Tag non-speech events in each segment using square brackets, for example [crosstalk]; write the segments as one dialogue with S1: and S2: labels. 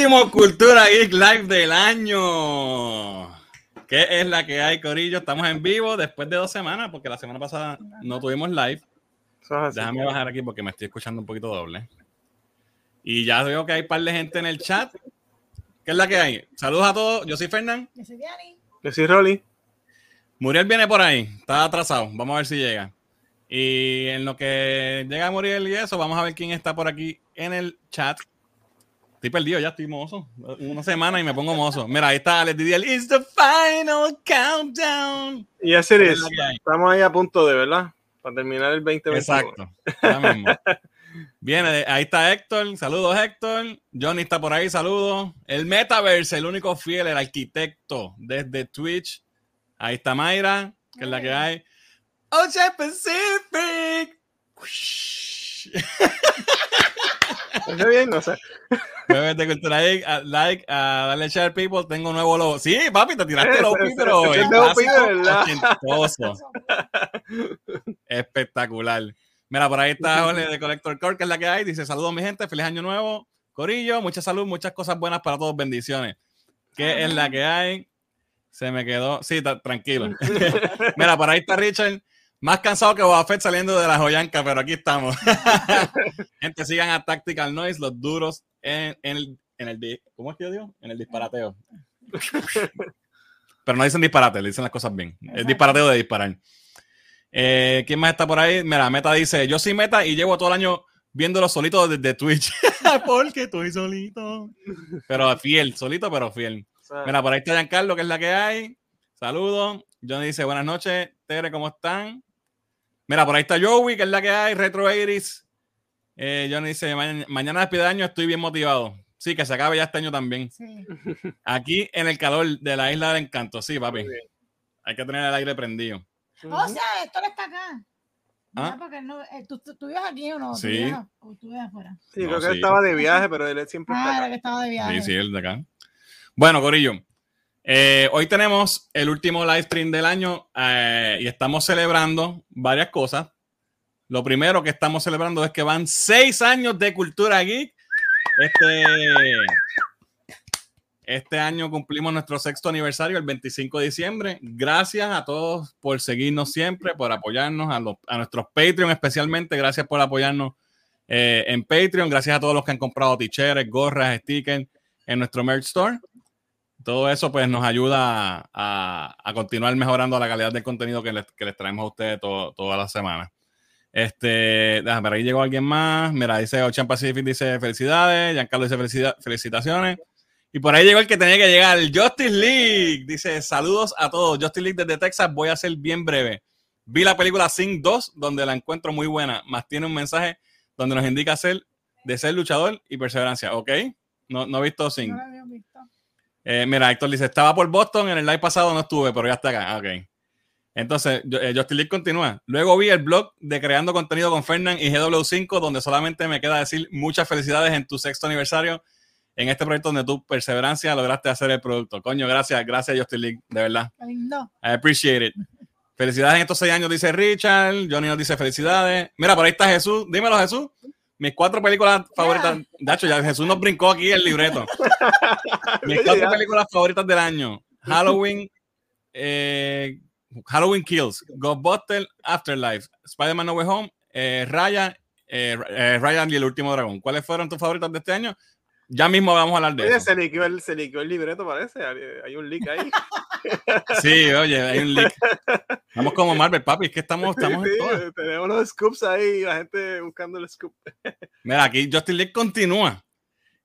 S1: Último Cultura Geek Live del año. ¿Qué es la que hay, Corillo? Estamos en vivo después de dos semanas, porque la semana pasada no tuvimos live. Déjame bajar aquí porque me estoy escuchando un poquito doble. Y ya veo que hay un par de gente en el chat. ¿Qué es la que hay? Saludos a todos. Yo soy Fernán.
S2: Yo soy Diani.
S3: Yo soy Rolly.
S1: Muriel viene por ahí. Está atrasado. Vamos a ver si llega. Y en lo que llega Muriel y eso, vamos a ver quién está por aquí en el chat. Estoy perdido, ya estoy mozo. Una semana y me pongo mozo. Mira, ahí está Alex Didier. It's the final countdown.
S3: Y así es. Estamos ahí a punto de, ¿verdad? Para terminar el 2021.
S1: Exacto. [laughs] Viene, ahí está Héctor. Saludos, Héctor. Johnny está por ahí. Saludos. El Metaverse, el único fiel, el arquitecto desde Twitch. Ahí está Mayra, que es la que hay. Ocean Pacific.
S3: Está bien, no sé.
S1: de cultura like, a, like, a darle share people, tengo un nuevo logo. Sí, papi, te tiraste el OP, pero
S3: es [laughs]
S1: Espectacular. Mira, por ahí está Jorge de Collector Core, que es la que hay. Dice, saludos mi gente, feliz año nuevo. Corillo, mucha salud, muchas cosas buenas para todos, bendiciones. ¿Qué es la que hay? Se me quedó. Sí, tranquilo. [laughs] [laughs] Mira, por ahí está Richard. Más cansado que Boba saliendo de la joyanca, pero aquí estamos. [laughs] Gente, sigan a Tactical Noise, los duros en, el, en el... ¿Cómo es que yo digo? En el disparateo. [laughs] pero no dicen disparate, le dicen las cosas bien. El disparateo de disparar. Eh, ¿Quién más está por ahí? Mira, Meta dice, yo soy Meta y llevo todo el año viéndolo solito desde Twitch. [laughs] Porque estoy solito. Pero fiel, solito pero fiel. Mira, por ahí está Giancarlo, que es la que hay. Saludos. Johnny dice, buenas noches, Tere, ¿cómo están? Mira, por ahí está Joey, que es la que hay, Retro Iris. Eh, Johnny dice, mañana, de año estoy bien motivado. Sí, que se acabe ya este año también. [laughs] Aquí en el calor de la isla del encanto, sí, papi. Hay que tener el aire prendido.
S2: O sea, esto no está acá. ¿Ah? Porque no, eh, ¿tú, ¿tú, vives aquí o no?
S1: Sí.
S2: ¿O tú vives afuera?
S3: Sí, creo que él estaba de viaje, pero él siempre
S2: ah,
S3: está
S2: acá. que estaba de viaje.
S1: Sí, sí, él de acá. Bueno, Corillo, eh, hoy tenemos el último live stream del año eh, y estamos celebrando varias cosas. Lo primero que estamos celebrando es que van seis años de Cultura Geek. Este, este año cumplimos nuestro sexto aniversario, el 25 de diciembre. Gracias a todos por seguirnos siempre, por apoyarnos, a, nuestros Patreon especialmente. Gracias por apoyarnos eh, en Patreon. Gracias a todos los que han comprado t-shirts, gorras, stickers en nuestro merch store todo eso pues nos ayuda a, continuar mejorando la calidad del contenido que les, traemos a ustedes todas las semanas. Este, déjame, ahí llegó alguien más. Mira, dice Ocean Pacific, dice felicidades. Giancarlo dice felicitaciones. Y por ahí llegó el que tenía que llegar, Justice League. Dice, saludos a todos. Justice League desde Texas. Voy a ser bien breve. Vi la película Sing 2, donde la encuentro muy buena. Más tiene un mensaje donde nos indica ser, de ser luchador y perseverancia. ¿Ok? No, no he visto Sing. Eh, mira, Héctor dice, estaba por Boston, en el live pasado no estuve, pero ya está acá. Ok. Entonces, eh, Justin Lee continúa. Luego vi el blog de Creando Contenido con Fernand y GW5, donde solamente me queda decir muchas felicidades en tu sexto aniversario en este proyecto donde tu perseverancia lograste hacer el producto. Coño, gracias, gracias Justin Lee, de verdad.
S2: No.
S1: I appreciate it. Felicidades en estos seis años, dice Richard. Johnny nos dice felicidades. Mira, por ahí está Jesús. Dímelo, Jesús mis cuatro películas favoritas. De hecho, ya Jesús nos brincó aquí el libreto. [laughs] mis cuatro películas favoritas del año: Halloween, eh, Halloween Kills, Ghostbusters, Afterlife, Spider-Man No Way Home, eh, Raya, eh, Ryan y el último dragón. ¿Cuáles fueron tus favoritas de este año? Ya mismo vamos a hablar de eso.
S3: Se liqueó, el, se el libreto, parece. Hay un leak ahí. [laughs]
S1: Sí, oye, hay un leak. Estamos como Marvel, papi, es que estamos, estamos en
S3: Tenemos los scoops ahí, la gente buscando el scoop. [laughs]
S1: Mira, aquí Justin League continúa,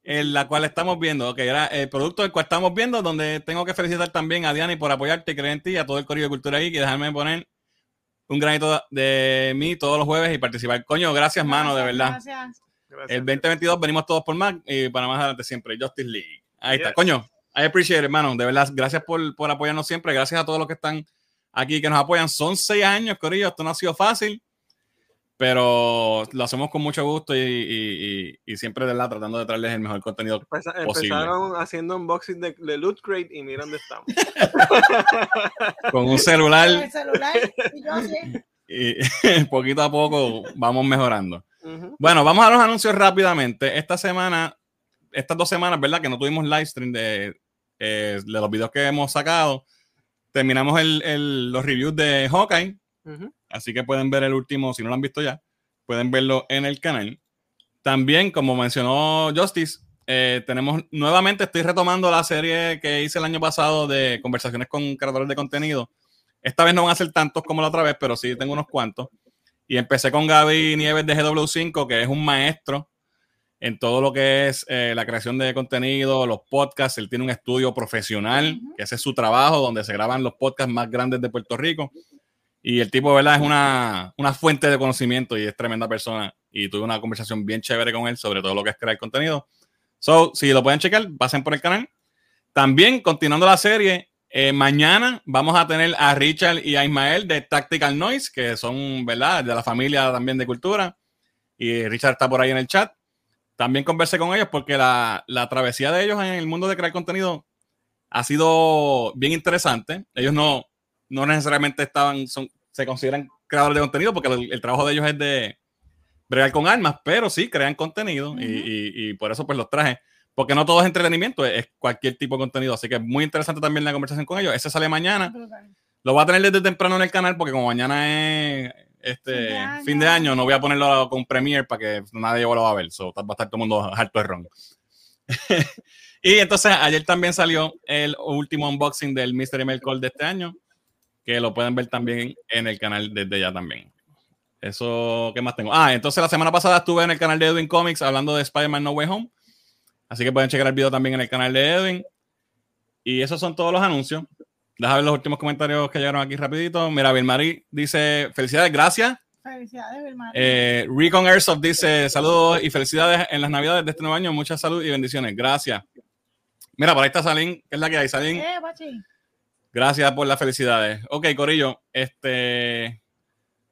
S1: en la cual estamos viendo, ok, era el producto del cual estamos viendo, donde tengo que felicitar también a Diani por apoyarte y creer en ti, a todo el Corrido de Cultura ahí, y dejarme poner un granito de mí todos los jueves y participar. Coño, gracias, mano, de verdad.
S2: Gracias.
S1: El 2022 venimos todos por más y para más adelante siempre. Justice League. Ahí está. Coño, I appreciate it, hermano. De verdad, gracias por, por, apoyarnos siempre. Gracias a todos los que están aquí, que nos apoyan. Son seis años, Corillo. Esto no ha sido fácil, pero lo hacemos con mucho gusto y, y, siempre de verdad tratando de traerles el mejor contenido
S3: Empezaron posible. Empezaron haciendo unboxing de, de, Loot Crate y mira dónde estamos. [laughs]
S1: con un celular.
S2: Con el celular y yo
S1: Y [laughs] poquito a poco vamos mejorando. Bueno, vamos a los anuncios rápidamente. Esta semana estas dos semanas, ¿verdad? Que no tuvimos live stream de, eh, de los videos que hemos sacado. Terminamos el, los reviews de Hawkeye. Así que pueden ver el último, si no lo han visto ya, pueden verlo en el canal. También, como mencionó Justice, eh, tenemos nuevamente, estoy retomando la serie que hice el año pasado de conversaciones con creadores de contenido. Esta vez no van a ser tantos como la otra vez, pero sí tengo unos cuantos. Y empecé con Gaby Nieves de GW5, que es un maestro en todo lo que es eh, la creación de contenido, los podcasts. Él tiene un estudio profesional, que ese es su trabajo, donde se graban los podcasts más grandes de Puerto Rico. Y el tipo, ¿verdad? Es una, una fuente de conocimiento y es tremenda persona. Y tuve una conversación bien chévere con él sobre todo lo que es crear contenido. So, si lo pueden checar, pasen por el canal. También, continuando la serie, eh, mañana vamos a tener a Richard y a Ismael de Tactical Noise, que son, ¿verdad?, de la familia también de cultura. Y Richard está por ahí en el chat. También conversé con ellos porque la, la travesía de ellos en el mundo de crear contenido ha sido bien interesante. Ellos no, no necesariamente estaban, son, se consideran creadores de contenido porque el, trabajo de ellos es de bregar con armas, pero sí crean contenido y, por eso pues los traje. Porque no todo es entretenimiento, es cualquier tipo de contenido. Así que es muy interesante también la conversación con ellos. Ese sale mañana. Lo voy a tener desde temprano en el canal porque como mañana es este fin de año, no voy a ponerlo con Premiere para que nadie lo va a ver. va a estar todo el mundo harto de ron. [laughs] y entonces ayer también salió el último unboxing del Mystery Mail Call de este año que lo pueden ver también en el canal desde ya también. Eso, ¿qué más tengo? Ah, entonces la semana pasada estuve en el canal de Edwin Comics hablando de Spider-Man No Way Home. Así que pueden checar el video también en el canal de Edwin. Y esos son todos los anuncios. Déjame ver los últimos comentarios que llegaron aquí rapidito. Mira, Vilmari dice, felicidades, gracias.
S2: Felicidades, Vilmari.
S1: Eh, Recon Airsoft dice, saludos y felicidades en las navidades de este nuevo año. Mucha salud y bendiciones. Gracias. Mira, por ahí está Salín, que es la que hay. Salín.
S2: Eh,
S1: Gracias por las felicidades. Ok, Corillo, este.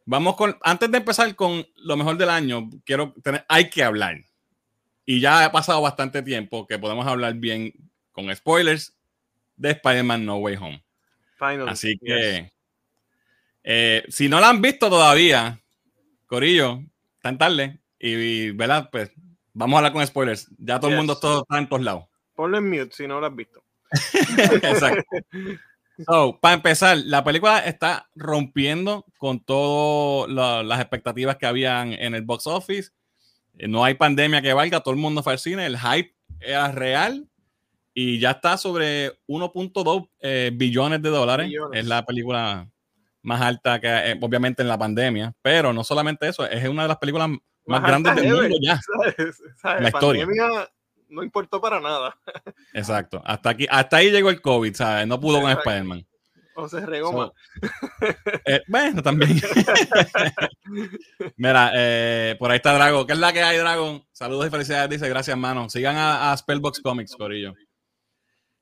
S1: Vamos con. Antes de empezar con lo mejor del año, quiero tener. Hay que hablar. Y ya ha pasado bastante tiempo que podemos hablar bien con spoilers de Spider-Man No Way Home. Así que. Eh, si no la han visto todavía, Corillo, tan tarde. Y, ¿verdad? Pues vamos a hablar con spoilers. Ya todo el mundo está en todos lados.
S3: Ponlo en mute si no lo has visto. [laughs]
S1: Exacto. So, para empezar, la película está rompiendo con todas las expectativas que habían en el box office. Eh, no hay pandemia que valga, todo el mundo fue al cine, el hype era real y ya está sobre 1.2 eh, billones de dólares. Es la película más alta que eh, obviamente en la pandemia, pero no solamente eso, es una de las películas más, grandes del mundo ya. [laughs]
S3: La historia no importó para nada.
S1: Exacto. Hasta aquí, hasta ahí llegó el COVID, ¿sabes? No pudo con Spider-Man.
S3: O se regó [laughs]
S1: eh, bueno, también. [laughs] Mira, eh, por ahí está Dragon. ¿Qué es la que hay, Dragon? Saludos y felicidades, dice. Gracias, hermano. Sigan a, Spellbox Comics, Corillo.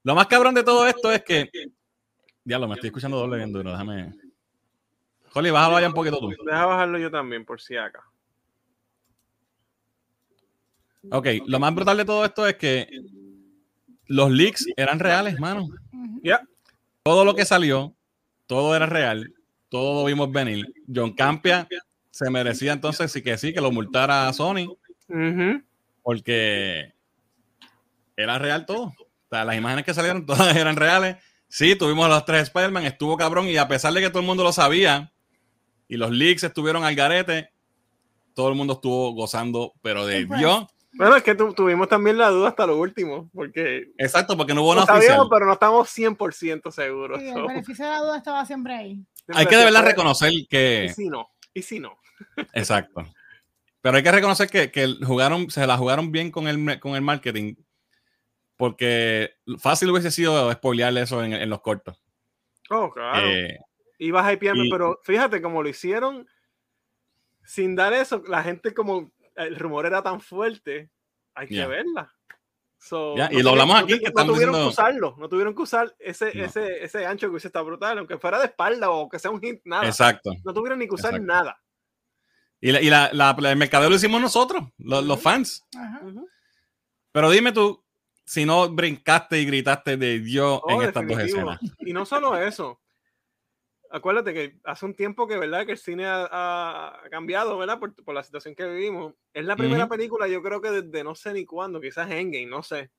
S1: Lo más cabrón de todo esto es que. Diablo, me estoy escuchando doble bien duro. Déjame. Joli, bájalo allá un poquito tú.
S3: Deja bajarlo yo también, por si acá.
S1: Ok, lo más brutal de todo esto es que los leaks eran reales, mano.
S3: Ya.
S1: Todo lo que salió, todo era real, todo lo vimos venir. John Campia se merecía entonces sí que sí, que lo multara a Sony. Porque era real todo. O sea, las imágenes que salieron [laughs] todas eran reales. Sí, tuvimos los tres Spider-Man, estuvo cabrón y a pesar de que todo el mundo lo sabía y los leaks estuvieron al garete, todo el mundo estuvo gozando, pero de Dios.
S3: Bueno, es que tuvimos también la duda hasta lo último, porque...
S1: Exacto, porque no hubo una
S3: sabíamos, pero no estamos 100% seguros.
S2: Sí, el beneficio de la duda estaba siempre ahí.
S1: hay que de verdad reconocer que...
S3: Y si no, y si no. [laughs]
S1: Exacto. Pero hay que reconocer que, que, jugaron, se la jugaron bien con el, con el marketing, porque fácil hubiese sido spoilearle eso en, en los cortos.
S3: Oh, claro. Eh, Ibas a hypearme, pero fíjate cómo lo hicieron sin dar eso, la gente como el rumor era tan fuerte, hay que verla.
S1: y lo hablamos aquí.
S3: no tuvieron que usarlo, no tuvieron que usar ese, ese, ese ancho que hubiese está brutal, aunque fuera de espalda o que sea un hint, nada.
S1: Exacto.
S3: No tuvieron ni que usar nada.
S1: Y, la, y la, la, el mercadeo lo hicimos nosotros, los, fans. Pero dime tú, si no brincaste y gritaste de Dios en oh, estas dos escenas.
S3: Y no solo eso. Acuérdate que hace un tiempo que, ¿verdad? Que el cine ha, cambiado, ¿verdad? Por, por, la situación que vivimos. Es la primera película, yo creo que desde no sé ni cuándo, quizás Endgame, no sé,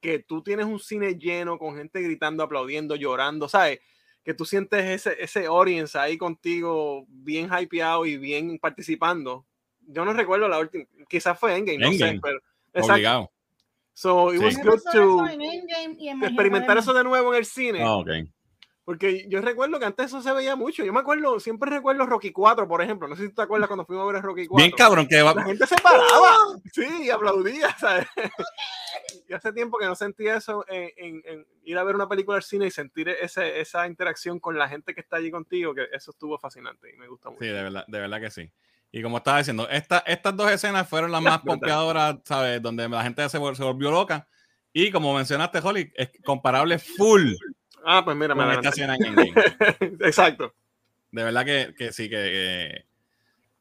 S3: que tú tienes un cine lleno con gente gritando, aplaudiendo, llorando, ¿sabes? Que tú sientes ese, ese audience ahí contigo bien hypeado y bien participando. Yo no recuerdo la última, quizás fue Endgame, no sé, pero... Exacto. So it was good to experimentar eso de nuevo en el cine.
S1: Oh, okay.
S3: Porque yo recuerdo que antes eso se veía mucho. Yo me acuerdo, siempre recuerdo Rocky 4, por ejemplo. No sé si te acuerdas cuando fuimos a ver Rocky 4.
S1: Bien cabrón, que
S3: La gente se paraba. [laughs] Sí, aplaudía, [laughs] ¿sabes? y hace tiempo que no sentía eso en, ir a ver una película al cine y sentir ese, esa interacción con la gente que está allí contigo, que eso estuvo fascinante y me gusta mucho.
S1: Sí, de verdad, de verdad que sí. Y como estaba diciendo, esta, estas dos escenas fueron las más pompeadoras, ¿sabes? Donde la gente se, se volvió loca. Y como mencionaste, Holly, es comparable full
S3: Ah, pues mira, me
S1: esta [laughs]
S3: Exacto.
S1: De verdad que, que sí, que,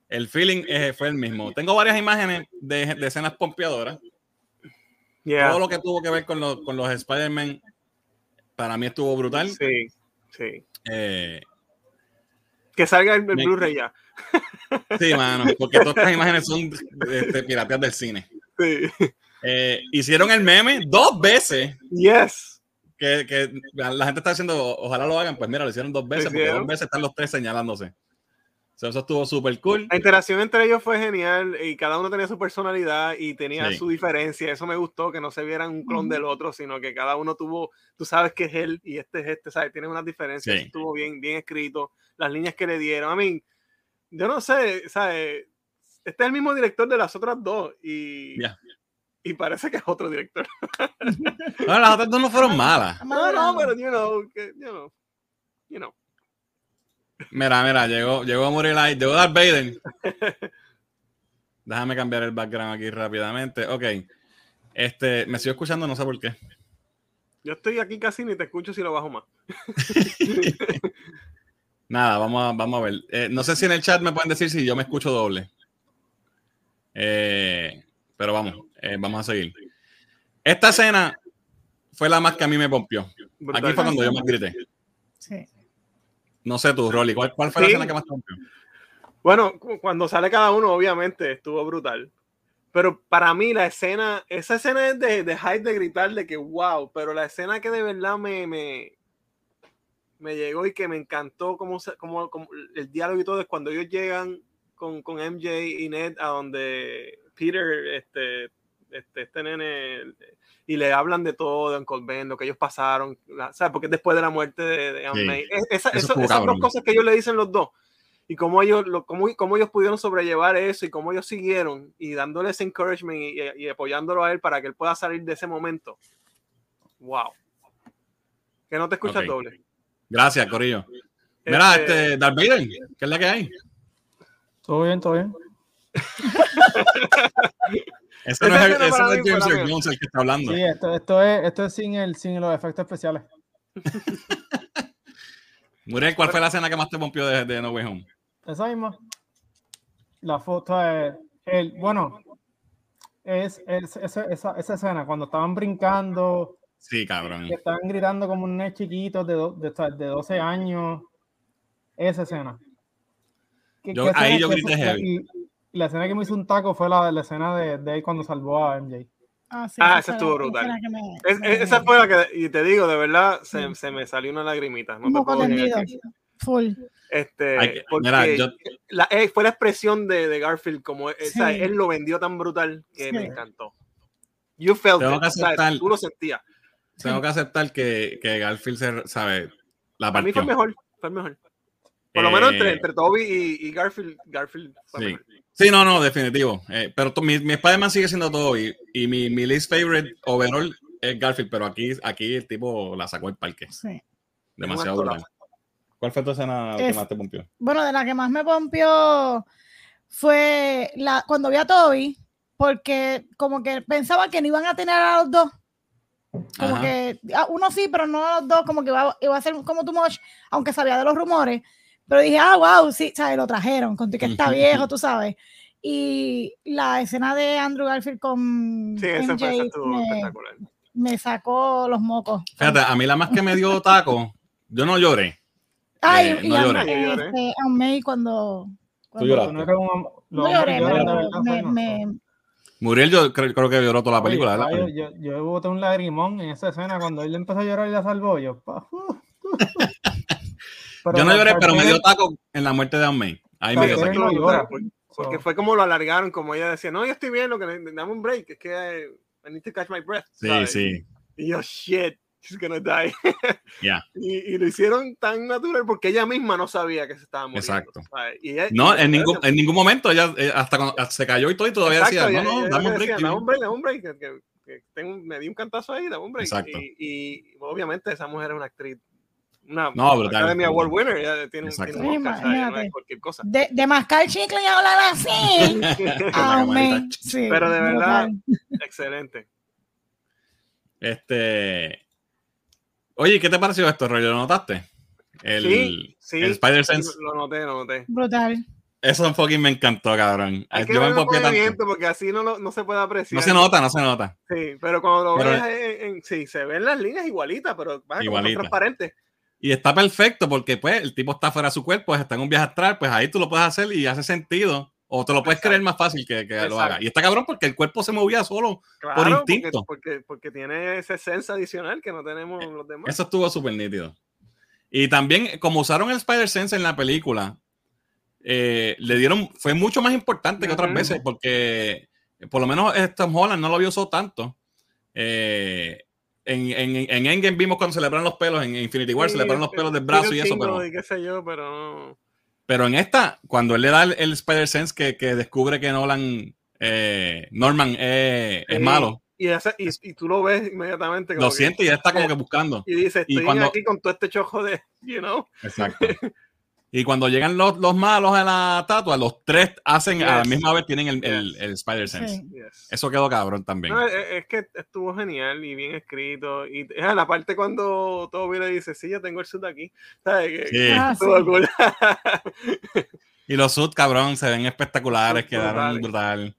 S1: el feeling eh, fue el mismo. Tengo varias imágenes de, de escenas pompeadoras. Todo lo que tuvo que ver con, los, con los Spider-Man, para mí estuvo brutal.
S3: Sí, sí.
S1: Eh,
S3: que salga el, Blu-ray ya. [laughs]
S1: Sí, mano, porque todas estas imágenes son este, pirateas del cine.
S3: Sí.
S1: Eh, hicieron el meme dos veces.
S3: Yes
S1: que, la gente está diciendo, ojalá lo hagan, pues mira, lo hicieron dos veces, porque dos veces están los tres señalándose. eso estuvo súper cool.
S3: La interacción entre ellos fue genial y cada uno tenía su personalidad y tenía su diferencia. Eso me gustó, que no se vieran un clon del otro, sino que cada uno tuvo, tú sabes que es él y este es este, ¿sabes? Tienen unas diferencias. Estuvo bien, bien escrito. Las líneas que le dieron. A mí, yo no sé, ¿sabes? Este es el mismo director de las otras dos y y parece que es otro director. [laughs]
S1: No, las otras dos no fueron malas.
S3: No, no, pero you know, que, you know, you know.
S1: Mira, mira, llegó, llegó a morir ahí, llegó Darth Vader. [laughs] Déjame cambiar el background aquí rápidamente. Ok. Este, me sigo escuchando, no sé por qué.
S3: Yo estoy aquí casi ni te escucho si lo bajo más. [laughs]
S1: Nada, vamos a, vamos a ver. Eh, no sé si en el chat me pueden decir si yo me escucho doble. Eh, pero vamos, eh, vamos a seguir. Esta escena fue la más que a mí me pompió. Aquí fue cuando yo me grité. Sí. No sé tú, Rolly, ¿cuál, fue la escena que más te pompió?
S3: Bueno, cuando sale cada uno, obviamente, estuvo brutal. Pero para mí la escena, esa escena es de, de hype de gritar de que wow, pero la escena que de verdad me, me, me llegó y que me encantó como, como, como, el diálogo y todo es cuando ellos llegan con, con MJ y Ned a donde Peter, este, este, este nene, y le hablan de todo, de Uncle Ben, lo que ellos pasaron, ¿sabes? Porque después de la muerte de, de esas dos cosas que ellos le dicen los dos, y cómo ellos, lo, cómo, cómo, ellos pudieron sobrellevar eso y cómo ellos siguieron y dándole ese encouragement y, apoyándolo a él para que él pueda salir de ese momento. ¡Wow! Que no te escuchas doble.
S1: Gracias, Corillo. Mira, este, este Darth Vader, ¿qué es la que hay?
S4: Todo bien, todo bien. [laughs]
S1: Eso no es, eso es James Earl Jones el que está hablando.
S4: Sí, esto, esto, es, esto es sin, el, sin los efectos especiales. [laughs]
S1: Muriel, ¿cuál fue la escena que más te pompió de, de No Way Home?
S4: Esa misma. La foto es. El, bueno, es, es esa, esa, esa, escena cuando estaban brincando.
S1: Sí, cabrón.
S4: Que estaban gritando como un chiquitos de, de, de 12 años. Esa escena.
S1: Yo, ahí yo grité
S4: heavy la escena que me hizo un taco fue la, la escena de, de cuando salvó a MJ.
S3: Ah, sí, ah esa estuvo brutal. esa fue la que, y te digo, de verdad, se, se me salió una lagrimita. No te
S2: Full.
S3: Este, porque la, eh, fue la expresión de, de Garfield, como él lo vendió tan brutal que me encantó. You felt
S1: tengo que aceptar,
S3: tú lo sentías.
S1: Tengo que aceptar que, que Garfield se sabe la
S3: partió. A mí fue mejor, fue mejor. Por lo menos entre, eh, entre Toby y, y Garfield, Garfield fue
S1: sí.
S3: mejor.
S1: Sí, no, no, definitivo. Eh, pero mi, mi Spider-Man sigue siendo todo y, y mi, mi, least favorite overall es Garfield, pero aquí, aquí el tipo la sacó el parque. Sí. Demasiado brutal. ¿Cuál fue tu escena que más te pompió?
S2: Bueno, de la que más me pompió fue la, cuando vi a Toby, porque como que pensaba que no iban a tener a los dos. Como que uno sí, pero no a los dos, como que iba, iba a ser como too much, aunque sabía de los rumores. Pero dije, ah, wow, sí, ¿sabes? Lo trajeron, conté que está viejo, tú sabes. Y la escena de Andrew Garfield con
S3: sí, MJ fue, me,
S2: me, sacó los mocos.
S1: Fíjate, a mí la más que me dio taco, yo no lloré.
S2: Ay,
S1: Eh,
S2: y
S1: no
S2: a,
S1: lloré.
S3: Lloré.
S2: este, a May cuando. cuando-
S1: lloraste.
S4: No,
S2: lloré, pero me, me-
S1: Muriel, yo creo, creo que lloró toda la película,
S4: Oye,
S1: ¿verdad?
S4: yo, yo, yo boté un lagrimón en esa escena cuando él empezó a llorar y la salvó. Yo, pa, [laughs] Pero
S1: Yo no lloré, pero me dio taco en la muerte de May. Ahí me dio taco.
S4: no llora.
S3: Porque
S4: So,
S3: fue como lo alargaron, como ella decía, no, yo estoy bien, lo que dame un break, es que I need to catch my breath.
S1: Sí,
S3: ¿sabes?
S1: sí.
S3: Y yo, shit, she's gonna die. [laughs]
S1: Ya.
S3: y, y lo hicieron tan natural porque ella misma no sabía que se estaba muriendo.
S1: Exacto.
S3: Y ella-
S1: No,
S3: y-
S1: en ningún, en ningún momento ella eh, hasta cuando se cayó y todo y todavía
S3: Exacto,
S1: decía,
S3: ella-
S1: no, no,
S3: ella
S1: dame un
S3: decía,
S1: break.
S3: Dame
S1: Jimmy".
S3: un break, dame un break, que, que- que tengo- me di un cantazo ahí, dame un break.
S1: Exacto.
S3: Y, y obviamente esa mujer es una actriz, una
S1: No, brutal,
S3: Academy Award
S1: brutal.
S3: winner, ella tiene, tiene un
S2: de, de mascar chicle y hablar así. [laughs] Sí,
S3: Pero de verdad,
S2: brutal.
S3: Excelente.
S1: Este. Oye, ¿qué te pareció esto, Rollo? ¿Lo notaste? El,
S3: Sí, sí.
S1: el Spider-Sense.
S3: Lo noté, lo noté.
S2: Brutal.
S1: Eso fucking me encantó, cabrón.
S3: Hay que
S1: Yo me tanto.
S3: porque así no, lo- no se puede apreciar.
S1: No se nota, no se nota.
S3: Sí, pero cuando lo
S1: Pero-
S3: ves, en, en- sí, se ven las líneas igualitas, pero vas a
S1: Igualita.
S3: transparentes.
S1: Y está perfecto porque, pues, el tipo está fuera de su cuerpo, está en un viaje astral, pues ahí tú lo puedes hacer y hace sentido. O te lo puedes
S3: Exacto.
S1: creer más fácil que, que lo haga. Y está cabrón porque el cuerpo se movía solo.
S3: Claro, porque-
S1: instinto.
S3: Porque, porque, tiene esa esencia adicional que no tenemos los demás.
S1: Eso estuvo súper nítido. Y también, como usaron el Spider-Sense en la película, eh, le dieron, fue mucho más importante que otras veces, porque eh, por lo menos eh, Tom Holland no lo usado tanto. Eh, en, en, en Endgame vimos cuando se le paran los pelos, en Infinity War se le paran los pelos del brazo y eso, pero,
S3: Y qué sé yo, pero no.
S1: pero en esta, cuando él le da el, el Spider-Sense que, que descubre que Nolan, eh, Norman eh, es
S3: Sí.
S1: malo,
S3: Y, ese- y, y tú lo ves inmediatamente. como
S1: lo siente y ya está como que buscando.
S3: Y dice,
S1: y
S3: estoy
S1: cuando-
S3: aquí con todo este chojo de, you know.
S1: Exacto. [laughs] Y cuando llegan los, los malos a la estatua, los tres hacen a la misma vez tienen el, el, Spider-Sense.
S2: Sí.
S3: Yes.
S1: Eso quedó cabrón también.
S3: No, es, es que estuvo genial y bien escrito. Y es la parte cuando Toby le dice, sí, yo tengo el suit aquí. ¿Sabes? Que-
S1: Sí.
S2: Ah,
S3: estuvo
S2: sí.
S3: cool. [laughs]
S1: Y los suits, cabrón, se ven espectaculares,
S3: Son
S1: quedaron
S3: brutales.
S1: brutal.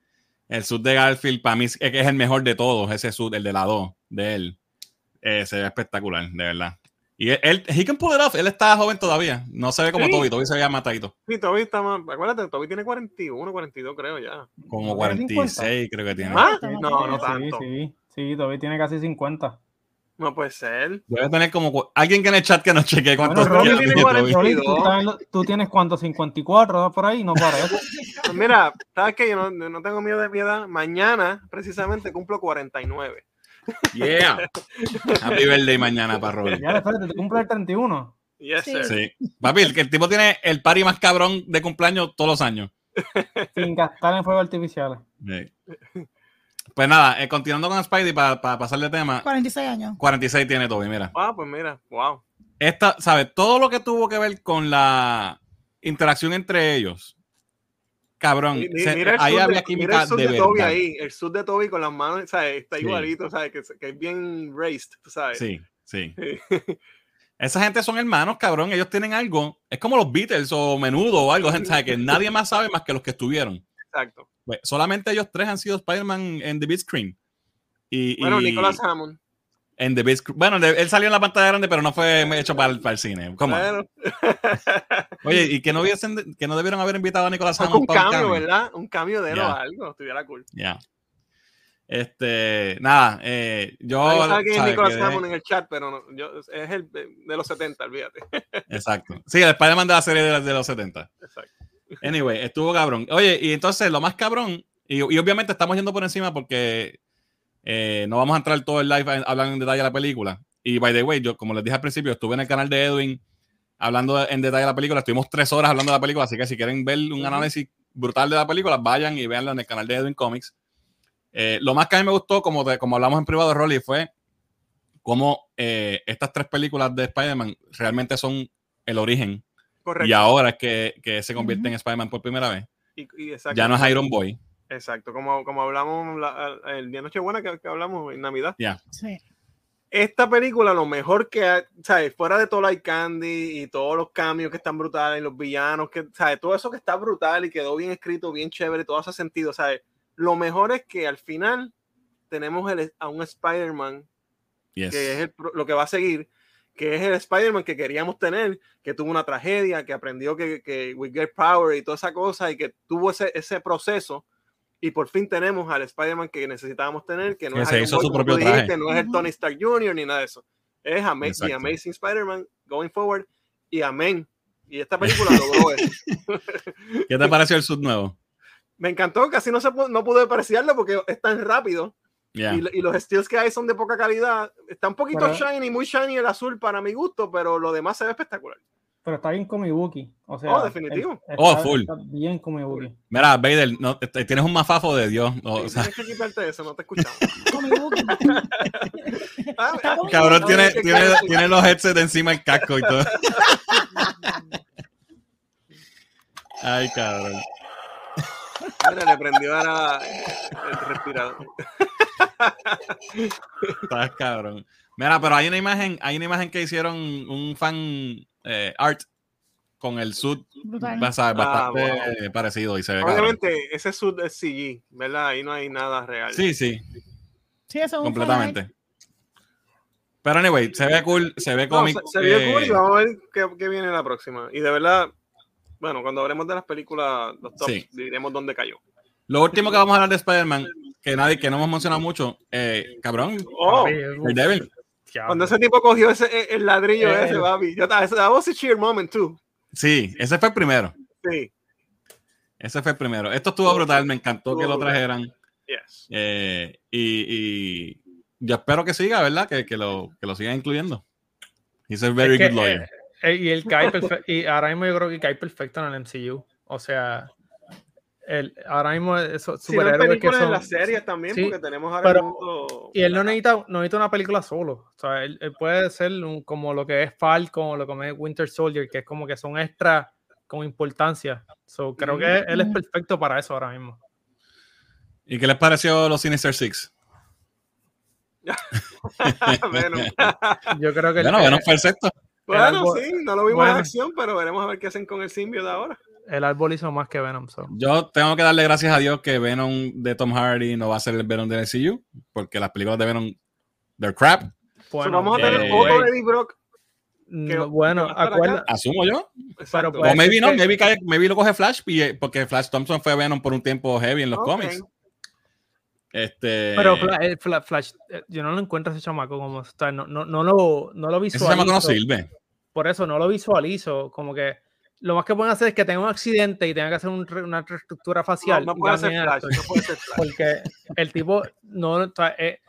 S1: El suit de Garfield, para mí, es que es el mejor de todos, ese suit, el de la 2, de él. Eh, se ve espectacular, de verdad. Y él, he can pull it off, él está joven todavía. No se ve como
S3: Sí.
S1: Toby, Toby se veía matadito.
S3: Sí, Toby está más. Acuérdate, Toby tiene 41, 42, creo ya.
S1: Como
S4: ¿No tiene
S1: 46, creo que tiene.
S3: ¿Ah?
S2: Sí,
S3: No, no
S4: sí,
S3: tanto.
S4: Sí, sí, todavía tiene casi 50.
S3: No puede ser.
S1: Debe tener como. Alguien que en el chat que nos chequee cuántos
S4: Bueno, Rolly
S3: tiene
S1: tiene
S3: 40.
S1: Toby.
S4: Rolly, ¿tú,
S3: 22.
S4: estás en lo- tú tienes cuánto, 54 ¿no? por ahí, no parece.
S3: Pues mira, ¿sabes qué? Yo no, no tengo miedo de mi edad. Mañana, precisamente, cumplo 49.
S1: Yeah. Happy birthday mañana para Rolly.
S4: Ya, espérate, te cumple el 31.
S3: Yes,
S2: Sí.
S3: sir.
S1: Sí. Papi, el, que el tipo tiene el party más cabrón de cumpleaños todos los años. [laughs]
S4: Sin gastar en fuegos artificiales.
S1: Sí. Pues nada, eh, continuando con Spidey para pasarle de tema.
S2: 46 años.
S1: 46 tiene Toby, mira.
S3: Ah, pues mira, wow.
S1: Esta, ¿sabes? Todo lo que tuvo que ver con la interacción entre ellos. Cabrón.
S3: Mi- mi-
S1: se-
S3: mira el
S1: ahí había
S3: de,
S1: química
S3: mira el sud
S1: de
S3: de, Toby
S1: verdad.
S3: ahí, el sud de Toby con las manos, ¿sabes? Está
S1: Sí.
S3: igualito, ¿sabes? Que, que es bien raised, tú sabes.
S1: Sí, sí. [laughs]
S3: Sí.
S1: Esa gente son hermanos, cabrón. Ellos tienen algo. Es como los Beatles o Menudo o algo, [laughs] gente, que nadie más sabe más que los que estuvieron.
S3: Exacto.
S1: Pues, solamente ellos tres han sido Spider-Man en The Big Screen. Y,
S3: Bueno,
S1: y-
S3: Nicolas Hammond.
S1: En The Screen. Bueno, él salió en la pantalla grande, pero no fue hecho para el, para el cine. ¿Cómo?
S3: Bueno, [laughs]
S1: Oye, y que no, hubiesen, que no debieron haber invitado a Nicolas
S3: fue
S1: Hammond
S3: un
S1: para un
S3: cambio,
S1: cambio.
S3: ¿verdad? Un cambio de él o
S1: Ya.
S3: algo, estuviera cool.
S1: Ya. Este, nada, eh, yo.
S3: Nadie sabe quién es
S1: quedé-
S3: Hammond en el chat, pero no, yo, es el de, de los 70, olvídate. [laughs]
S1: Exacto. Sí, el Spider-Man de la serie de, de los 70.
S3: Exacto.
S1: Anyway, estuvo cabrón. Oye, y entonces lo más cabrón, y, y obviamente estamos yendo por encima porque eh, no vamos a entrar todo el live a hablar en detalle de la película. Y by the way, yo, como les dije al principio, estuve en el canal de Edwin hablando en detalle de la película. Estuvimos tres horas hablando de la película, así que si quieren ver un análisis brutal de la película, vayan y véanlo en el canal de Edwin Comics. Eh, lo más que a mí me gustó, como, te- como hablamos en privado de Rolly, fue cómo eh, estas tres películas de Spider-Man realmente son el origen.
S3: Correcto.
S1: Y ahora es que, que se convierte en Spider-Man por primera vez.
S3: Y, y exacto.
S1: Ya no es Iron Boy.
S3: Exacto, como, como hablamos la- el día Nochebuena que, que hablamos en Navidad.
S2: Sí.
S3: Esta película, lo mejor que, ¿sabes? Fuera de todo Light Candy y todos los cambios que están brutales, y los villanos, que, ¿sabes? Todo eso que está brutal y quedó bien escrito, bien chévere, todo hace sentido, ¿sabes? Lo mejor es que al final tenemos el- a un Spider-Man
S1: Yes.
S3: que es el lo que va a seguir, que es el Spider-Man que queríamos tener, que tuvo una tragedia, que aprendió que, que we get power y toda esa cosa, y que tuvo ese, ese proceso. Y por fin tenemos al Spider-Man que necesitábamos tener, que no,
S1: Que
S3: es,
S1: se hizo
S3: Boy,
S1: su propio traje.
S3: dijiste, no es el. Tony Stark Jr. ni nada de eso. Es Ama- The
S1: Exacto.
S3: Amazing Spider-Man going forward y amén. Y esta película logró eso. [laughs]
S1: ¿Qué te pareció el sud nuevo? [laughs]
S3: Me encantó, casi no, se no pude apreciarlo porque es tan rápido.
S1: Ya.
S3: Y, y los steals que hay son de poca calidad. Está un poquito
S4: Pero-
S3: shiny, muy shiny el azul para mi gusto, pero lo demás se ve espectacular.
S4: Pero está bien comic booky. O sea,
S3: Oh, definitivo.
S4: está-
S1: Oh, full.
S4: está bien comic booky.
S1: Mira, Vader, no, tienes un mafafo de Dios. o
S3: Sí,
S1: sea,
S3: tienes que quitarte eso, no te escuchamos. [laughs] Ah,
S1: cabrón,
S3: No,
S1: tiene, tiene, tiene los headsets encima del casco y todo. Ay, cabrón.
S3: Mira, le prendió ahora el respirador.
S1: Estás cabrón. Mira, pero hay una imagen, hay una imagen que hicieron un fan eh, art con el sud
S2: Brutal.
S1: bastante
S3: Ah, wow.
S1: parecido y se ve cabrón.
S3: Obviamente, ese sud es CG, ¿verdad? Ahí no hay nada real.
S1: Sí, sí,
S2: Sí, eso es un
S1: completamente. Pero anyway, se ve cool, se ve
S3: No,
S1: cómico.
S3: se, se vio
S1: eh,
S3: cool y vamos a ver qué, qué viene la próxima. Y de verdad, bueno, cuando hablemos de las películas, los tops,
S1: Sí.
S3: diremos dónde cayó.
S1: Lo último que vamos a hablar de Spider-Man, que nadie, que no hemos mencionado mucho, eh, cabrón,
S3: Oh,
S1: Daredevil.
S5: Ya.
S3: cuando ese tipo cogió ese, e, el ladrillo
S5: Eh,
S3: ese,
S5: el-
S3: papi. Yo, that was a cheer moment, too.
S1: Sí, ese fue el primero.
S3: Sí,
S1: Ese fue el primero. Esto estuvo brutal, me encantó que lo trajeran.
S3: yes.
S1: eh, y, y yo espero que siga, ¿verdad? Que, que lo, que lo sigan incluyendo. He's a very
S5: Es que,
S1: good lawyer.
S5: eh, y él cae perfecto. Y ahora mismo yo creo que cae perfecto en el MCU. O sea, el, ahora mismo esos superhéroes que
S3: películas, en
S5: son.
S3: las series también,
S5: Sí,
S3: porque tenemos ahora
S5: pero-
S3: mundo-
S5: Y él no necesita, no necesita una película solo. O sea, él, él puede ser un- como lo que es Falcon o lo que es Winter Soldier, que es como que son extra con importancia. So, creo que él es perfecto para eso ahora mismo.
S1: ¿Y qué les pareció los Sinister Six? [laughs] [laughs]
S5: Yo creo que
S1: Bueno, bueno, el
S3: bueno,
S5: árbol-
S3: sí, no lo vimos
S5: bueno.
S3: en acción, pero veremos a ver qué hacen con el simbio ahora.
S5: El árbol hizo más que Venom. so.
S1: Yo tengo que darle gracias a Dios que Venom de Tom Hardy no va a ser el Venom del MCU, porque las películas de Venom, they're crap,
S3: So,
S5: Bueno,
S3: vamos a tener
S1: eh,
S3: otro
S5: güey,
S3: Eddie Brock.
S5: no,
S3: que-
S5: bueno, acuerda,
S1: asumo yo.
S5: Puede
S1: O maybe
S5: ser
S1: no,
S5: que-
S1: maybe, cae- maybe lo coge Flash, eh, porque Flash Thompson fue Venom por un tiempo heavy en los
S3: Ok.
S1: cómics. Este,
S5: Pero eh, Fla- Flash, eh, yo no lo encuentro ese chamaco como está, no, no, no lo, no lo
S1: ese chamaco no
S5: visualizo.
S1: sirve.
S5: Por eso no lo visualizo. Como que lo más que pueden hacer es que tenga un accidente y tenga que hacer un una reestructura facial.
S3: No, no puede ser Flash, no puede ser Flash.
S5: Porque el tipo no. o sea, eh,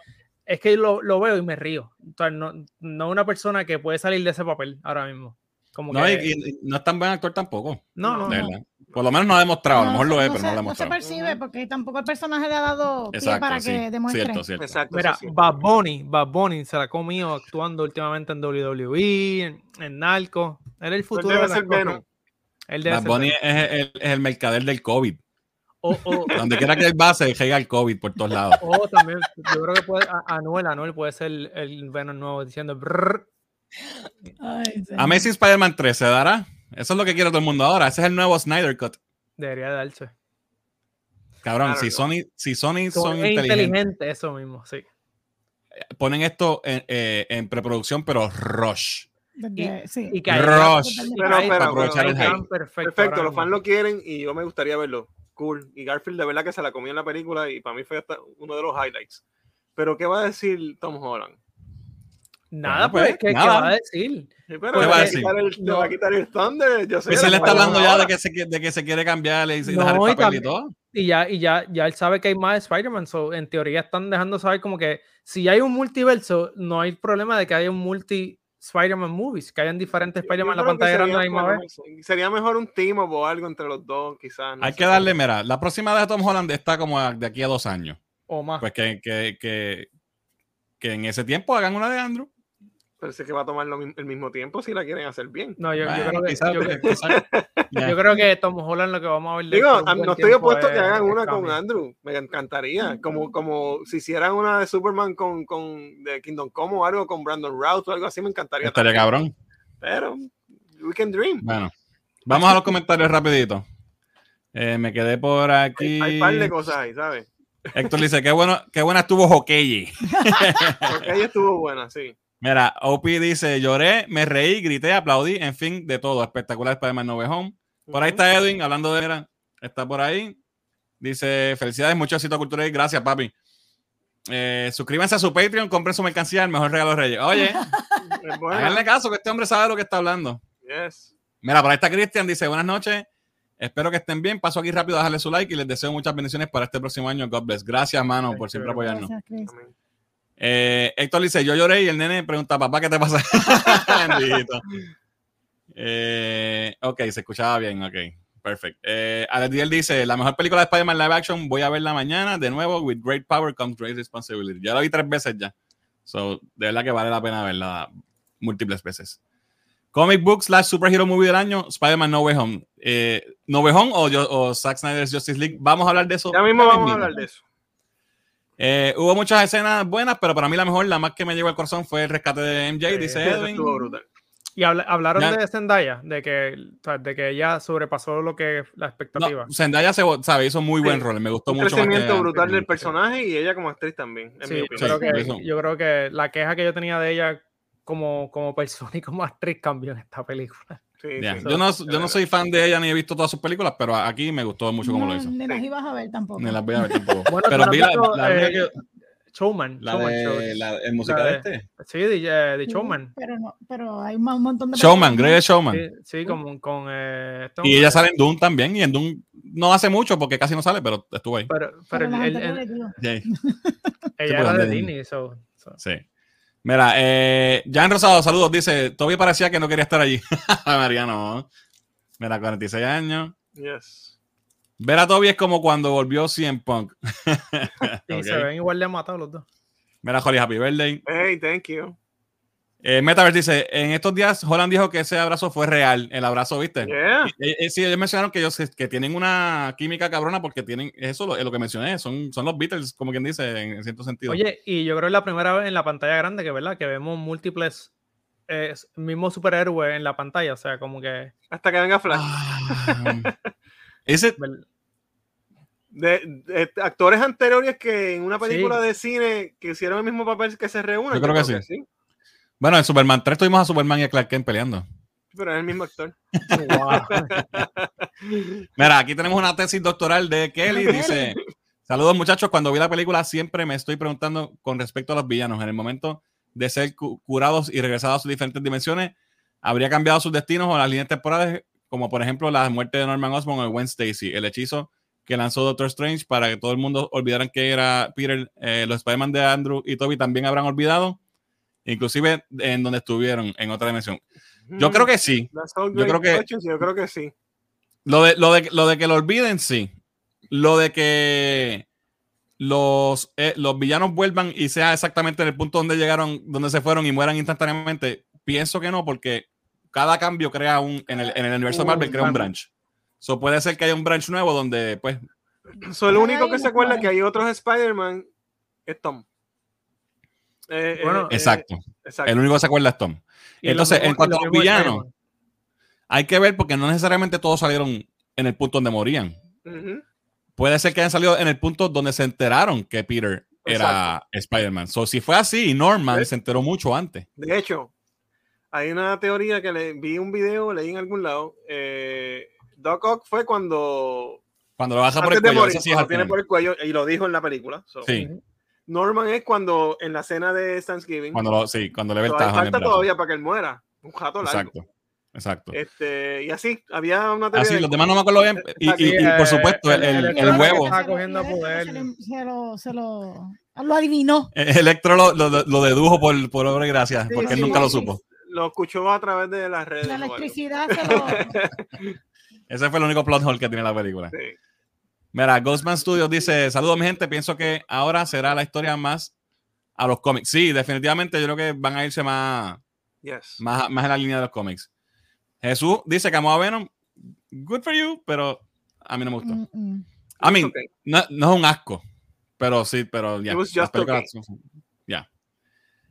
S5: es que lo, lo veo y me río. O sea, no, no es una persona que puede salir de ese papel ahora mismo. Como
S1: No,
S5: que,
S1: y, y no es tan buen actor tampoco.
S5: no, no, no.
S1: Por lo menos no ha demostrado, a lo mejor lo es, pero
S2: se,
S1: no lo ha
S2: no se
S1: demostrado.
S2: percibe porque tampoco el personaje le ha dado pie
S1: Exacto,
S2: para
S1: sí.
S2: que demuestre.
S1: Cierto, cierto.
S3: Exacto.
S5: Mira,
S3: sí.
S5: Bad Bunny, Bad Bunny se la ha comido actuando últimamente en WWE, en, en Narco. Era el
S3: Él
S5: futuro
S3: debe
S5: de
S3: ser
S5: cosas. Él debe
S1: Bad Bunny es el, es el mercader del COVID.
S5: O, o- [laughs]
S1: Donde quiera que él va, se llega el COVID por todos lados. [laughs]
S5: o también, yo creo que puede, a- Anuel, Anuel puede ser el, el Venom nuevo diciendo brrr.
S2: Ay, sí.
S1: Amazing Spider-Man 3 se dará. Eso es lo que quiere todo el mundo ahora. Ese es el nuevo Snyder Cut.
S5: Debería darse.
S1: Cabrón,
S3: Claro,
S1: si. Sony, si Sony
S5: Son
S1: son
S5: es
S1: inteligentes,
S5: inteligente, eso mismo, sí.
S1: ponen esto en, eh, en preproducción, pero rush.
S2: Desde- sí.
S5: Y
S1: Rush.
S3: Pero,
S5: cae-
S3: espera,
S1: aprovechar
S3: pero-
S1: el hype.
S5: perfecto.
S3: Perfecto, los fans lo quieren y yo me gustaría verlo. Cool. Y Garfield de verdad que se la comió en la película y para mí fue hasta uno de los highlights. Pero ¿qué va a decir Tom Holland?
S5: Nada,
S1: pues,
S5: pues, ¿qué, qué
S1: nada.
S5: va a decir?
S3: Sí, pero
S5: ¿Qué
S3: le
S5: va a
S3: va a
S1: decir?
S3: quitar el, le
S5: No.
S3: va a quitar el Thunder. Yo sé
S1: Pues él está hablando ya de que, se, de que se quiere cambiar y
S5: No,
S1: dejar el
S5: y
S1: papel y
S5: también-
S1: todo.
S5: Y ya, y ya, ya él sabe que hay más Spider-Man, so, en teoría están dejando saber como que si hay un multiverso, no hay problema de que haya un multi Spider-Man movies, que hayan diferentes Spider-Man en la pantalla grande la
S3: sería,
S5: misma vez.
S3: sería mejor un team up o algo entre los dos, quizás. no
S1: Hay
S3: sé.
S1: que darle, mira, la próxima de Tom Holland está como a- de aquí a dos años.
S5: O más.
S1: Pues que, que, que, que en ese tiempo hagan una de Andrew.
S3: Pero es que va a tomar lo el mismo tiempo si la quieren hacer bien.
S5: no, yo, yo creo que, yo, creo- [laughs] yo que Tom Holland lo que vamos a ver.
S3: Digo,
S5: por un
S3: a-
S5: buen
S3: no estoy opuesto a que
S5: es-
S3: hagan
S5: es
S3: una con
S5: cambio.
S3: Andrew. Me encantaría. Como, como si hicieran una de Superman con, con de Kingdom Come o algo con Brandon Routh o algo así, me encantaría.
S1: Estaría
S3: también.
S1: cabrón.
S3: Pero, we can dream.
S1: Bueno, vamos a los comentarios rapidito. Eh, me quedé por aquí.
S3: Hay un par de cosas ahí, ¿sabes?
S1: Héctor dice, qué bueno, qué buena estuvo.
S3: Porque ella [laughs] estuvo buena, sí.
S1: Mira, OP dice, lloré, me reí, grité, aplaudí, en fin, de todo. Espectacular Spider-Man No Way Home. Por ahí está Edwin, hablando de era, está por ahí. Dice, felicidades, mucho éxito cultural. Gracias, papi. Eh, suscríbanse a su Patreon, compren su mercancía, el mejor regalo de Reyes. Oye, [laughs]
S3: bueno.
S1: háganle caso que este hombre sabe lo que está hablando.
S3: Yes.
S1: Mira, por ahí está Cristian, dice, buenas noches. Espero que estén bien. Paso aquí rápido a dejarle su like y les deseo muchas bendiciones para este próximo año. God bless. Gracias, mano, por siempre apoyarnos.
S2: Gracias.
S1: Eh, Héctor dice, yo lloré y el nene pregunta, papá, ¿qué te pasa? [laughs] Eh, ok, se escuchaba bien, ok. Perfecto. Eh, Alediel dice, la mejor película de Spider-Man live action, voy a verla mañana de nuevo. With great power comes great responsibility. Ya la vi tres veces ya. So, de verdad que vale la pena verla múltiples veces. Comic book slash superhero movie del año, Spider-Man No Way Home. Eh, no Way Home o, yo- o Zack Snyder's Justice League. Vamos a hablar de eso.
S3: Ya mismo vamos a hablar de eso.
S1: Eh, hubo muchas escenas buenas, pero para mí la mejor, la más que me llegó al corazón fue el rescate de MJ,
S5: Sí,
S1: dice Edwin.
S5: Y habla- hablaron
S1: Ya.
S5: de Zendaya, de que, de que ella sobrepasó lo que la expectativa.
S1: No, Zendaya se, sabe, hizo muy buen
S3: Sí.
S1: rol, me gustó
S3: Un
S1: mucho. más
S3: crecimiento
S1: que-
S3: brutal del personaje y ella como actriz también, en
S5: Sí,
S3: mi
S5: yo,
S3: opinión.
S5: creo que, yo creo que la queja que yo tenía de ella como, como persona y como actriz cambió en esta película.
S3: Sí,
S1: Ya,
S3: sí.
S1: Yo, no, yo no soy fan de ella ni he visto todas sus películas, pero aquí me gustó mucho cómo
S2: No,
S1: lo hizo.
S2: Ni las ibas a ver tampoco.
S1: Ni las voy a ver tampoco. [laughs]
S5: Bueno,
S1: pero
S5: ¿tú
S1: vi la, la
S5: eh,
S1: que-
S5: Showman.
S1: la
S5: Showman
S1: de
S5: Show.
S1: la- el musical
S5: La de-
S1: este.
S5: Sí, de, eh, de
S2: Sí,
S5: Showman.
S2: Pero, no, pero hay un montón de.
S1: Showman, Greg Showman.
S5: Sí, sí, con, con eh,
S1: Y ella sale en Doom también, y en Doom no hace mucho porque casi no sale, pero estuvo ahí.
S5: Pero, pero
S2: Pero
S5: el- el- el- ella
S1: pues,
S5: era de
S1: de-
S5: Disney, so- so.
S1: Sí. Mira, eh, Jan Rosado, saludos. Dice, todavía parecía que no quería estar allí. [laughs] Ay, Mariano. Mira, 46 años.
S3: Yes.
S1: Ver a Toby es como cuando volvió CM Punk. [laughs]
S5: Y
S1: Ok.
S5: se ven igual de matados los dos.
S1: Mira, Holly, happy birthday.
S3: Hey, thank you.
S1: Eh, Metaverse dice, en estos días Holland dijo que ese abrazo fue real. El abrazo, ¿viste?
S3: Yeah.
S1: Eh, eh, sí, ellos mencionaron que ellos que tienen una química cabrona porque tienen, eso lo- es lo que mencioné, son, son los Beatles, como quien dice, en, cierto sentido.
S5: Oye, y yo creo que es la primera vez en la pantalla grande que, ¿verdad? Que vemos múltiples eh, mismos superhéroes en la pantalla. O sea, como que.
S3: Hasta que venga Flash.
S1: Ah, ese. [laughs]
S3: De, de actores anteriores que en una película
S5: Sí.
S3: de cine que hicieron el mismo papel que se reúnen.
S1: Yo creo que sí. Bueno, en Superman 3 tuvimos a Superman y a Clark Kent peleando.
S3: Pero es el mismo actor. [laughs]
S1: Mira, aquí tenemos una tesis doctoral de Kelly. Dice: Saludos, muchachos. Cuando vi la película, siempre me estoy preguntando con respecto a los villanos. En el momento de ser cu- curados y regresados a sus diferentes dimensiones, ¿habría cambiado sus destinos o las líneas temporales? Como por ejemplo la muerte de Norman Osborn o Gwen Stacy, el hechizo que lanzó Doctor Strange para que todo el mundo olvidaran que era Peter, eh, los Spider-Man de Andrew y Toby también habrán olvidado, inclusive en donde estuvieron, en otra dimensión. Yo creo que sí. Yo creo que-
S3: questions, Yo creo que sí.
S1: Lo de, lo de, lo de que lo olviden, sí. Lo de que los, eh, los villanos vuelvan y sea exactamente en el punto donde llegaron, donde se fueron y mueran instantáneamente, pienso que no, porque cada cambio crea un, en el, en el universo de Marvel, crea un branch. So puede ser que haya un branch nuevo donde, pues,
S3: So, el único que se acuerda que hay otros Spider-Man es Tom. Eh,
S5: Bueno,
S3: eh,
S1: exacto.
S3: exacto.
S1: El único que se acuerda es Tom.
S5: Y
S1: Entonces,
S5: mismo-
S1: en cuanto a
S5: lo
S1: los villanos, hay que ver porque no necesariamente todos salieron en el punto donde morían. Puede ser que hayan salido en el punto donde se enteraron que Peter era Spider-Man. So, si fue así, Norman se enteró mucho antes.
S3: De hecho, hay una teoría que le vi un video, leí en algún lado. Eh, Doc Ock fue cuando.
S1: Cuando lo baja por
S3: antes
S1: el
S3: de
S1: cuello,
S3: morir,
S1: eso sí es
S3: cuando
S1: al
S3: tiene por el cuello, y lo dijo en la película. So,
S1: Sí,
S3: Norman es cuando en la cena de Thanksgiving.
S1: cuando lo, sí, cuando le ve el en el
S3: falta
S1: brazo.
S3: todavía para que él muera. Un jato largo.
S1: Exacto, exacto.
S3: Este, y así, había una teoría.
S1: Así,
S3: de-
S1: los demás no me acuerdo bien. Y, y- y,
S5: Sí,
S1: por
S5: eh,
S1: supuesto, el,
S5: el-
S1: huevo.
S5: Cogiendo
S2: Se lo-
S5: poder.
S2: Se lo, se lo, adivinó.
S1: Electro lo, lo, lo dedujo por, por obra y gracia,
S3: Sí,
S1: porque él
S3: sí,
S1: nunca lo supo.
S3: Lo escuchó a través de las redes.
S2: La electricidad se lo. [laughs]
S1: Ese fue el único plot hole que tiene la película.
S3: Sí.
S1: Mira, Ghostman Studios dice: Saludos, mi gente. Pienso que ahora será la historia más a los cómics. Sí, definitivamente yo creo que van a irse más,
S3: Yes.
S1: más, más en la línea de los cómics. Jesús dice que amó a Venom. Good for you, pero a mí no me gustó.
S2: Mm, mm.
S1: I mean,
S3: Okay.
S1: no, no es un asco, pero sí, pero ya.
S3: It was
S1: las
S3: just
S1: películas
S3: okay.
S1: Ya.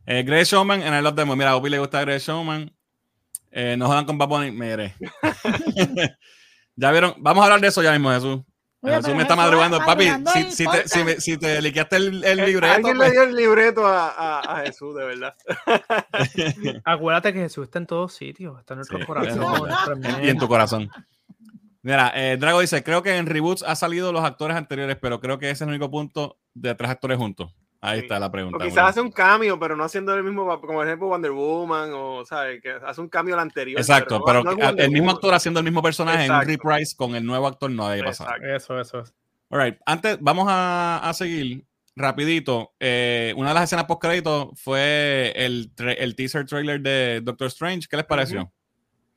S1: Eh, Grey Showman en el Love Demo. Mira, a Obi le gusta Grey Showman. Eh, no jodan con Bunny. Mire. [laughs] [laughs] ya vieron. Vamos a hablar de eso ya mismo, Jesús.
S2: Oye,
S1: Jesús
S2: pero
S1: me está madrugando, papi. Si, te, si, me- si te liqueaste el, el
S3: Eh,
S1: libreto,
S3: Alguien
S1: pues,
S3: le dio el libreto a, a- a Jesús, de verdad. [laughs]
S5: Acuérdate que Jesús está en todos sitios, está en nuestro
S1: Sí,
S5: corazón,
S1: y en tu corazón. Mira, eh, Drago dice, creo que en reboots ha salido los actores anteriores, pero creo que ese es el único punto de tres actores juntos. Ahí
S3: Sí.
S1: está la
S3: O
S1: pregunta. muy
S3: quizás hace un cambio, pero no haciendo el mismo, como por ejemplo Wonder Woman, o ¿sabes? que hace un cambio al anterior.
S1: Exacto,
S3: no-
S1: pero
S3: no
S1: el mismo actor haciendo el mismo personaje en un reprise con el nuevo actor no había pasado.
S3: Exacto.
S5: Eso, eso.
S1: All right, antes, vamos a, a seguir rapidito. Eh, una de las escenas post crédito fue el, el teaser trailer de Doctor Strange. ¿Qué les pareció?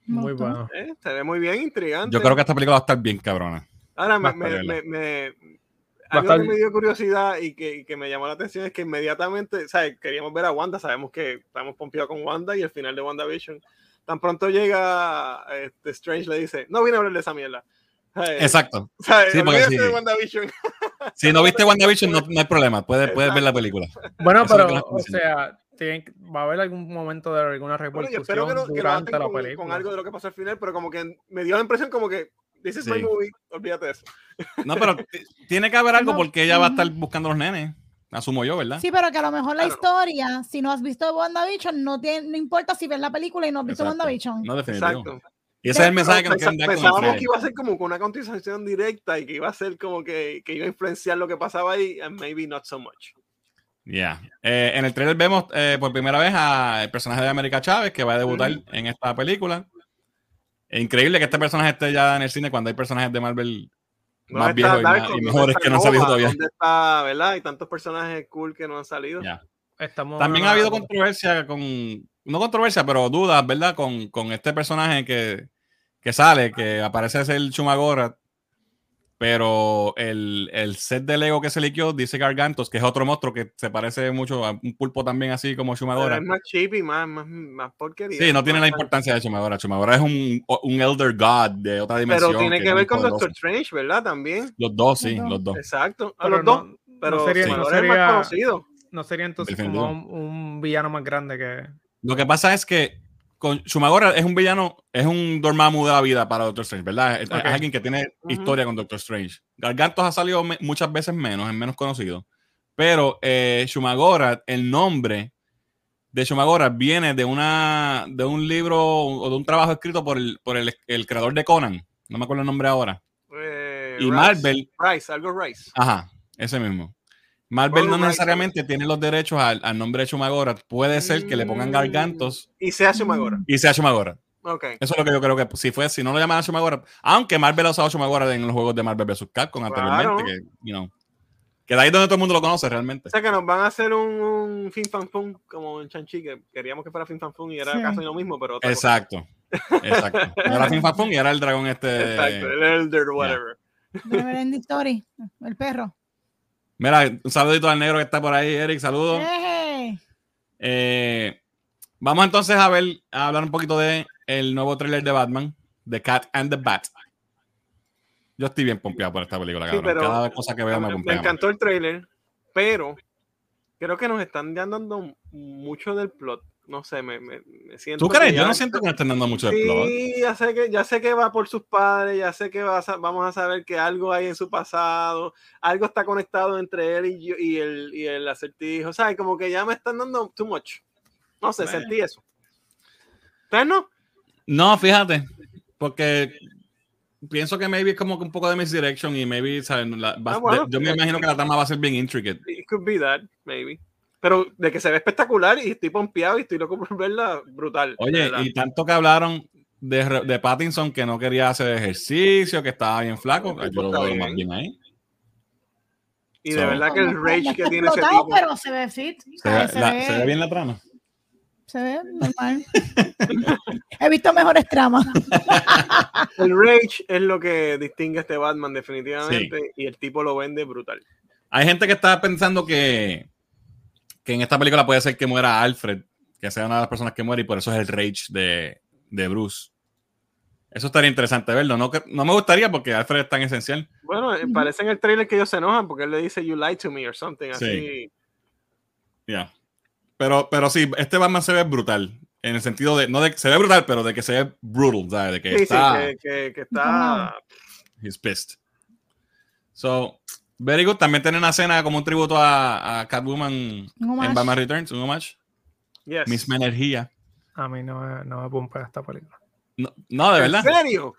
S5: Muy bueno.
S3: Eh, se ve muy bien, intrigante.
S1: Yo creo que esta película va a estar bien cabrona.
S3: Ahora, me, me, me, algo que me dio curiosidad y que, y que me llamó la atención es que inmediatamente, ¿sabes? Queríamos ver a Wanda, sabemos que estamos pompeados con Wanda y el final de WandaVision. Tan pronto llega este Strange le dice, no vine a hablar de esa mierda. ¿Sabes?
S1: Exacto.
S3: ¿Sabes?
S1: Sí, porque sí.
S3: de WandaVision.
S1: Si no viste WandaVision, no, no hay problema. Puedes, puedes ver la película.
S5: Bueno,
S1: Eso es lo
S5: pero, o sea, va a haber algún momento de alguna
S3: Bueno,
S5: repercusión
S3: yo espero que, no, que lo
S5: durante
S3: aten
S5: la
S3: con,
S5: película.
S3: con algo de lo que pasó al final, pero como que me dio la impresión como que, this is my movie, olvídate de eso. [laughs]
S1: No, pero tiene que haber algo
S2: No,
S1: porque ella va a estar buscando a los nenes. Asumo yo, ¿verdad?
S2: Sí, pero que a lo mejor la
S3: Claro.
S2: historia, si no has visto WandaVision, no, tiene, no importa si ves la película y no has visto
S1: Exacto.
S2: WandaVision.
S1: No, definitivo.
S3: Exacto.
S1: Y ese es el mensaje que nos quieren dar
S3: pensábamos que iba a ser como con una continuación directa y que iba a ser como que, que iba a influenciar lo que pasaba ahí, and maybe not so much.
S1: Yeah. Eh, en el trailer vemos eh, por primera vez al personaje de América Chávez que va a debutar en esta película. Es increíble que este personaje esté ya en el cine cuando hay personajes de Marvel
S3: ¿Dónde
S1: más
S3: está
S1: viejos y, mejores que no han salido todavía.
S3: ¿Dónde está, verdad? Hay tantos personajes cool que no han salido.
S1: Ya.
S5: Estamos
S1: También ha habido controversia con, no controversia, pero dudas, ¿verdad? Con, con este personaje que, que sale, que aparece ser Chumagora, pero el, el set de Lego que se liqueó dice Gargantos, que es otro monstruo que se parece mucho a un pulpo también así como
S3: Pero
S1: Chumagora.
S3: es más cheap y más, más, más porquería.
S1: Sí, no tiene la importancia de Chumagora. Chumagora es un, un Elder God de otra dimensión.
S3: Pero tiene
S1: es
S3: que ver con
S1: poderoso.
S3: Doctor Strange, ¿verdad? También.
S1: Los dos, sí,
S2: Los dos.
S1: los dos.
S3: Exacto. A
S5: Pero
S3: los
S5: no-
S3: dos. Pero
S5: no sería-
S1: no
S3: Chumagora es
S5: sería-
S3: más conocido.
S5: No sería entonces como un, un villano más grande que.
S1: Lo que pasa es que con Shumagora es un villano, es un Dormammu de la vida para Doctor Strange, ¿verdad? Es, alguien que tiene historia con Doctor Strange. Gargantos ha salido muchas veces menos, es menos conocido. Pero eh, Shumagora, el nombre de Shumagora viene de, una, de un libro o de un trabajo escrito por el, por el, el creador de Conan. No me acuerdo el nombre ahora.
S3: Eh,
S1: Y
S3: Rice.
S1: Marvel,
S3: Rice, algo Rice.
S1: Ajá, ese mismo. Marvel no necesariamente tiene los derechos al, al nombre de Shumagora. Puede ser que le pongan
S3: Mm.
S1: Gargantos
S3: Y se hace Chumagora.
S1: y sea Shumagora.
S3: Ok.
S1: Eso es lo que yo creo que si fue, si no lo llaman a Shumagora, aunque Marvel ha usado Shumagora en los juegos de Marvel vs. Capcom anteriormente,
S3: Claro.
S1: que, you know, que de ahí donde todo el mundo lo conoce realmente.
S3: O sea que nos van a hacer un, un Fin Fan Fun como en Chanchi, que queríamos que fuera Fin Fan Fun y era
S2: Sí.
S3: casi lo mismo, pero otra cosa.
S1: Exacto. Exacto. [laughs] Era Fin Fan Fun y era el dragón este.
S3: Exacto, el Elder, whatever.
S2: Neverending Story, el perro.
S1: Mira, un saludito al negro que está por ahí, Eric, saludos. Eh, vamos entonces a ver, a hablar un poquito de el nuevo tráiler de Batman, The Cat and the Bat. Yo estoy bien pompeado por esta película,
S3: Sí,
S1: cabrón.
S3: pero
S1: Cada cosa que veo me
S3: me,
S1: pompea. más.
S3: encantó el trailer, pero creo que nos están ya dando mucho del plot. No sé, me, me, me siento.
S1: ¿Tú crees? Yo no siento que me estén dando mucho.
S3: Sí, ya sé que ya sé que va por sus padres, ya sé que va a vamos a saber que algo hay en su pasado, algo está conectado entre él y, yo, y el y el acertijo, ¿sabes? Como que ya me están dando too much. No sé, sentí eso. ¿Ustedes no?
S1: No, fíjate, porque pienso que maybe es como que un poco de misdirection y maybe, ¿sabes? La- va-
S3: Ah, bueno.
S1: de- yo me imagino que la trama va a ser bien intricate.
S3: It could be that, maybe. Pero de que se ve espectacular y estoy pompeado y estoy loco por verla, brutal.
S1: Oye,
S3: verdad.
S1: y tanto que hablaron de, de Pattinson que no quería hacer ejercicio, que estaba bien flaco. Yo lo veo más
S3: bien.
S1: bien ahí.
S3: Y de verdad que el rage que tiene ese tipo.
S2: pero se ve fit.
S1: Se ve,
S2: Se,
S1: la-
S2: ve,
S1: se ve bien la trama.
S2: se ve normal. He visto mejores tramas. [laughs]
S3: El rage es lo que distingue a este Batman definitivamente y el tipo lo vende brutal.
S1: Hay gente que está pensando que, que en esta película puede ser que muera Alfred, que sea una de las personas que muere y por eso es el rage de, de Bruce. Eso estaría interesante verlo. No, que- no me gustaría porque Alfred es tan esencial.
S3: Bueno, eh, parece en el trailer que ellos se enojan porque él le dice you lied to me or something así.
S1: Ya. Pero, pero sí, este Batman se ve brutal. En el sentido de, no de, se ve brutal, pero de que se ve brutal, ¿sabes? De que
S3: Sí, sí,
S1: está,
S3: que, que- que está.
S1: He's pissed. So, very good. También tiene una escena como un tributo a, a Catwoman en Batman Returns, un homage.
S3: Yes.
S1: Misma energía.
S5: A mí no me, no me pompea esta película.
S1: No, no, de verdad.
S3: ¿En serio?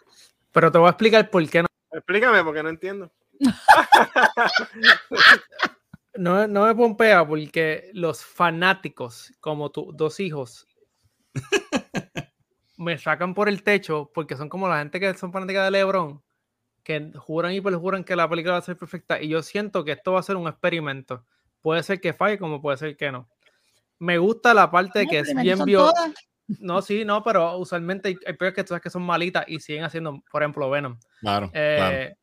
S5: Pero te voy a explicar por qué no.
S3: Explícame porque no entiendo. [laughs]
S5: No, no me pompea porque los fanáticos, como tus dos hijos, [laughs] me sacan por el techo porque son como la gente que son fanáticas de LeBron, que juran y perjuran que la película va a ser perfecta. Y yo siento que esto va a ser un experimento. Puede ser que falle, como puede ser que no. Me gusta la parte que es bien vio.
S2: todas.
S5: No, sí, no, pero usualmente hay, hay películas que tú sabes que son malitas y siguen haciendo, por ejemplo, Venom.
S1: Claro,
S5: Eh,
S1: claro.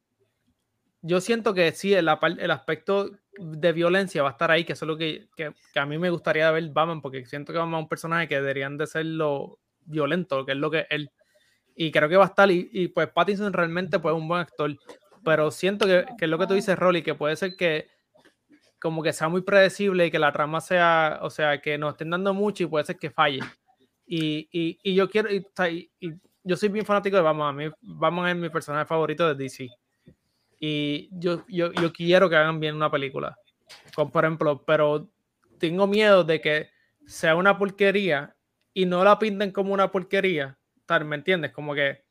S5: Yo siento que sí, el, el aspecto de violencia va a estar ahí, que eso es lo que, que- que a mí me gustaría ver Batman, porque siento que Batman es un personaje que deberían de ser lo violento, que es lo que él. Y creo que va a estar, y, pues Pattinson realmente pues, es un buen actor, pero siento que, que es lo que tú dices, Rolly, que puede ser que como que sea muy predecible y que la trama sea, o sea, que nos estén dando mucho y puede ser que falle. Y, y, y yo quiero, y yo soy bien fanático de Batman, a mí Batman es mi personaje favorito de DC. Y yo, yo, yo quiero que hagan bien una película. Como por ejemplo, pero tengo miedo de que sea una porquería y no la pinten como una porquería. Tal, ¿Me entiendes? Como que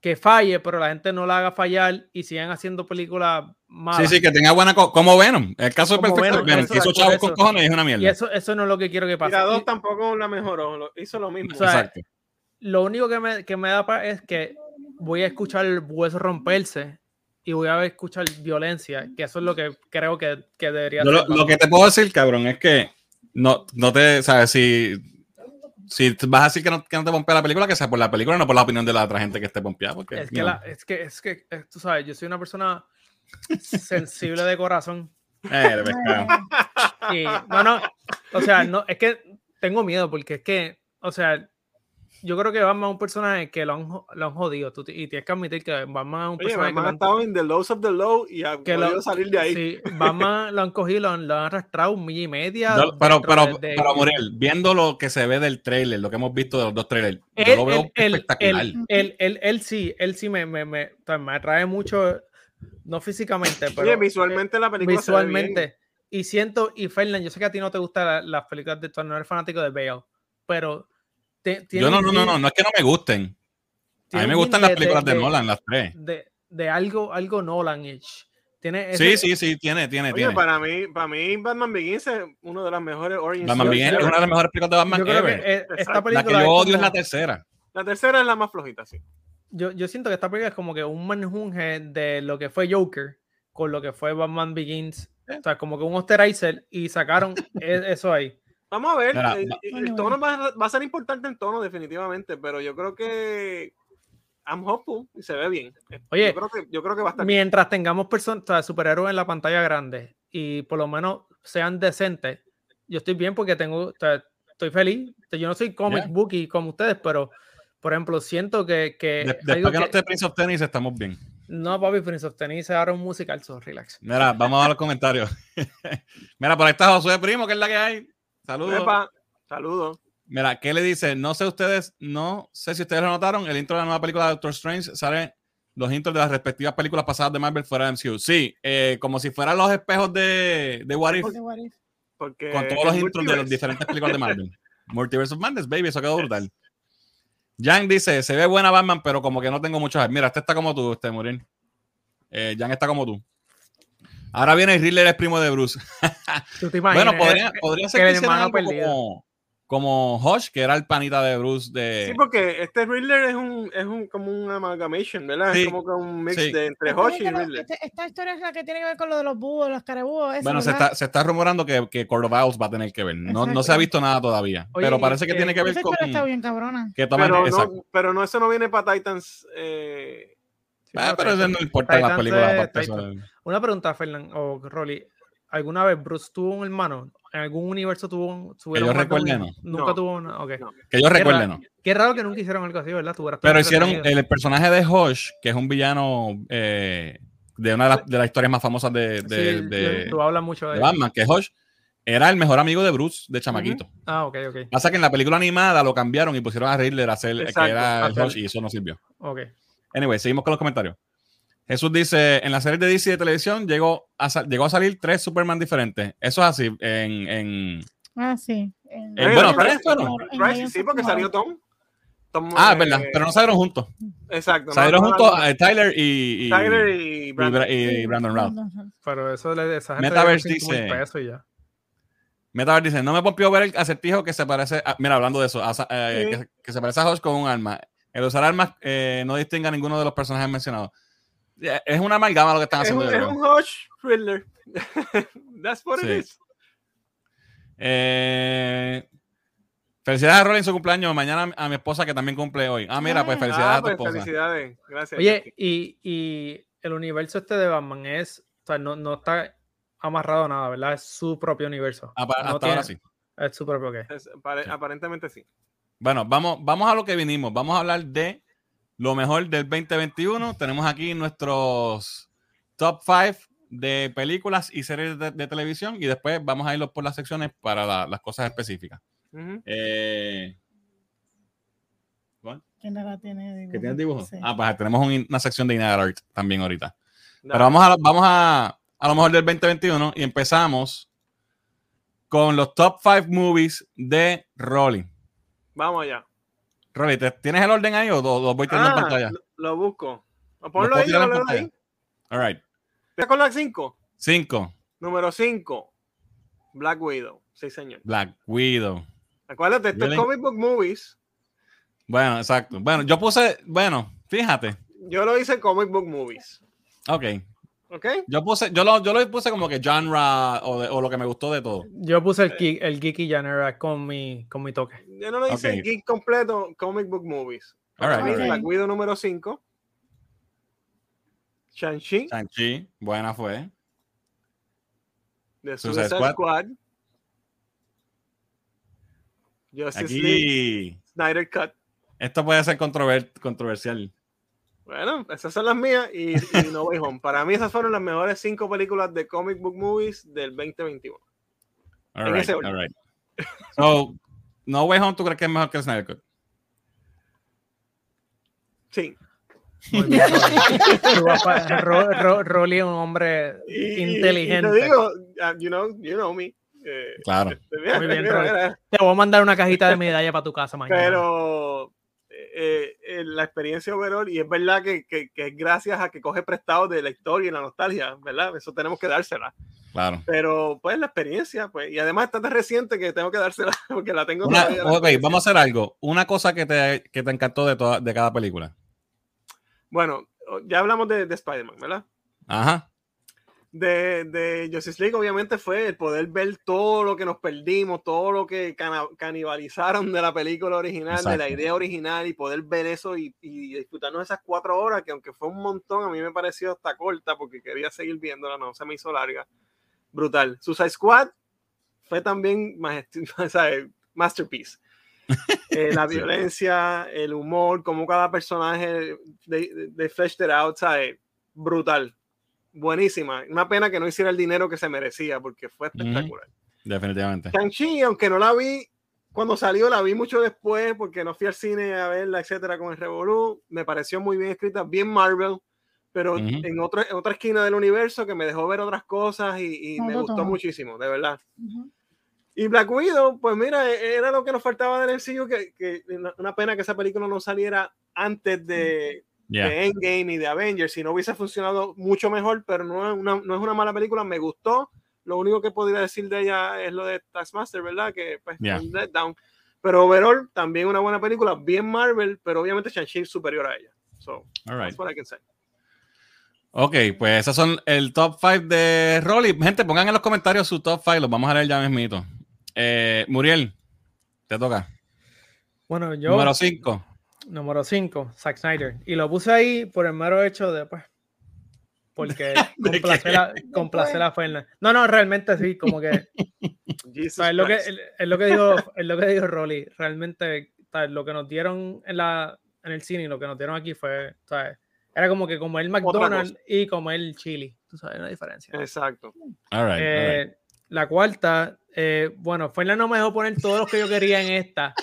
S5: que falle, pero la gente no la haga fallar y sigan haciendo películas malas.
S1: Sí, sí, que tenga buena. co- como Venom. El caso
S5: Como
S1: perfecto.
S5: Venom,
S1: Venom,
S5: eso,
S1: que hizo chavos
S5: eso.
S1: con cojones y es una
S5: Y
S1: mierda.
S5: eso, eso no es lo que quiero que pase.
S3: Mira,
S5: Y-
S3: dos tampoco la mejoró, lo- hizo lo mismo.
S5: O sea,
S1: Exacto.
S5: lo único que me, que me da paz es que voy a escuchar el hueso romperse y voy a escuchar violencia, que eso es lo que creo que, que debería
S1: Yo
S5: ser.
S1: lo, lo que te puedo decir, cabrón, es que no, no te, sabes, si, si vas a decir que no, que no te pompea la película, que sea por la película, no por la opinión de la otra gente que esté pompeada. Porque,
S5: es, que la- es que, es que, eh, tú sabes, yo soy una persona sensible de corazón.
S1: eh. [laughs]
S5: Y, no, no, o sea, no, es que tengo miedo porque es que, o sea, yo creo que Batman es un personaje que lo han, lo han jodido tú y tienes que admitir que Batman es un
S3: Oye,
S5: personaje que
S3: Batman
S5: lo
S3: ha
S5: han-
S3: estado en the lows of the low y ha
S5: que lo-
S3: podido salir de ahí.
S5: Sí, Batman lo han cogido, lo han, lo han arrastrado un milla y media.
S1: Yo- pero, pero,
S5: de- de-
S1: pero, Muriel, viendo lo que se ve del trailer, lo que hemos visto de los dos trailers, yo
S5: él,
S1: lo veo
S5: él-
S1: espectacular.
S5: él- él- él- él sí, él sí me, me, me, me atrae mucho, no físicamente, pero
S3: Oye, visualmente la película se ve bien.
S5: visualmente. Y siento, y Fernan, yo sé que a ti no te gustan la- las películas de tú no eres fanático de Bale, pero
S1: Yo no, no, no, no, no es que no me gusten. A mí me gustan las películas de,
S5: de-
S1: Nolan, las tres.
S5: De, de algo, algo Nolan-ish. Tiene
S1: Sí,
S5: ese-
S1: sí, sí, tiene, tiene,
S3: Oye,
S1: tiene.
S3: para mí, para mí Batman Begins es una de las mejores origin
S1: Batman Begins es una de las mejores películas de Batman
S5: Yo creo que
S1: ever.
S5: eh, esta película
S1: La que yo
S5: es
S1: odio es
S5: como-
S1: la tercera.
S3: La tercera es la más flojita, sí.
S5: yo, yo siento que esta película es como que un manjunje de lo que fue Joker con lo que fue Batman Begins. O sea, como que un Osterizer y sacaron [laughs] e- eso ahí.
S3: Vamos a ver.
S1: Mira,
S3: eh, el
S2: Bueno,
S3: tono va, va a ser importante el tono, definitivamente, pero yo creo que I'm hopeful y se ve bien.
S5: Oye,
S3: yo creo que, yo creo que va a estar bien.
S5: Mientras tengamos personas, o sea, superhéroes en la pantalla grande y por lo menos sean decentes, yo estoy bien porque tengo, o sea, estoy feliz. O sea, Yo no soy comic
S1: Yeah.
S5: bookie como ustedes, pero por ejemplo, siento que, que
S1: De- después que no esté Prince of Tennis, estamos bien.
S5: no, papi, Prince of Tennis ahora un musical, so relax.
S1: Mira, vamos a ver los comentarios. [laughs] Mira, por ahí está Josué Primo, que es la que hay. Saludos.
S3: Epa, saludos.
S1: Mira, ¿qué le dice? No sé ustedes, no sé si ustedes lo notaron, el intro de la nueva película de Doctor Strange sale los intros de las respectivas películas pasadas de Marvel fuera de MCU. Sí, eh, como si fueran los espejos de, de What If,
S2: Porque,
S1: con todos los intros de las diferentes películas de Marvel. [laughs] Multiverse of Madness, baby, eso quedó brutal. Jan dice, se ve buena Batman, pero como que no tengo mucho hype. Mira, este está como tú, este Morín. Eh, Jan está como tú. Ahora viene Riddler, es primo de Bruce. [laughs]
S5: ¿Tú te imaginas?
S1: Bueno, podría,
S5: Eh,
S1: podría
S5: que
S1: ser
S5: el
S1: que
S5: hermano
S1: algo
S5: perdido.
S1: como, como Hush, que era el panita de Bruce de...
S3: Sí, porque este Riddler es un, es un como un amalgamation, ¿verdad?
S1: Sí,
S3: Es como que un mix
S1: sí.
S3: de entre Hosh y Riddler.
S2: este- esta historia es la que tiene que ver con lo de los búhos, los carebúhos. eso,
S1: Bueno, se está, se está rumorando que, que va a tener que ver. No, no se ha visto nada todavía.
S5: Oye,
S1: pero parece que
S5: que-
S1: tiene que ver con
S2: historia está bien cabrona.
S1: que toman
S3: Pero no, pero no, eso no viene para Titans. Eh,
S1: Ah,
S5: no,
S1: pero eso no importa en las
S5: Titans
S1: películas. de-
S5: Una pregunta, Fernán o Rolly. ¿Alguna vez Bruce tuvo un hermano? ¿En algún universo tuvo un tuvieron
S1: yo recuerde,
S5: hijo? Nunca
S3: No.
S5: tuvo una. Ok.
S3: No.
S1: Que yo recuerde, ¿no?
S5: Qué raro que nunca hicieron algo así, ¿verdad?
S1: Pero hicieron el, personaje de Hush, que es un villano eh, de una de las, de las historias más famosas de,
S5: Sí,
S1: de,
S5: tú-
S1: de-
S5: tú hablas mucho de
S1: de
S5: él.
S1: Batman, que Hush era el mejor amigo de Bruce de chamaquito.
S5: Ah, ok, ok.
S1: Pasa que en la película animada lo cambiaron y pusieron a Riddler a hacer que era Hush y eso no sirvió.
S5: Ok.
S1: Anyway, seguimos con los comentarios. Jesús dice, en la serie de DC de televisión llegó a, sal- llegó a salir tres Superman diferentes. Eso es así. En, en-
S2: Ah, sí. En-
S1: Eh, bueno,
S2: en-
S1: tres fueron.
S3: sí, porque salió Tom. Tom,
S1: Ah, es
S3: eh,
S1: verdad. Pero no salieron juntos.
S3: Exacto.
S1: Salieron
S3: no,
S1: juntos
S3: no,
S1: eh, Tyler y, y,
S3: Tyler y Brandon.
S1: Bra- y Brandon Routh.
S5: Pero eso de esa gente
S1: Metaverse dice-
S5: y ya.
S1: Metaverse dice, no me pompió ver el acertijo que se parece, a- mira, hablando de eso, a eh,
S3: Sí.
S1: que, que se parece a Hodge con un arma. El usar armas eh, no distingue a ninguno de los personajes mencionados. Eh, Es una amalgama lo que están
S3: Es un,
S1: haciendo.
S3: es un Hodge thriller. [laughs] That's what
S1: Sí.
S3: it is.
S1: Eh, felicidades a Rolly en su cumpleaños. Mañana a mi esposa que también cumple hoy. Ah, mira, pues
S2: Ah.
S1: felicidades
S3: Ah,
S1: a tu
S3: pues
S1: esposa.
S3: felicidades. Gracias.
S5: Oye, y, y el universo este de Batman es, o sea, no, no está amarrado a nada, ¿verdad? Es su propio universo.
S1: Ah,
S5: No
S1: hasta
S5: tiene-
S1: ahora sí.
S5: Es su propio.
S3: Es- apare- aparentemente sí.
S1: Bueno, vamos, vamos a lo que vinimos. Vamos a hablar de lo mejor del 2021. Tenemos aquí nuestros top 5 de películas y series de, de televisión y después vamos a irlos por las secciones para la- las cosas específicas. Eh, ¿cuál?
S2: ¿Quién la tiene dibujo?
S1: ¿Que tiene dibujo?
S2: Sí.
S1: Ah, pues tenemos un- una sección de Inagar Art también ahorita. Pero vamos a, vamos a, a lo mejor del 2021 y empezamos con los top 5 movies de Rolly.
S3: Vamos allá.
S1: Rolly, ¿te- ¿tienes el orden ahí o lo, lo voy teniendo en
S3: Ah,
S1: pantalla?
S3: lo, lo busco.
S1: ¿Lo
S3: Ponlo ahí,
S1: tirar en
S3: ahí.
S1: All right.
S3: ¿Estás con la 5?
S1: 5.
S3: Número 5. Black Widow. Sí, señor.
S1: Black Widow.
S3: Acuérdate, esto
S1: Really?
S3: es comic book movies.
S1: Bueno, exacto. Bueno, yo puse, bueno, fíjate.
S3: Yo lo hice comic book movies.
S1: Ok.
S3: ¿Ok?
S1: Yo puse, yo lo, yo lo puse como que genre o, de- o lo que me gustó de todo.
S5: Yo puse el, geek- el geeky genre con mi, con mi toque.
S3: Yo no lo hice
S1: Ok.
S3: geek completo, comic book movies.
S1: All right, all right.
S3: Black Widow número 5. Shang-Chi,
S1: Shang-Chi, buena fue.
S3: The
S1: Suicide
S3: Suicide
S1: Squad.
S3: Squad. Justice League,
S1: Aquí,
S3: Snyder Cut.
S1: esto puede ser controver- controversial.
S3: Bueno, esas son las mías y, y No Way Home. Para mí esas fueron las mejores cinco películas de comic book movies del 2021.
S1: All right, all right. So, No Way Home, ¿tú crees que es mejor que el Snyder Cut?
S3: Sí.
S5: Rolly. Ro- Ro- es un hombre
S3: Y- y- y
S5: inteligente.
S3: te digo, uh, you know, you know me. Eh,
S1: Claro.
S3: mira,
S5: Muy bien,
S3: mira, mira.
S5: Te voy a mandar una cajita de medalla para tu casa mañana.
S3: Pero eh, eh, la experiencia overall, y es verdad que, que, que es gracias a que coge prestado de la historia y la nostalgia, ¿verdad? Eso tenemos que dársela.
S1: Claro.
S3: Pero pues la experiencia, pues, y además está tan reciente que tengo que dársela [laughs] porque la tengo
S1: Una-
S3: todavía. la
S1: ok,
S3: experiencia.
S1: vamos a hacer algo. Una cosa que te, que te encantó de, toda, de cada película.
S3: Bueno, ya hablamos de, de Spider-Man, ¿verdad?
S1: Ajá.
S3: De, de Justice League, obviamente, fue el poder ver todo lo que nos perdimos, todo lo que cana- canibalizaron de la película original, de la
S1: Exacto.
S3: idea original, y poder ver eso y, y disfrutarnos esas cuatro horas, que aunque fue un montón, a mí me pareció hasta corta porque quería seguir viéndola, no se me hizo larga. Brutal. Suicide Squad fue también [laughs] sea, masterpiece. Eh, la [laughs] violencia, el humor, como cada personaje de, de, de fleshed it out, ¿sabes? brutal, buenísima. Una pena que no hiciera el dinero que se merecía porque fue espectacular.
S1: Definitivamente.
S3: Shang-Chi, aunque no la vi cuando salió, la vi mucho después porque no fui al cine a verla, etcétera, con el Revolu. Me pareció muy bien escrita, bien Marvel, pero en, otro, en otra esquina del universo que me dejó ver otras cosas y, y
S2: No
S3: me gustó muchísimo, de verdad. Y Black Widow, pues mira, e- era lo que nos faltaba del MCU, que, que una- una pena que esa película no saliera antes de,
S1: Ya.
S3: de Endgame y de Avengers, si no hubiese funcionado mucho mejor, pero no es una, no es una mala película, me gustó. Lo único que podría decir de ella es lo de Taskmaster, ¿verdad? Que pues
S1: Yeah.
S3: un letdown. Pero overall, también una buena película, bien Marvel, pero obviamente Shang-Chi es superior a ella. So,
S1: All right.
S3: that's what I can say.
S1: Ok, pues esos son el top 5 de Rolly. Gente, pongan en los comentarios su top 5, los vamos a leer ya mismito. Eh, Muriel, te toca.
S5: Bueno, yo.
S1: Número 5.
S5: Número 5, Zack Snyder. Y lo puse ahí por el mero hecho de, pues, porque [laughs]
S1: ¿De
S5: complacer a, complacer a. No, no, realmente sí, como que. Es lo que, es lo que dijo, es lo que dijo Rolly. Realmente, ¿sabes? Lo que nos dieron en, la, en el cine y lo que nos dieron aquí fue, ¿sabes? Era como que comer McDonald's y comer chili. Tú sabes la diferencia.
S3: Exacto.
S1: All right, all right.
S5: Eh, La cuarta, eh, bueno, Fernan no me dejó poner todos los que yo quería en esta,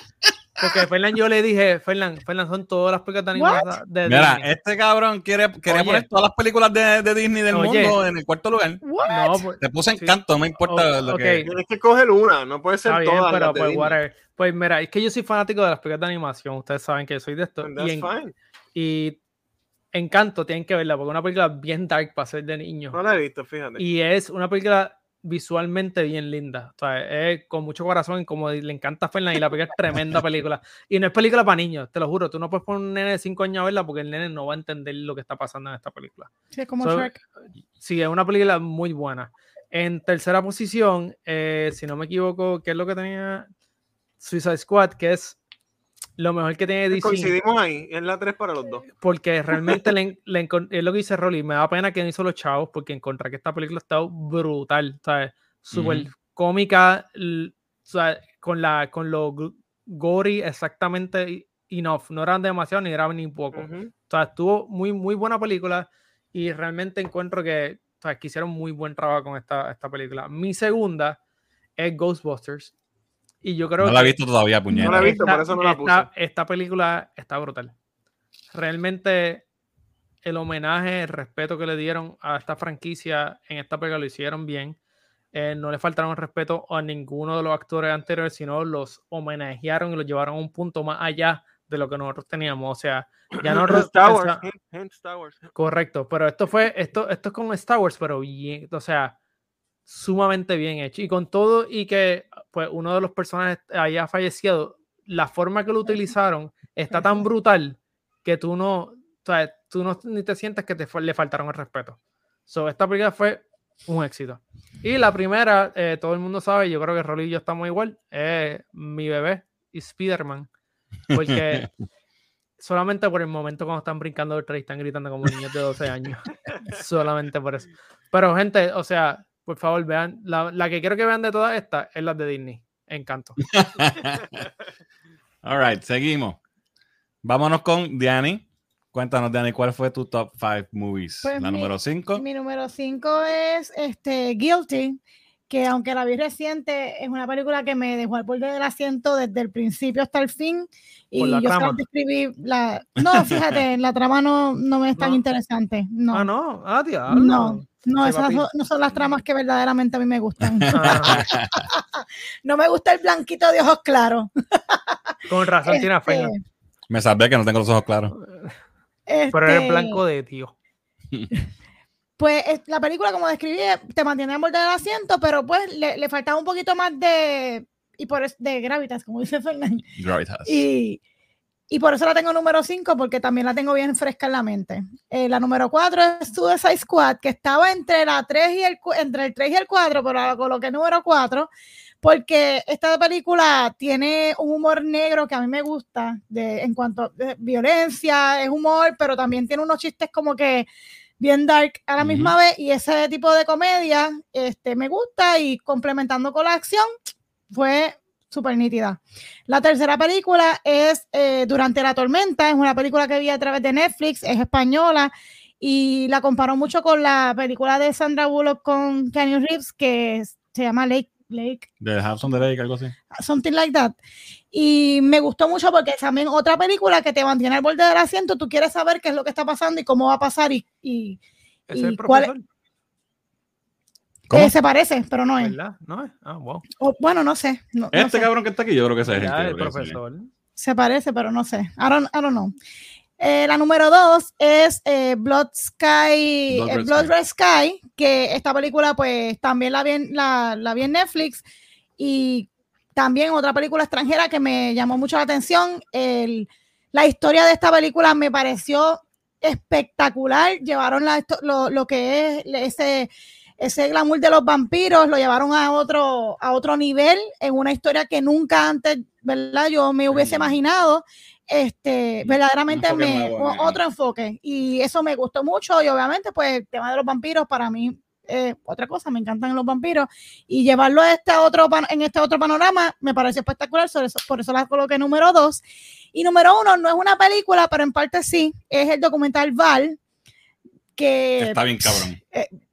S5: Porque Fernan yo le dije, Fernan, Fernan son todas las películas de animación de
S1: Mira,
S5: Disney.
S1: este cabrón quiere, quería
S5: Oye.
S1: poner todas las películas de, de Disney del
S5: Oye.
S1: mundo en el cuarto lugar.
S2: What?
S5: No, pues,
S1: Te puse
S5: Sí.
S1: encanto, no me importa
S5: Oh,
S1: lo
S5: ok.
S1: que.
S3: Tienes que coger una, no puede ser
S5: bien,
S3: todas.
S5: pero
S3: las de
S5: pues whatever. Pues mira, es que yo soy fanático de las películas de animación, ustedes saben que yo soy de esto.
S3: And
S5: Y,
S3: that's
S5: en-
S3: fine.
S5: y Encanto tienen que verla, porque es una película bien dark para ser de niños.
S3: No la he visto, fíjate.
S5: Y es una película visualmente bien linda. O sea, es con mucho corazón, como le encanta a y la película es tremenda película. Y no es película para niños, te lo juro. Tú no puedes poner un nene de 5 años a verla porque el nene no va a entender lo que está pasando en esta película.
S2: Sí, como
S5: So,
S2: Shrek.
S5: Sí, es una película muy buena. En tercera posición, eh, si no me equivoco, ¿qué es lo que tenía Suicide Squad? Que es lo mejor que tiene DC.
S3: Coincidimos ahí, es la 3 para los dos.
S5: Porque [laughs] realmente le, le es lo que dice Rolly. Me da pena que no hizo los chavos porque encontré que esta película está brutal. ¿sabes? Súper cómica. sea, con, la, con lo gory exactamente enough. No eran demasiado ni eran ni poco.
S3: Ujú.
S5: O sea, estuvo muy, muy buena película y realmente encuentro que, o sea, que hicieron muy buen trabajo con esta, esta película. Mi segunda es Ghostbusters. Y yo creo
S1: No la he visto todavía, puñeta.
S3: No la he visto,
S5: esta,
S3: por eso no la
S5: esta- esta película está brutal. Realmente el homenaje, el respeto que le dieron a esta franquicia en esta película lo hicieron bien. Eh, no le faltaron respeto a ninguno de los actores anteriores, sino los homenajearon y los llevaron a un punto más allá de lo que nosotros teníamos. O sea, ya no [clears throat]
S3: Star Wars,
S5: pensa-
S3: hint, hint, Star Wars.
S5: Correcto, pero esto fue, esto, esto es con Star Wars, pero bien, o sea, sumamente bien hecho. Y con todo, y que pues uno de los personajes haya fallecido, la forma que lo utilizaron está tan brutal que tú no, o sea, tú no ni te sientes que te le faltaron el respeto. So, esta película fue un éxito. Y la primera, eh, todo el mundo sabe, yo creo que Rolly y yo estamos igual, es mi bebé y Spider-Man. Porque [laughs] solamente por el momento cuando están brincando el tren y están gritando como niños de 12 años. solamente por eso. Pero gente, o sea, por favor vean, la, la que quiero que vean de todas estas es la de Disney. Encanto. [laughs] [laughs]
S1: All right, seguimos. Vámonos con Diani. Cuéntanos, Diani, ¿cuál fue tu top 5 movies?
S2: Pues
S1: la
S2: mi-
S1: número 5.
S2: Mi número 5 es este, Guilty, que aunque la vi reciente, es una película que me dejó al borde del asiento desde el principio hasta el fin. Y
S5: Por la
S2: yo
S5: trama.
S2: solamente escribí la. No, fíjate, [laughs] la trama no, no me es tan
S5: No.
S2: interesante. No,
S5: Ah, no. Ah, diablo.
S2: no, no, esas son- no son las tramas que verdaderamente a mí me gustan. [laughs]
S5: Ah, [laughs]
S2: No me gusta el blanquito de ojos claros. [laughs]
S5: con razón tiene
S2: Este,
S5: Fernan.
S1: Me salvé que no tengo los ojos claros.
S5: Pero eres
S2: este,
S5: blanco de tío.
S2: Pues es- la película, como describí, eh, te mantiene al borde del asiento, pero pues le, le faltaba un poquito más de, y por de gravitas, como dice Fernández.
S1: Gravitas.
S2: Y, y por eso la tengo número 5, porque también la tengo bien fresca en la mente. Eh, la número 4 es Suicide Squad, que estaba entre, la 3 y el, entre el 3 y el 4, pero la coloqué número 4, porque esta película tiene un humor negro que a mí me gusta, de, en cuanto a violencia, es humor, pero también tiene unos chistes como que bien dark a la
S1: Ujú.
S2: misma vez, y ese tipo de comedia este, me gusta, y complementando con la acción, fue súper nítida. La tercera película es eh, Durante la tormenta, es una película que vi a través de Netflix, es española y la comparó mucho con la película de Sandra Bullock con Keanu Reeves que es- se llama Lake, Lake,
S1: De House on the Lake, algo así.
S2: something like that. Y me gustó mucho porque es también otra película que te mantiene al borde del asiento, tú quieres saber qué es lo que está pasando y cómo va a pasar y, y
S5: es el
S2: ¿Y cuál-
S5: profesor,
S1: ¿Cómo?
S2: eh, se parece, pero no es.
S5: ¿verdad? ¿No es? Ah, wow.
S2: O, bueno, no sé. no- no
S1: Este
S2: sé.
S1: cabrón que está aquí, yo creo que ese es el
S5: profesor.
S2: Se parece, pero no sé. I don't, I don't know. Eh, la número dos es eh, Blood Sky,
S1: Blood
S2: eh,
S1: Red
S2: Blood
S1: Sky.
S2: Red Sky, que esta película pues también la vi, en, la, la vi en Netflix y también otra película extranjera que me llamó mucho la atención. El- la historia de esta película me pareció espectacular. Llevaron la, esto- lo, lo que es ese, ese glamour de los vampiros, lo llevaron a otro, a otro nivel en una historia que nunca antes, ¿verdad? Yo me hubiese imaginado. Este, verdaderamente me,
S1: nuevo,
S2: otro enfoque y eso me gustó mucho y obviamente pues el tema de los vampiros para mí eh, otra cosa, me encantan los vampiros y llevarlo a este otro en este otro panorama me pareció espectacular, por eso, por eso la coloqué número dos. Y número uno, no es una película, pero en parte sí, es el documental Val, que
S1: Está bien cabrón.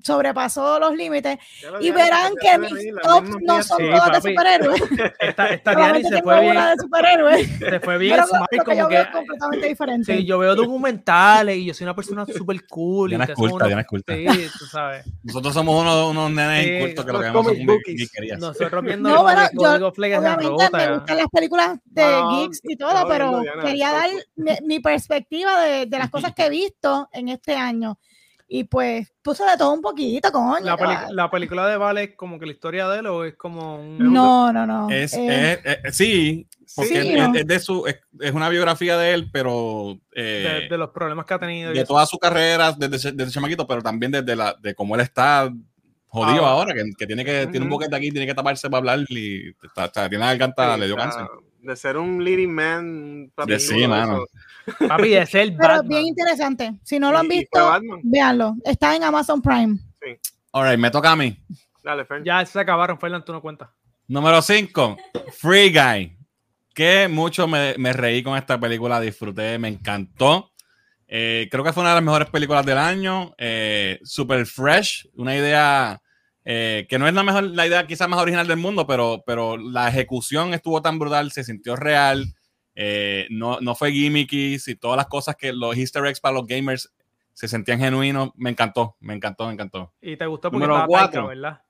S2: Sobrepasó los límites
S3: lo
S2: y verán que mis tops no son
S5: Sí,
S2: todas de superhéroes.
S5: Esta, [laughs] esta Diani
S2: Solamente
S5: se fue bien,
S2: una de superhéroes.
S5: se fue bien
S2: Pero lo,
S5: smart,
S2: lo que yo
S5: como
S2: veo es
S5: que
S2: completamente diferente.
S5: sí, yo veo documentales y yo soy una persona súper cool.
S1: Diana es culta, Diana es culta.
S5: Sí, tú sabes.
S1: Nosotros somos unos, unos nenes
S5: Sí,
S1: incultos que lo que vemos son geekerías.
S5: Nosotros viendo
S2: No, bueno, yo Obviamente me gustan las películas de
S3: No,
S2: geeks y todo,
S3: no,
S2: pero quería dar mi, mi perspectiva de, de las cosas que he visto en este año. Y pues puse de todo un poquito, coño.
S5: La, peli- película de Vale es como que la historia de él o es como un...
S2: No, no, no.
S1: Es,
S2: eh,
S1: es- es- sí, porque
S2: Sí,
S1: es,
S2: ¿no?
S1: es de su, es, es una biografía de él, pero eh,
S5: de, de los problemas que ha tenido.
S1: de
S5: eso.
S1: toda su carrera desde, desde chamaquito, pero también desde la, de cómo él está jodido
S5: Ah.
S1: ahora, que, que tiene que tiene un boquete aquí, tiene que taparse para hablar y está, está- tiene la garganta,
S3: Sí,
S1: le dio cáncer.
S3: De ser un leading man.
S1: De sí, mano.
S3: eso.
S5: Papi, es el
S2: pero
S5: Batman.
S2: bien interesante. Si no lo han visto, véanlo. Está en Amazon Prime.
S1: Alright, me toca a mí.
S3: Dale, Fern.
S5: Ya se acabaron, Fernan, tú no cuentas.
S1: Número 5, Free Guy. Que mucho me, me reí con esta película, disfruté, me encantó. Eh, creo que fue una de las mejores películas del año. Eh, super fresh, una idea eh, que no es la mejor, la idea quizás más original del mundo, pero, pero la ejecución estuvo tan brutal, se sintió real. Eh, no, no fue gimmicky, y todas las cosas que los easter eggs para los gamers se sentían genuinos. Me encantó, me encantó, me encantó.
S5: Y te gustó porque
S1: Número
S5: estaba
S1: cuatro.
S5: Taika, ¿verdad?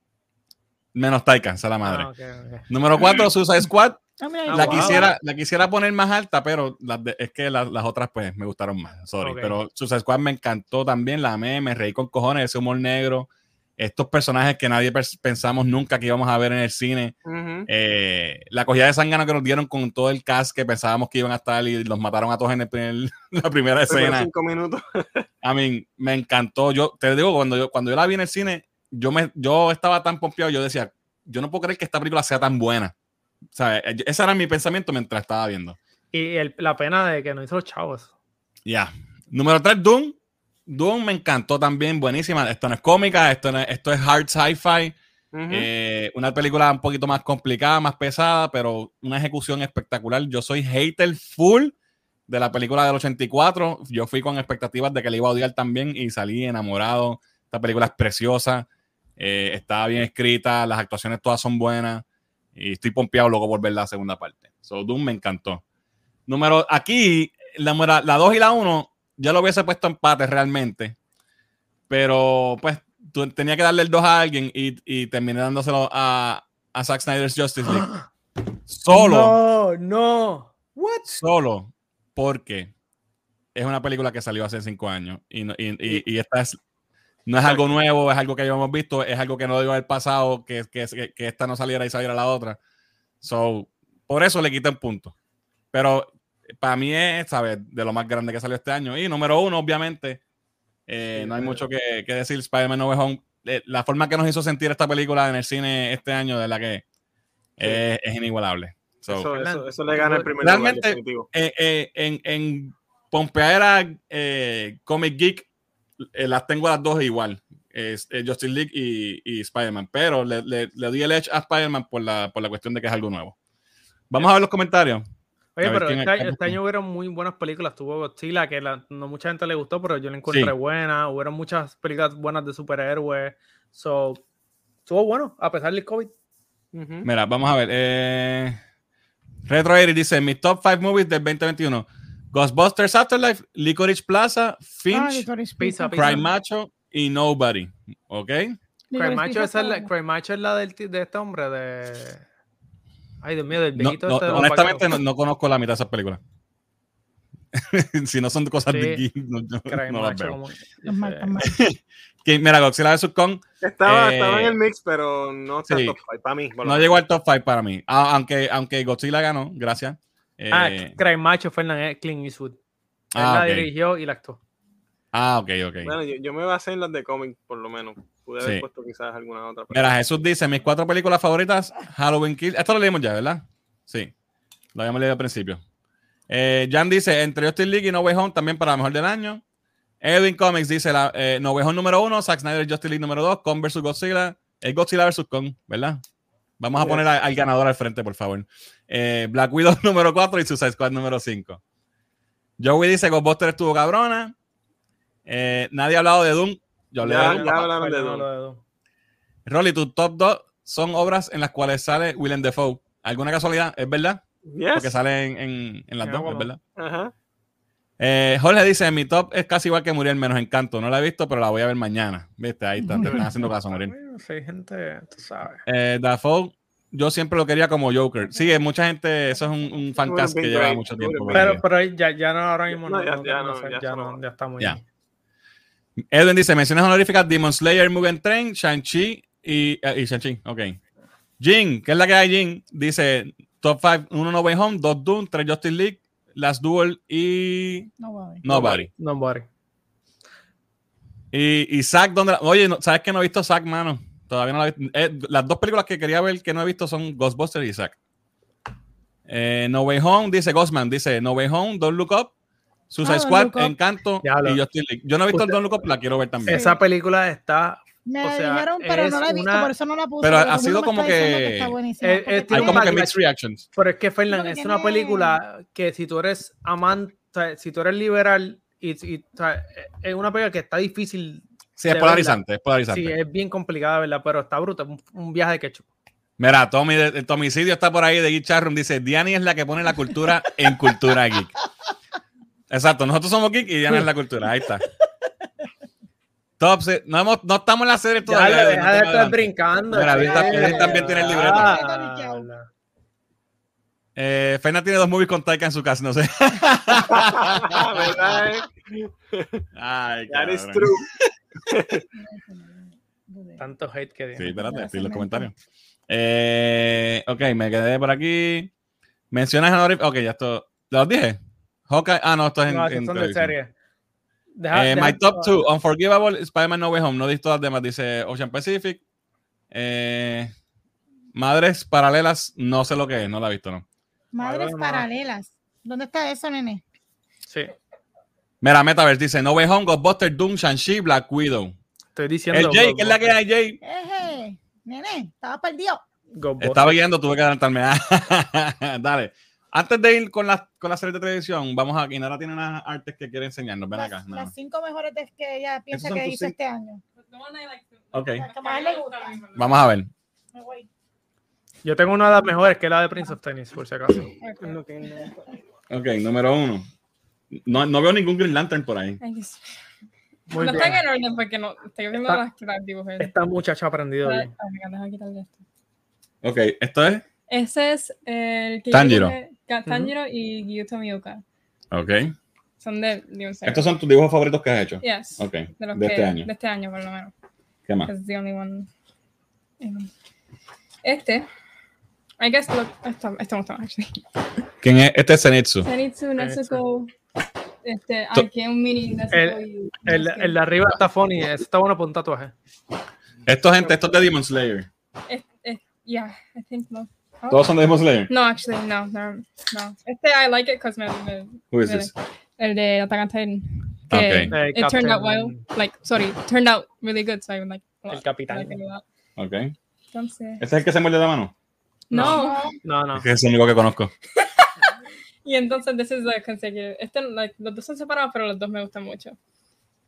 S1: Menos Taika, esa es la madre.
S5: Ah, ok.
S1: Número 4, [clears throat] Suicide Squad.
S2: Ah,
S1: la,
S5: wow.
S1: quisiera, la quisiera poner más alta, pero las de- es que las, las otras pues me gustaron más. Sorry. Pero Suicide Squad me encantó también, la amé, me reí con cojones, ese humor negro. Estos personajes que nadie pensamos nunca que íbamos a ver en el cine.
S3: Ujú.
S1: Eh, la cogida de sangano que nos dieron con todo el cast que pensábamos que iban a estar y los mataron a todos en el primer- [laughs] la primera escena.
S3: cinco minutos. [laughs]
S1: I mean, me encantó. Yo te digo, cuando yo, cuando yo la vi en el cine, yo, me, yo estaba tan pompeado, yo decía, yo no puedo creer que esta película sea tan buena. O sea, eh, ese era mi pensamiento mientras estaba viendo.
S5: Y el- la pena de que no hizo los chavos.
S1: Ya. Número 3, Doom. Doom me encantó también, buenísima. Esto no es cómica, esto, no es- esto es hard sci-fi. Eh, una película un poquito más complicada, más pesada, pero una ejecución espectacular. Yo soy hater full de la película del 84. Yo fui con expectativas de que le iba a odiar también y salí enamorado. Esta película es preciosa, eh, está bien escrita, las actuaciones todas son buenas y estoy pompeado luego por ver la segunda parte. So, Doom me encantó. Número, aquí, la, número- la 2 y la 1, ya lo hubiese puesto empate realmente, pero pues tenía que darle el 2 a alguien y, y terminé dándoselo a, a Zack Snyder's Justice League. [gasps] Solo,
S5: No, no. What?
S1: solo, porque es una película que salió hace 5 años y, no- y, y- esta es, no es algo nuevo, es algo que ya hemos visto, es algo que no debió haber pasado, que, que, que, esta no saliera y saliera la otra. So, por eso le quité un punto. Pero para mí es, ¿sabes? De lo más grande que salió este año. Y número uno, obviamente, eh,
S3: Sí,
S1: no hay
S3: eh.
S1: mucho que, que decir. Spider-Man No Way Home, eh, la forma que nos hizo sentir esta película en el cine este año, de la que es, es inigualable. So,
S3: Eso, eso, eso le gana el primer lugar,
S1: Realmente-
S3: definitivo.
S1: eh, eh, en, en Pompeadera eh, Comic Geek, eh, las tengo las dos igual. Es, Justice League y, y Spider-Man. Pero le, le, le doy el edge a Spider-Man por la, por la cuestión de que es algo nuevo. Vamos a ver los comentarios.
S5: Oye, pero este,
S1: es-
S5: año- este año hubieron muy buenas películas. Tuvo Godzilla, que la- no mucha gente le gustó, pero yo la encontré
S1: Sí.
S5: buena. Hubieron muchas películas buenas de superhéroes. So, estuvo bueno, a pesar del COVID.
S1: Mira, vamos a ver. Eh, Retro Eric dice: Mis top 5 movies del 2021: Ghostbusters Afterlife, Licorice Plaza,
S2: Ah,
S1: Finch,
S2: Licorice
S5: Pizza,
S2: Pizza.
S1: Cry Macho y Nobody. ¿Ok?
S5: Cry Macho, es la, Cry Macho es la del, de este hombre, de... Ay, Dios mío, del
S1: No,
S5: viejito
S1: no,
S5: este
S1: honestamente, no, conozco la mitad de esas películas. [laughs] si no son cosas de geek, no, no las veo.
S5: como-. [laughs]
S1: Que, mira, Godzilla vs. Kong
S3: Estaba,
S1: Eh,
S3: estaba en el mix, pero no está
S1: sí.
S3: top 5 para mí.
S1: no llegó al top 5 para mí. Ah, aunque, aunque Godzilla ganó, gracias.
S5: Ah,
S1: Eh,
S5: Cry Macho, Fernan Clint Eastwood. Él
S1: ah,
S5: la dirigió y la actuó.
S1: Ah, ok, ok.
S3: Bueno, yo, yo me basé en las de cómic, por lo menos. Pude haber
S1: Sí.
S3: puesto quizás alguna otra. pero-
S1: Mira, Jesús dice, mis cuatro películas favoritas, Halloween Kill. Esto lo leímos ya, ¿verdad? Sí. Lo habíamos leído al principio. Eh, Jan dice, entre Justice League y No Way Home, también para mejor del año. Edwin Comics dice, la, eh, No Way Home número uno, Zack Snyder Justice League número dos, Kong vs. Godzilla. Es Godzilla vs. Kong, ¿verdad? Vamos a poner a- al ganador al frente, por favor. Eh, Black Widow [laughs] número 4 y Suicide Squad número 5. Joey dice, Ghostbusters estuvo cabrona. Eh, nadie ha hablado de Doom. Yo le
S3: Ya,
S1: doy-
S3: ya hablaron de
S5: de Doom.
S1: Rolly, tus top 2 son obras en las cuales sale Willem Dafoe. ¿Alguna casualidad? ¿Es verdad?
S3: Yes.
S1: Porque sale en, en- en las dos,
S5: bueno.
S1: ¿es verdad?
S3: Ajá.
S1: Eh, Jorge dice, mi top es casi igual que Muriel, menos Encanto. No la he visto, pero la voy a ver mañana. Viste, ahí está, te están haciendo [laughs] caso, Muriel.
S5: Sí, gente, tú sabes.
S1: Eh, Dafoe, yo siempre lo quería como Joker. Sí, mucha gente, eso es un, un fancast que lleva mucho tiempo.
S5: Pero, pero ya, ya no, ahora mismo no.
S3: No, ya- ya
S5: no
S3: no,
S5: sé,
S3: ya
S5: ya, está muy.
S1: Ya. Edwin dice, menciones honoríficas, Demon Slayer, Mugen Train, Shang-Chi y, eh, y Shang-Chi, ok. Jin, ¿qué es la que hay, Jin? Dice, top 5, 1 No Way Home, 2 Doom, 3 Justice League, Last Duel y. Nobody.
S5: Nobody.
S1: Y, y Zack, ¿dónde la- Oye, ¿sabes que no he visto Zack, mano? Todavía no la he visto. Eh, las dos películas que quería ver que no he visto son Ghostbusters y Zack. Eh, no Way Home, dice Ghostman, dice No Way Home, Don't Look Up, Suicide
S2: Ah,
S1: Squad. Encanto y Justice League. Yo no he visto el
S5: Usted-
S1: Don't Look Up, la quiero ver también.
S5: Esa película está.
S2: Me
S5: O
S2: la
S5: sea,
S2: dijeron, pero no
S5: es
S2: la he visto,
S5: una-
S2: por eso no la puse.
S1: Pero ha sido como que-
S2: está buenísima,
S5: Eh, eh,
S1: Hay como que mixed reactions.
S5: Pero es que, Fernán, es una película que si tú eres amante, si tú eres liberal, y, y, o sea, es una película que está difícil.
S1: Sí, es polarizante, es polarizante.
S5: Sí, es bien complicada, ¿verdad? Pero está bruta. Un, un viaje de ketchup.
S1: Mira, Tommy, el Tomicidio está por ahí de Geek Chat Room, dice, Diani es la que pone la cultura en cultura geek. Exacto, nosotros somos geek y Diana es la cultura, ahí está. Top, no, hemos- no estamos en la serie
S5: Ya,
S1: todavía.
S5: deja
S1: no
S5: de
S1: te
S5: estar
S1: adelantes.
S5: brincando.
S1: Mira, también tiene el libreto.
S5: Ah,
S1: Eh, Fernan tiene dos movies con Taika en su casa, no sé. [laughs]
S3: ¿Verdad? eh?
S1: Ay,
S3: That is true. [laughs]
S5: Tanto hate que
S1: Sí, espérate, estoy en los comentarios. Eh, ok, me quedé por aquí. Mencionas honoríficas. Ok, ya esto. ¿Los dije? Hawkeye. Ah, no, esto es en,
S5: No,
S1: en
S5: esas son de serie. Deja-
S1: Eh,
S5: deja-
S1: my top two, Unforgivable, Spider-Man No Way Home. No he visto las demás, dice Ocean Pacific. Eh, Madres Paralelas, no sé lo que es, no la he visto, ¿no?
S2: Madres
S5: Madre,
S2: paralelas. ¿Dónde está eso, nene?
S5: Sí,
S1: Mira, Metaverse dice No Way Home, Ghostbusters, Doom, Shang-Chi, Black Widow.
S5: estoy diciendo.
S1: El Jay, ¿qué es la que hay, Jay?
S2: Eje, nene, estaba perdido.
S1: Estaba guiando, tuve que adelantarme. [laughs] Dale. Antes de ir con las con la serie de televisión, vamos a. Inara tiene unas artes que quiere enseñarnos. Ven
S2: Las,
S1: acá. nada
S2: las cinco mejores de que ella piensa que hizo este año.
S1: Ok, vamos a ver.
S2: Me voy.
S5: Yo tengo una de las mejores que es la de Prince of Tennis, por si acaso.
S2: Ok.
S1: Ok, número uno. No, no veo ningún Green Lantern por ahí.
S5: Muy
S6: no
S5: bien.
S6: están en orden porque no estoy viendo
S5: Está-
S6: las que las dibujé.
S5: Esta muchacha ha aprendido bien.
S6: quitarle esto.
S1: Ok, esto es.
S6: Ese es el que yo
S1: Tanjiro.
S6: Ka- Tanjiro y Gyuto Miyuka.
S1: Ok.
S6: Son de Demon Slayer.
S1: Estos son tus dibujos favoritos que has hecho.
S6: Yes.
S1: Ok,
S6: De, los
S1: de
S6: que,
S1: este año.
S6: De este año, por lo menos.
S1: ¿Qué más?
S6: It's the only one. Um, Este. I guess look, esto, esto me gusta más, actually.
S1: ¿Quién es? Este es Zenitsu.
S6: Zenitsu, Nezuko. Este,
S1: To-
S6: aquí hay un mini Nezuko
S5: El-. El, el de arriba está funny, ese está bueno para un tatuaje.
S1: Estos gente, estos de Demon Slayer.
S6: Es- es- yeah, I think no. Oh.
S1: Todos son de Demon Slayer.
S6: No, actually, no, no, no. Este I like it because me, me,
S1: Who is
S6: me-
S1: this?
S6: el de Attack on Titan. Que
S1: Okay.
S6: It turned out well, like, sorry, turned out really good, so I would like. a
S5: El capitán.
S1: Ok.
S6: Entonces,
S1: ¿Este es el que se muerde la mano?
S6: no.
S5: No, no.
S1: Es que es el único que conozco. [laughs]
S6: Y entonces, this is the consecutive. Este, like, los dos son separados, pero los dos me gustan mucho.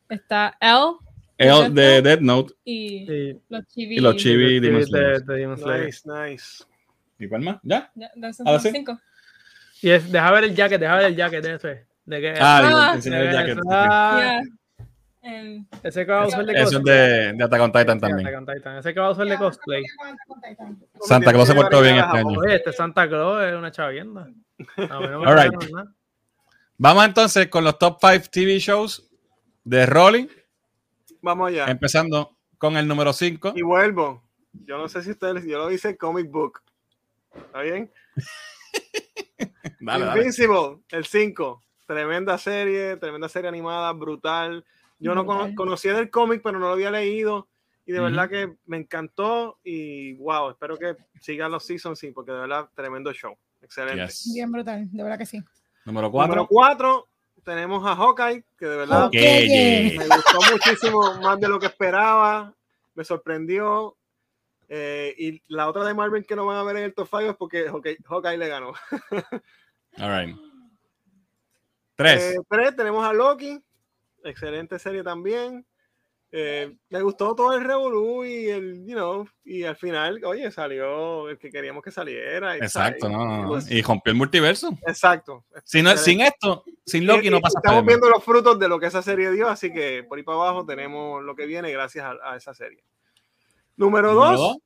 S6: Está L
S1: El de Dead Note
S6: y
S5: Sí,
S6: los chibi.
S1: y los chibi
S5: de Demon Slayer.
S3: Nice, nice.
S1: ¿Y cuál más? ¿Ya?
S6: Ya, de
S1: Ah,
S6: cinco.
S5: Y es, deja ver el jacket, deja ver el jacket de ese. ¿De qué?
S1: Ah,
S6: Ah,
S1: digo, enseñar el jacket.
S5: Ah, Ese que va a usar de
S1: Eso es
S5: cosplay.
S1: de, de Attack on Titan también.
S5: Attack on Titan. Ese que va a usar de cosplay.
S1: Santa Claus se portó bien este año.
S5: Oye, este Santa Claus es una chavienda. No
S1: All right. Vamos entonces con los top 5 TV shows de Rolling,
S3: Vamos allá.
S1: empezando con el número 5.
S3: Y vuelvo. Yo no sé si ustedes, yo lo hice comic book. ¿Está bien? [laughs]
S1: Dale, dale.
S3: Invincible, el 5. Tremenda serie, tremenda serie animada, brutal. Yo no cono- conocía del cómic, pero no lo había leído. Y de verdad que me encantó. Y wow, espero que sigan los seasons, sí, porque de verdad, tremendo show. Excelente.
S1: Yes.
S2: Bien brutal, de verdad que sí.
S1: Número
S3: Número
S1: 4.
S3: 4, tenemos a Hawkeye, que de verdad
S2: Ok.
S3: me gustó muchísimo, más de lo que esperaba. Me sorprendió. Eh, y la otra de Marvel que no van a ver en el top 5 es porque Hawkeye, Hawkeye le ganó.
S1: All right. [laughs] 3.
S3: Eh, tres, tenemos a Loki. Excelente serie también. eh, me gustó todo el revolú y el, you know, y al final, oye, salió el que queríamos que saliera. y,
S1: Exacto,
S3: ¿sabes?
S1: no, no, no.
S3: Pues-
S1: Y rompió el multiverso.
S3: Exacto.
S1: Si no, sin esto, sin Loki
S3: Y-
S1: no
S3: y
S1: pasa
S3: Estamos viendo los frutos de lo que esa serie dio, así que por ahí para abajo tenemos lo que viene gracias a, a esa serie. Número
S1: Número
S3: dos,
S1: dos.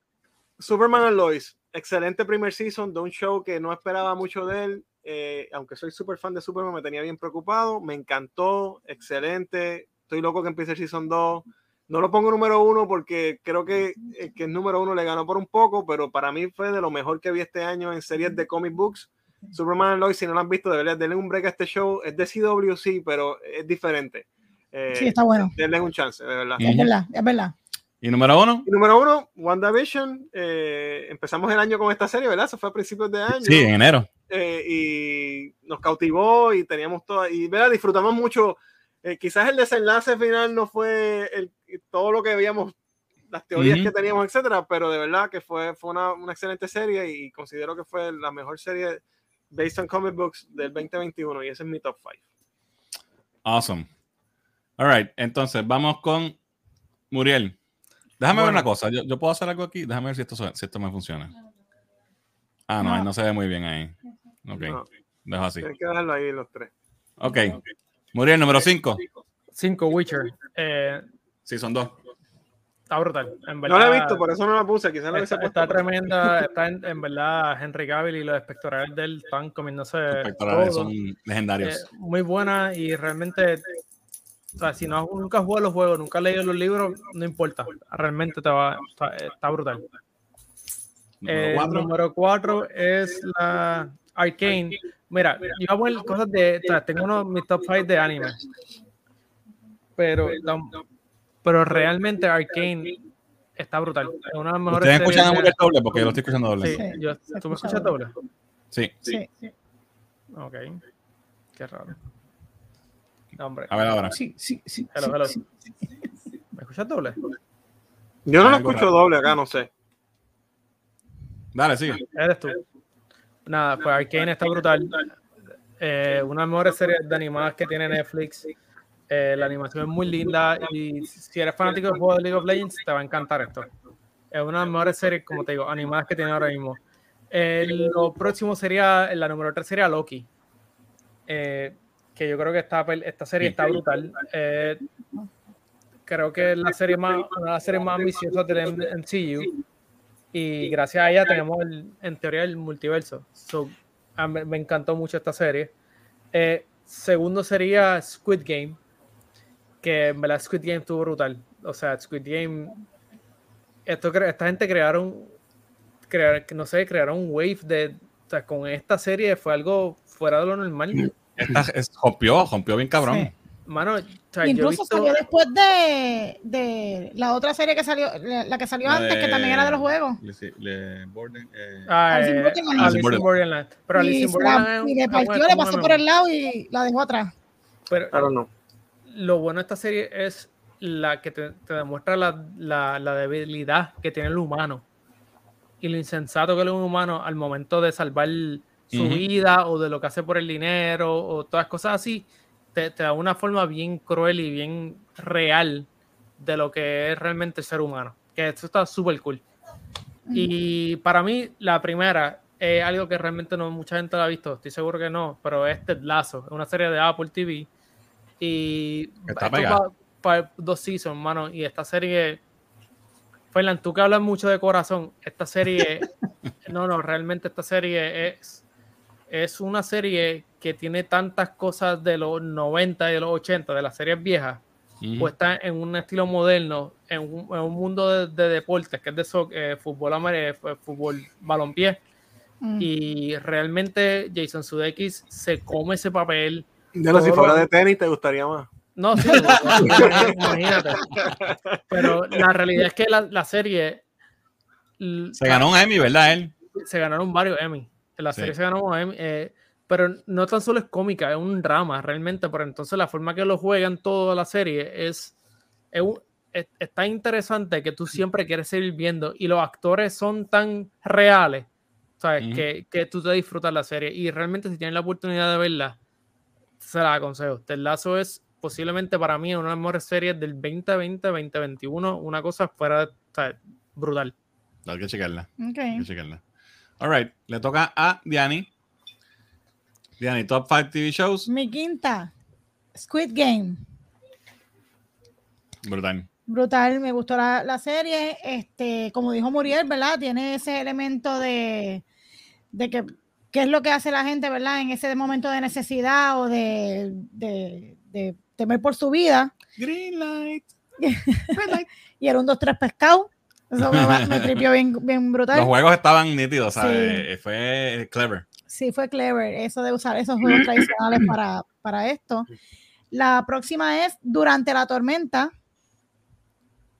S3: Superman and Lois. Excelente primer season de un show que no esperaba mucho de él. eh, aunque soy súper fan de Superman, me tenía bien preocupado. Me encantó, excelente. Estoy loco que empiece el season 2. No lo pongo número uno porque creo que, eh, que el número uno le ganó por un poco, pero para mí fue de lo mejor que vi este año en series de comic books. Superman and Lois, si no lo han visto, deberían darle un break a este show. Es de CW, sí, pero es diferente. Eh,
S2: Sí, está bueno.
S3: denle un chance, de verdad.
S2: Es verdad, es verdad.
S1: Y número uno.
S3: Y número uno, WandaVision. Eh, empezamos el año con esta serie, ¿verdad? Eso fue a principios de año.
S1: Sí, en enero.
S3: Eh, y nos cautivó y teníamos todo. Y ¿verdad? disfrutamos mucho. Eh, quizás el desenlace final no fue el, todo lo que veíamos, las teorías
S1: Ujú.
S3: que teníamos, etcétera, pero de verdad que fue, fue una, una excelente serie y considero que fue la mejor serie based on comic books del 2021 y ese es mi top 5.
S1: Awesome. All right. Entonces, vamos con Muriel. Déjame ver una cosa. Yo, yo puedo hacer algo aquí. Déjame ver si esto, si esto me funciona. Ah, no, ahí no se ve muy bien ahí. Ok.
S3: No.
S1: Dejo así.
S3: Tienes que dejarlo ahí los tres.
S1: Ok. Muriel, número 5.
S5: 5 Witcher. Eh,
S1: Sí, son dos.
S5: está brutal. En
S3: No la he visto, por eso no la puse. Quizás la
S5: Está,
S3: puesto.
S5: está tremenda, está en, en verdad Henry Cavill y los pectorales de él están comiéndose
S1: Los pectorales
S5: todo.
S1: son
S5: Eh,
S1: legendarios.
S5: muy buena y realmente, o sea, si no nunca has jugado los juegos, nunca has leído los libros, no importa, realmente te va, está, está brutal.
S1: Número
S5: El
S1: cuatro.
S5: número 4 es la Arcane. Mira, yo voy a poner cosas de, o sea, tengo uno de mis top 5 de anime, pero, pero realmente Arcane está brutal. Es una de las mejores
S1: ¿Ustedes escuchan a
S5: series de-
S1: Muriel doble? Porque yo lo estoy escuchando doble.
S5: Sí, yo, ¿tú me
S2: escucha
S5: escuchas
S2: doble.
S5: doble?
S1: sí.
S2: Sí,
S5: Ok. Qué raro. No, hombre.
S1: A ver ahora.
S2: sí, sí, sí.
S5: Hello,
S2: sí,
S5: hello.
S2: sí.
S5: ¿Me escuchas doble?
S3: Yo no lo escucho
S1: raro.
S3: doble acá, no sé.
S1: Dale, sigue.
S5: Eres tú. Nada, pues Arcane está brutal. Eh, una de las mejores series de animadas que tiene Netflix. Eh, la animación es muy linda y si eres fanático del juego de League of Legends, te va a encantar esto. Es una de las mejores series, como te digo, animadas que tiene ahora mismo. Eh, lo próximo sería, la número 3 sería Loki. Eh, que yo creo que esta, esta serie está brutal. Eh, creo que es la serie más, una de las series más ambiciosas del MCU. Y gracias a ella tenemos, el- en teoría, el multiverso. So, me encantó mucho esta serie. Eh, segundo sería Squid Game. Que en verdad Squid Game estuvo brutal. O sea, Squid Game. Esto, esta gente crearon. Crear, no sé, crearon un wave de. O sea, con esta serie fue algo fuera de lo normal.
S1: Esta es, rompió, rompió bien cabrón.
S2: Sí.
S5: Mano, o sea, yo he
S2: Incluso
S5: visto-
S2: salió después de, de la otra serie que salió, la, la que salió
S1: La
S2: antes, que
S1: de-
S2: también era de los juegos.
S1: Le- le- Borden, eh,
S5: Ah,
S2: Alice in
S5: eh,
S2: Borderland.
S5: Alice in
S1: Borderland.
S5: Borderland. Pero Alice
S2: Y,
S5: Borderland
S2: le partió, le pasó por el lado y la dejó atrás.
S5: Pero
S3: Claro, no.
S5: lo bueno de esta serie es la que te, te demuestra la, la- la debilidad que tiene el humano y lo insensato que es un humano al momento de salvar su vida o de lo que hace por el dinero o todas cosas así, te, te da una forma bien cruel y bien real de lo que es realmente el ser humano. Que esto está súper cool. Y para mí, la primera es algo que realmente no mucha gente la ha visto, estoy seguro que no, pero es Ted Lasso, es una serie de Apple TV. Y
S1: Está
S5: va para dos seasons, mano. Y esta serie, Fernan, tú que hablas mucho de corazón, esta serie, [laughs] no, no, realmente esta serie es, es una serie que tiene tantas cosas de los 90 y de los 80, de las series viejas,
S1: ujú.
S5: puesta en un estilo moderno, en un, en un mundo de, de deportes, que es de so- eh, fútbol, eh, fútbol balompié.
S2: Mm.
S5: Y realmente Jason Sudeikis se come ese papel.
S3: De lo, si fuera
S5: lo-
S3: de tenis, te gustaría más.
S5: No, sí, [laughs] imagínate. Pero la realidad es que la, la serie
S1: Se ganó un Emmy, ¿verdad? Él.
S5: se ganaron varios Emmy. La
S1: Sí.
S5: serie se ganó un Emmy. eh, pero no tan solo es cómica, es un drama realmente. Pero entonces la forma que lo juegan toda la serie es, es, un- es- es tan interesante que tú siempre quieres seguir viendo. Y los actores son tan reales, ¿sabes? Que, que tú te disfrutas la serie. Y realmente si tienes la oportunidad de verla, se la aconsejo. Ted Lasso es posiblemente para mí una de las mejores series del 2020, 2021, una cosa fuera sea, brutal.
S1: Hay que checarla.
S2: Ok.
S1: Hay que checarla. All right, le toca a Diani. Diani, top 5 TV shows.
S2: Mi quinta, Squid Game.
S1: Brutal.
S2: Brutal, me gustó la, la serie. Este, como dijo Muriel, ¿verdad? Tiene ese elemento de, de que qué es lo que hace la gente, ¿verdad? En ese momento de necesidad o de, de, de temer por su vida.
S1: Green light. [laughs]
S2: Y era un 2, 3 pescado. Eso me, tripió bien, bien brutal.
S1: Los juegos estaban nítidos,
S2: Sí.
S1: ¿sabes? Fue clever.
S2: Sí, fue clever eso de usar esos juegos tradicionales [clears throat] para, para esto. La próxima es Durante la tormenta.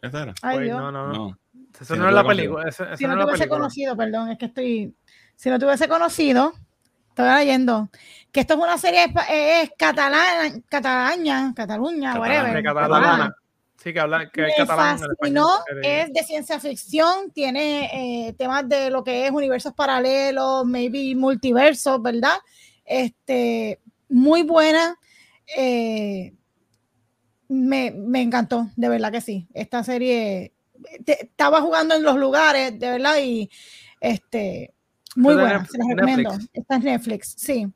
S1: ¿Esta era?
S2: Ay, Dios.
S5: no, no, no.
S1: No.
S5: Eso no
S1: no
S5: es la película. Eso, eso
S2: si
S5: no
S2: no
S5: es
S2: te
S5: la
S2: hubiese
S5: película.
S2: conocido, perdón, es que estoy. Si no te hubiese conocido, estoy leyendo que esto es una serie espa- eh, es catalana, catalaña, Cataluña,
S1: Catalana,
S2: whatever. Catalana.
S5: Sí, que habla que
S2: Me
S5: es catalán. en
S2: fascinó,
S5: español, eh,
S2: es de ciencia ficción, tiene eh, temas de lo que es universos paralelos, maybe multiversos, ¿verdad? Este, muy buena. eh, me, me encantó, de verdad que sí. Esta serie te- estaba jugando en los lugares, de verdad, y este, muy buena,
S5: Netflix-
S2: se las recomiendo.
S5: Netflix.
S2: Esta es Netflix, sí.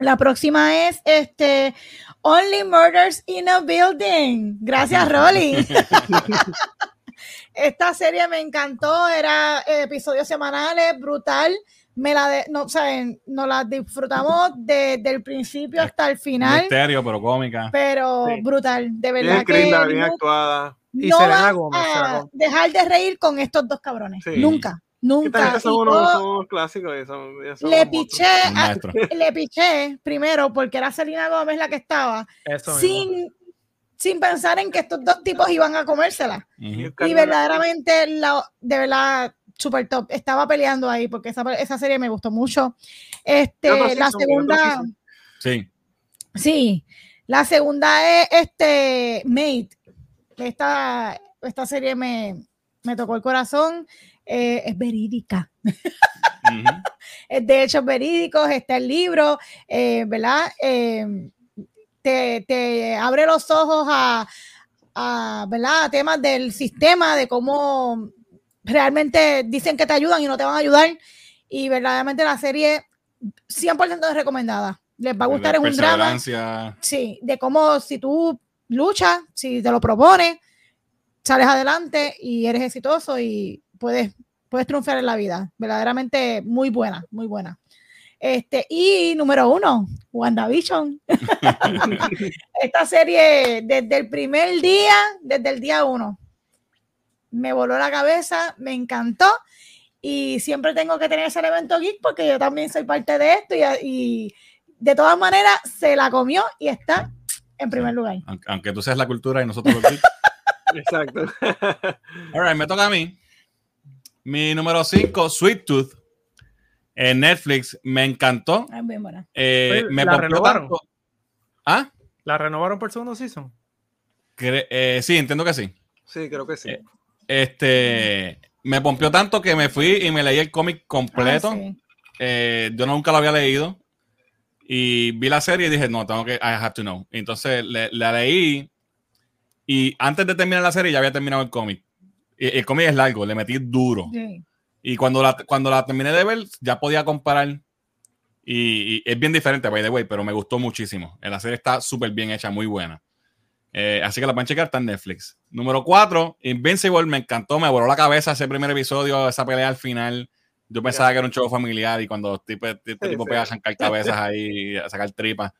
S2: La próxima es este Only Murders in a Building. Gracias, Rolly. [laughs] Esta serie me encantó, era eh, episodios semanales, brutal. Me la de, no, o sea, en- nos la disfrutamos desde el principio hasta el final,
S1: Misterio, pero cómica.
S2: pero
S3: Sí.
S2: brutal, de
S3: Bien
S2: verdad que
S3: escrita, bien actuada.
S5: Y
S2: no
S5: Selena
S2: a dejar de reír con estos dos cabrones.
S3: Sí.
S2: Nunca,
S3: Que
S2: nunca.
S3: también son
S2: Y
S3: unos,
S2: yo-
S3: son unos clásicos. y son- y son
S2: le piché,
S1: Un
S2: a-
S1: maestro. [laughs]
S2: le piché primero porque era Selena Gómez la que estaba,
S5: Eso mismo.
S2: sin, sin pensar en que estos dos tipos iban a comérsela. Y verdaderamente, la, de verdad, super top. Estaba peleando ahí porque esa, esa serie me gustó mucho.
S3: ¿Qué
S2: Este, la segunda?
S1: Sí.
S2: sí, la segunda es este Mate. Esta, esta serie me, me tocó el corazón. Eh, es verídica.
S1: Ujú. [laughs]
S2: Es de hechos verídicos, está el libro, eh, ¿verdad? Eh, te, te abre los ojos a, a, ¿verdad? a temas del sistema, de cómo realmente dicen que te ayudan y no te van a ayudar. Y verdaderamente la serie 100% recomendada. Les va a gustar, es un drama. Sí, de cómo si tú luchas, si te lo propones, sales adelante y eres exitoso y puedes, puedes triunfar en la vida. Verdaderamente muy buena, muy buena. Este, y número uno, WandaVision. [laughs] Esta serie desde el primer día, desde el día uno, me voló la cabeza, me encantó y siempre tengo que tener ese elemento geek porque yo también soy parte de esto y, y de todas maneras se la comió y está en primer lugar.
S1: Aunque, aunque tú seas la cultura y nosotros los geeks. [laughs]
S3: Exacto.
S1: All right, me toca a mí. Mi número 5, Sweet Tooth. En Netflix me encantó.
S2: Bien buena.
S1: Eh,
S5: Oye,
S1: me
S5: ¿la renovaron?
S1: tanto. ¿Ah?
S5: ¿La renovaron por segundo season?
S1: Cre- eh, sí, entiendo que sí.
S3: Sí, creo que sí.
S1: Eh, Este, me pompió tanto que me fui y me leí el cómic completo.
S2: Ah, sí.
S1: Eh, yo nunca lo había leído. Y vi la serie y dije, no, tengo que, I have to know. Y entonces le- la leí. Y antes de terminar la serie ya había terminado el cómic. Y el cómic es largo, le metí duro.
S2: Sí.
S1: Y cuando la, cuando la terminé de ver, ya podía comparar. Y, y es bien diferente, by the way, pero me gustó muchísimo. La serie está súper bien hecha, muy buena. Eh, así que la pueden checar, está en Netflix. Número 4, Invincible, me encantó, me voló la cabeza ese primer episodio, esa pelea al final. Yo pensaba que era un show familiar y cuando este tipo, este
S3: Sí,
S1: tipo
S3: sí.
S1: pega a arrancar cabezas ahí, a sacar tripas,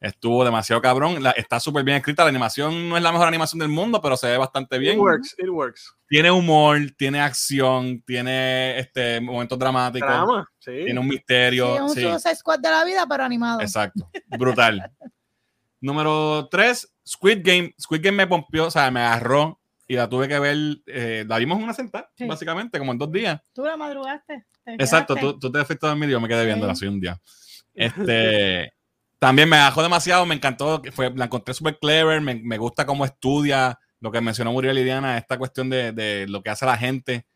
S1: estuvo demasiado cabrón. La- está súper bien escrita, la animación no es la mejor animación del mundo, pero se ve bastante bien
S3: It works, it works.
S1: tiene humor, tiene acción, tiene este momentos dramáticos,
S3: Drama, sí.
S1: tiene un
S2: Sí,
S1: misterio.
S2: es un
S1: sí,
S2: Suicide Squad de la vida, pero animado.
S1: exacto. Brutal. [laughs] Número 3, Squid Game. Squid Game me pompió, o sea, me agarró y la tuve que ver. eh, la vimos en una sentada,
S2: Sí.
S1: básicamente, como en dos días.
S2: Tú la madrugaste. te
S1: Exacto, tú, tú te fuiste a dormir y yo me quedé viéndola
S2: Sí.
S1: así un día. Este, [laughs] también me bajó demasiado, me encantó, fue, la encontré súper clever, me, me gusta cómo estudia lo que mencionó Muriel y Diana, esta cuestión de, de lo que hace la gente,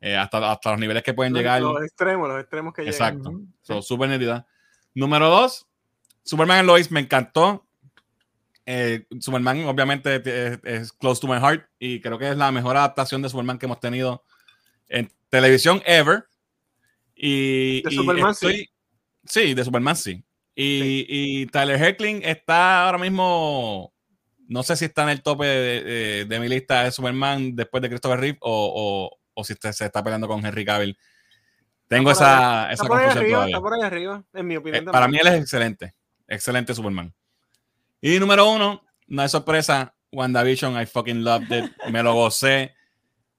S1: eh, hasta, hasta los niveles que pueden llegar.
S3: Los extremos, los extremos que llegan.
S1: Exacto. So, súper nítida. Número dos, Superman and Lois me encantó. Eh, Superman, obviamente, es, es close to my heart y creo que es la mejor adaptación de Superman que hemos tenido en televisión ever. Y,
S3: De
S1: y
S3: Superman,
S1: estoy- sí. de Superman sí. Y, y Tyler Heckling está ahora mismo, no sé si está en el tope de, de- de mi lista de Superman después de Christopher Reeve o, o- o si se se está peleando con Henry Cavill. Tengo
S3: Está
S1: esa, esa
S3: Está
S1: confusión
S3: arriba,
S1: todavía.
S3: está por ahí arriba, en mi
S1: Eh,
S3: opinión.
S1: para mí él es excelente. Excelente Superman. Y número uno, no es sorpresa, WandaVision, I fucking loved it. Me lo gocé.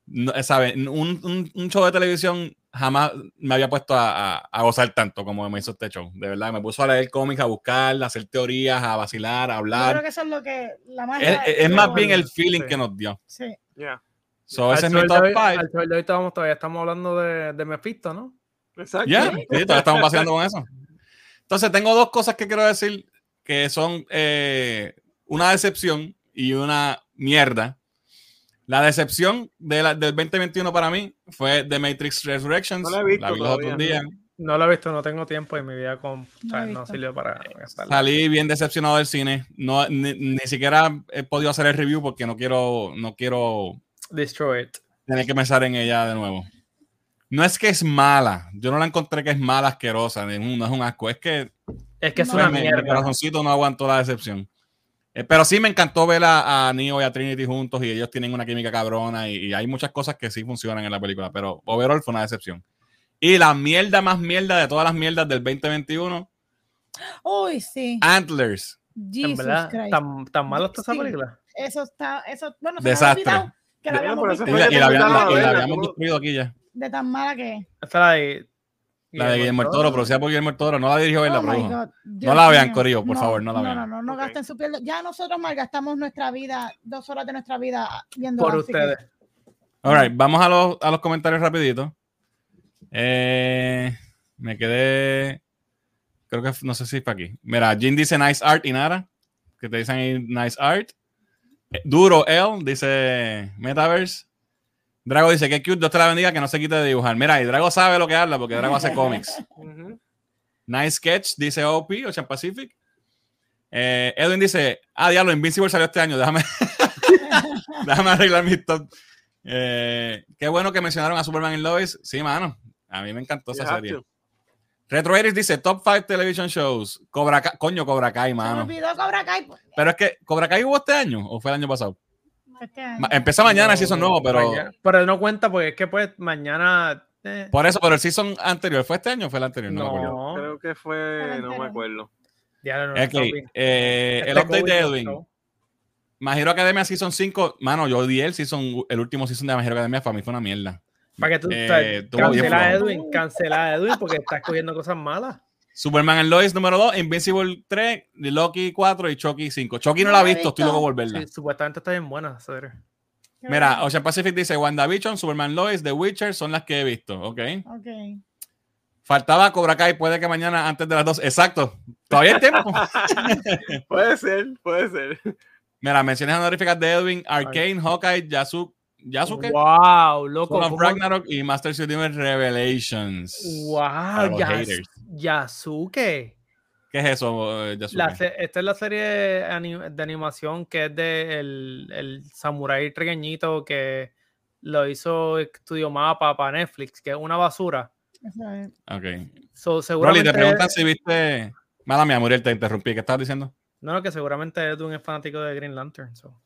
S1: No, eh, ¿sabe? Un, un- un show de televisión jamás me había puesto a, a- a gozar tanto como me hizo este show. De verdad, me puso a leer cómics, a buscar, a hacer teorías, a vacilar, a
S2: Yo creo
S1: hablar.
S2: que eso es lo que la
S1: Es,
S2: magia.
S1: es- es más
S2: lo-
S1: bien el feeling
S5: Sí.
S1: que nos dio.
S2: Sí.
S3: Ya,
S1: So, ese es mi top
S5: hoy-
S1: 5.
S5: al sol de hoy estamos, todavía estamos hablando de, de Mephisto, ¿no?
S3: exacto.
S1: Ya, sí, todavía estamos paseando con eso. Entonces, tengo dos cosas que quiero decir que son eh, una decepción y una mierda. La decepción de la- del 2021 para mí fue The Matrix Resurrections.
S3: No la he visto
S1: los
S3: todavía.
S1: otros días.
S5: No lo he visto, no tengo tiempo en mi vida con. o sea,
S2: No
S5: no sirvió para gastarla.
S1: Salí bien decepcionado del cine. No, ni, ni siquiera he podido hacer el review porque no quiero, no quiero
S5: Destroy it.
S1: tener que pensar en ella de nuevo. No es que es mala. Yo no la encontré que es mala, asquerosa. No es un asco. Es que
S5: Es que es
S2: No,
S5: una
S1: Pues, mi- Mi
S5: mierda.
S1: corazoncito no aguantó la decepción. Eh, pero sí me encantó ver a, a Neo y a Trinity juntos y ellos tienen una química cabrona y, y hay muchas cosas que sí funcionan en la película, pero overall fue una decepción. Y la mierda más mierda de todas las mierdas del 2021,
S2: Uy, sí.
S1: Antlers.
S5: En
S2: Jesus
S5: verdad,
S2: Christ.
S5: tan, tan mala está esa
S2: Sí.
S5: película.
S2: Eso está, eso, bueno, se
S1: Desastre.
S2: olvidado que la habíamos
S1: Y
S2: visto
S1: la, y habíamos, destruido aquí ya.
S2: de tan mala que es.
S5: Esta la de.
S1: La de Guillermo del Toro, producida por Guillermo Toro. No la dirigió él, la
S2: Oh. God,
S1: No la vean. Corillo, por favor, no la vean.
S2: No, no, no,
S3: Ok.
S2: gasten su piel. Ya nosotros malgastamos nuestra vida, dos horas de nuestra vida viendo
S5: Por ustedes.
S1: All right, vamos a los, a los comentarios rapidito. Eh, me quedé. Creo que no sé si fue aquí. Mira, Jin dice nice art y nada. Que te dicen ahí nice art. Eh, Duro L dice Metaverse. Drago dice que cute, Dios te la bendiga, que no se quite de dibujar. Mira, y Drago sabe lo que habla porque Drago hace cómics. [laughs] Nice sketch, dice OP, Ocean Pacific. Eh, Edwin dice, ah, diablo, Invincible salió este año, déjame, [laughs] déjame arreglar mi top. Eh, qué bueno que mencionaron a Superman en Lois. Sí, mano, a mí me encantó esa
S3: You
S1: serie.
S3: to.
S1: Retro Iris dice, top 5 television shows. Cobra Kai, coño, Cobra Kai,
S2: Se me
S1: mano.
S2: olvidó Cobra Kai. pues,
S1: Pero es que, ¿Cobra Kai hubo este año o fue el año pasado?
S2: Este año.
S1: Empieza mañana el season nuevo, pero...
S5: Pero no cuenta porque es que pues mañana. eh,
S1: Por eso, pero el season anterior, ¿fue este año o fue el anterior? No, me acuerdo.
S5: no.
S3: Creo que fue, no me acuerdo.
S5: Ya no,
S1: eh, el
S5: Este
S1: update
S5: COVID
S1: de Edwin. Hero Academia Season 5, mano, yo odié el season, el último season de My Hero Academia, para mí fue una mierda.
S5: Para que tú
S1: Eh,
S5: cancela a. Edwin, cancela a Edwin porque estás cogiendo cosas malas.
S1: Superman and Lois número 2, Invincible 3, Loki 4 y Chucky 5. Chucky no la he visto, estoy loco por verla.
S5: Sí, supuestamente está bien buena. esa serie.
S2: Qué
S1: Mira. Ocean Pacific dice WandaVision, Superman Lois, The Witcher son las que he visto, ¿ok?
S2: Ok.
S1: Faltaba Cobra Kai, puede que mañana antes de las 2. Exacto, todavía hay tiempo. [laughs]
S3: puede ser, puede ser.
S1: Mira, menciones honoríficas de Edwin, Arcane, Hawkeye, Yasu, Yasuke,
S5: Wow, loco.
S1: Son of
S5: ¿cómo-
S1: Ragnarok y Master Universe Revelations.
S5: Wow,
S1: los
S5: Yas-
S1: haters.
S5: Yasuke.
S1: ¿Qué es eso, eh, Yasuke?
S5: La esta es la serie de animación que es de el, el samurái trigueñito que lo hizo Estudio Mapa para Netflix, que es una basura.
S1: Ok.
S5: So,
S1: Rolly, te preguntan si viste. Mala mía, Muriel, te interrumpí. ¿Qué estabas diciendo?
S5: no, no, que seguramente Edwin es fanático de Green Lantern. so.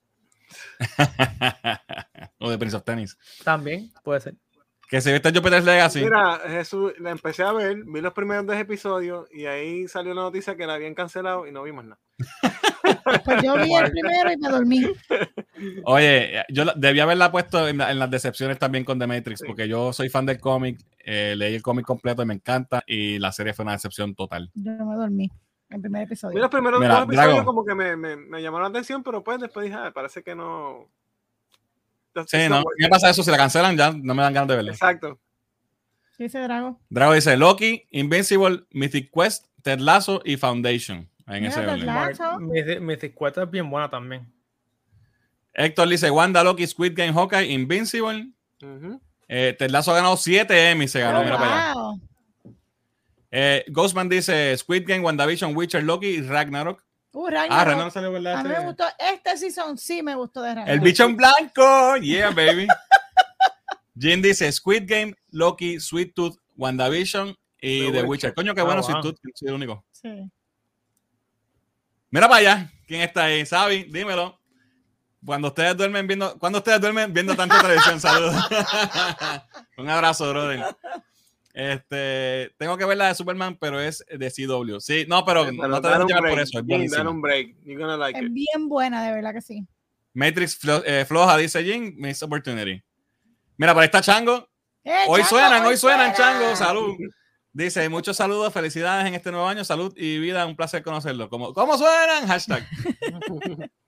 S5: [laughs]
S1: o de Prince of Tennis.
S5: También puede ser.
S1: Que si viste Jupiter's Legacy.
S3: Mira, Jesús, la empecé a ver, vi los primeros dos episodios y ahí salió la noticia que la habían cancelado y no vimos nada. [laughs]
S2: Pues yo vi el primero y me dormí. [laughs]
S1: Oye, yo debía haberla puesto en, la- en las decepciones también con The Matrix,
S3: Sí.
S1: porque yo soy fan del cómic, eh, leí el cómic completo y me encanta, y la serie fue una decepción total.
S2: Yo me dormí. El primer
S3: Vi
S2: episodio.
S3: los primeros
S1: Mira,
S3: dos episodios
S1: Drago.
S3: como que me, me, me llamaron la atención, pero pues después dije, ah, parece que no.
S1: Sí, ¿no? ¿Qué pasa eso? Si la cancelan ya no me dan ganas de verla.
S3: Exacto.
S2: ¿Qué dice Drago?
S1: Drago dice Loki, Invincible, Mythic Quest, Ted Lasso y Foundation. En ese orden.
S5: Mi circuito es bien buena también.
S1: Héctor dice Wanda, Loki, Squid Game, Hawkeye, Invincible. Eh, Ted Lasso ha ganado 7 Emmy, se ganó.
S2: Oh,
S1: mira para allá.
S2: wow.
S1: Eh, Ghostman dice Squid Game, WandaVision, Witcher, Loki y Ragnarok.
S2: Uh,
S1: Ah,
S2: Ragnarok.
S1: Renan no salió, ¿verdad?
S2: A mí me
S1: Ese-
S2: gustó, este season sí me gustó de Ragnarok.
S1: El bicho en blanco. Yeah, baby. [laughs] Jin dice Squid Game, Loki, Sweet Tooth, WandaVision y
S3: The
S1: The
S3: Witcher.
S1: Witcher. Coño, qué
S5: Ah,
S1: bueno
S5: wow.
S1: Sweet Tooth, soy el único.
S2: Sí.
S1: Mira para allá. ¿Quién está ahí? Sabi, dímelo. Cuando ustedes duermen viendo, cuando ustedes duermen viendo tanta televisión, saludos. [laughs] Un abrazo, brother. Este, tengo que ver la de Superman, pero es de CW. Sí, no, pero
S3: Pero
S1: no te dejes
S3: un
S1: llevar por
S3: break,
S1: eso. Es
S3: Jim,
S1: buenísimo.
S3: un break. You're gonna like
S2: Es
S3: it.
S2: bien buena, de verdad que sí.
S1: Matrix flo- eh, floja, dice Jin, Miss Opportunity. Mira, por ahí está Chango.
S2: ¡Eh,
S1: Hoy
S2: Chango,
S1: suenan, hoy suenan,
S2: suena!
S1: Chango. Salud. Dice, muchos saludos, felicidades en este nuevo año, salud y vida, un placer conocerlo. ¿Cómo, cómo suenan? Hashtag. [laughs]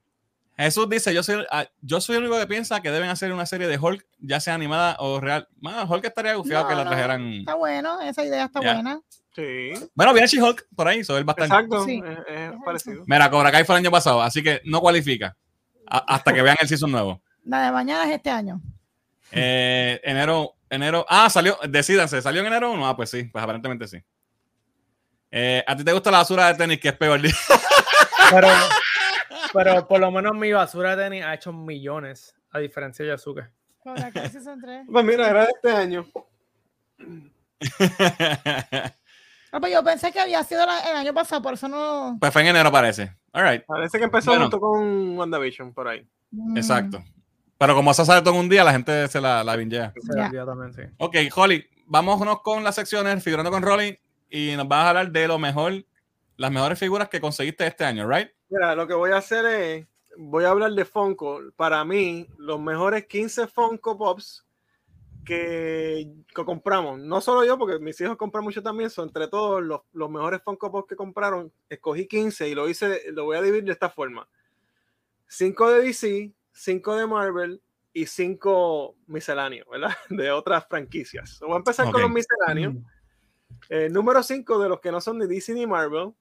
S1: Jesús dice, yo soy, ah, yo soy el único que piensa que deben hacer una serie de Hulk, ya sea animada o real. Mano, Hulk estaría gufiado
S2: No,
S1: que la
S2: no.
S1: trajeran.
S2: Está bueno, esa idea está
S1: Ya.
S2: buena.
S3: Sí,
S1: Bueno, viene She-Hulk por ahí, eso es bastante.
S3: exacto.
S2: Sí.
S3: Es, parecido.
S1: Mira, Cobra Kai fue el año pasado, así que no cualifica a- hasta que vean el season nuevo.
S2: La de mañana es este año.
S1: Eh, enero, enero. Ah, salió, decídanse, ¿salió en enero 1? Ah, pues sí, pues aparentemente sí. Eh, ¿A ti te gusta la basura de tenis que es peor? [laughs]
S5: Pero, pero por lo menos mi basura de tenis ha hecho millones, a diferencia de Yasuke.
S2: Cobra Kai Season 3.
S3: Pues mira, era de este año. [laughs]
S2: Ah, pues yo pensé que había sido la- el año pasado, por eso no.
S1: pues fue en enero, parece. All right,
S3: Parece que empezó
S1: Bueno.
S3: junto con WandaVision por ahí.
S2: Mm,
S1: exacto. Pero como eso sale todo en un día, la gente se la, la.
S5: Se
S2: Ya.
S5: olvidó también, sí.
S1: Ok, Holly, vámonos con las secciones, figurando con Rolly, y nos vas a hablar de lo mejor, las mejores figuras que conseguiste este año, ¿right?
S3: Mira, lo que voy a hacer es, voy a hablar de Funko. Para mí, los mejores 15 Funko Pops que, que compramos. No solo yo, porque mis hijos compran mucho también. Son entre todos los, los mejores Funko Pops que compraron. Escogí 15 y lo hice, lo voy a dividir de esta forma. 5 de DC, 5 de Marvel y 5 misceláneos, ¿verdad? [laughs] De otras franquicias. Voy a empezar
S1: Ok.
S3: con los misceláneos. Eh, número 5 de los que no son de DC ni Marvel.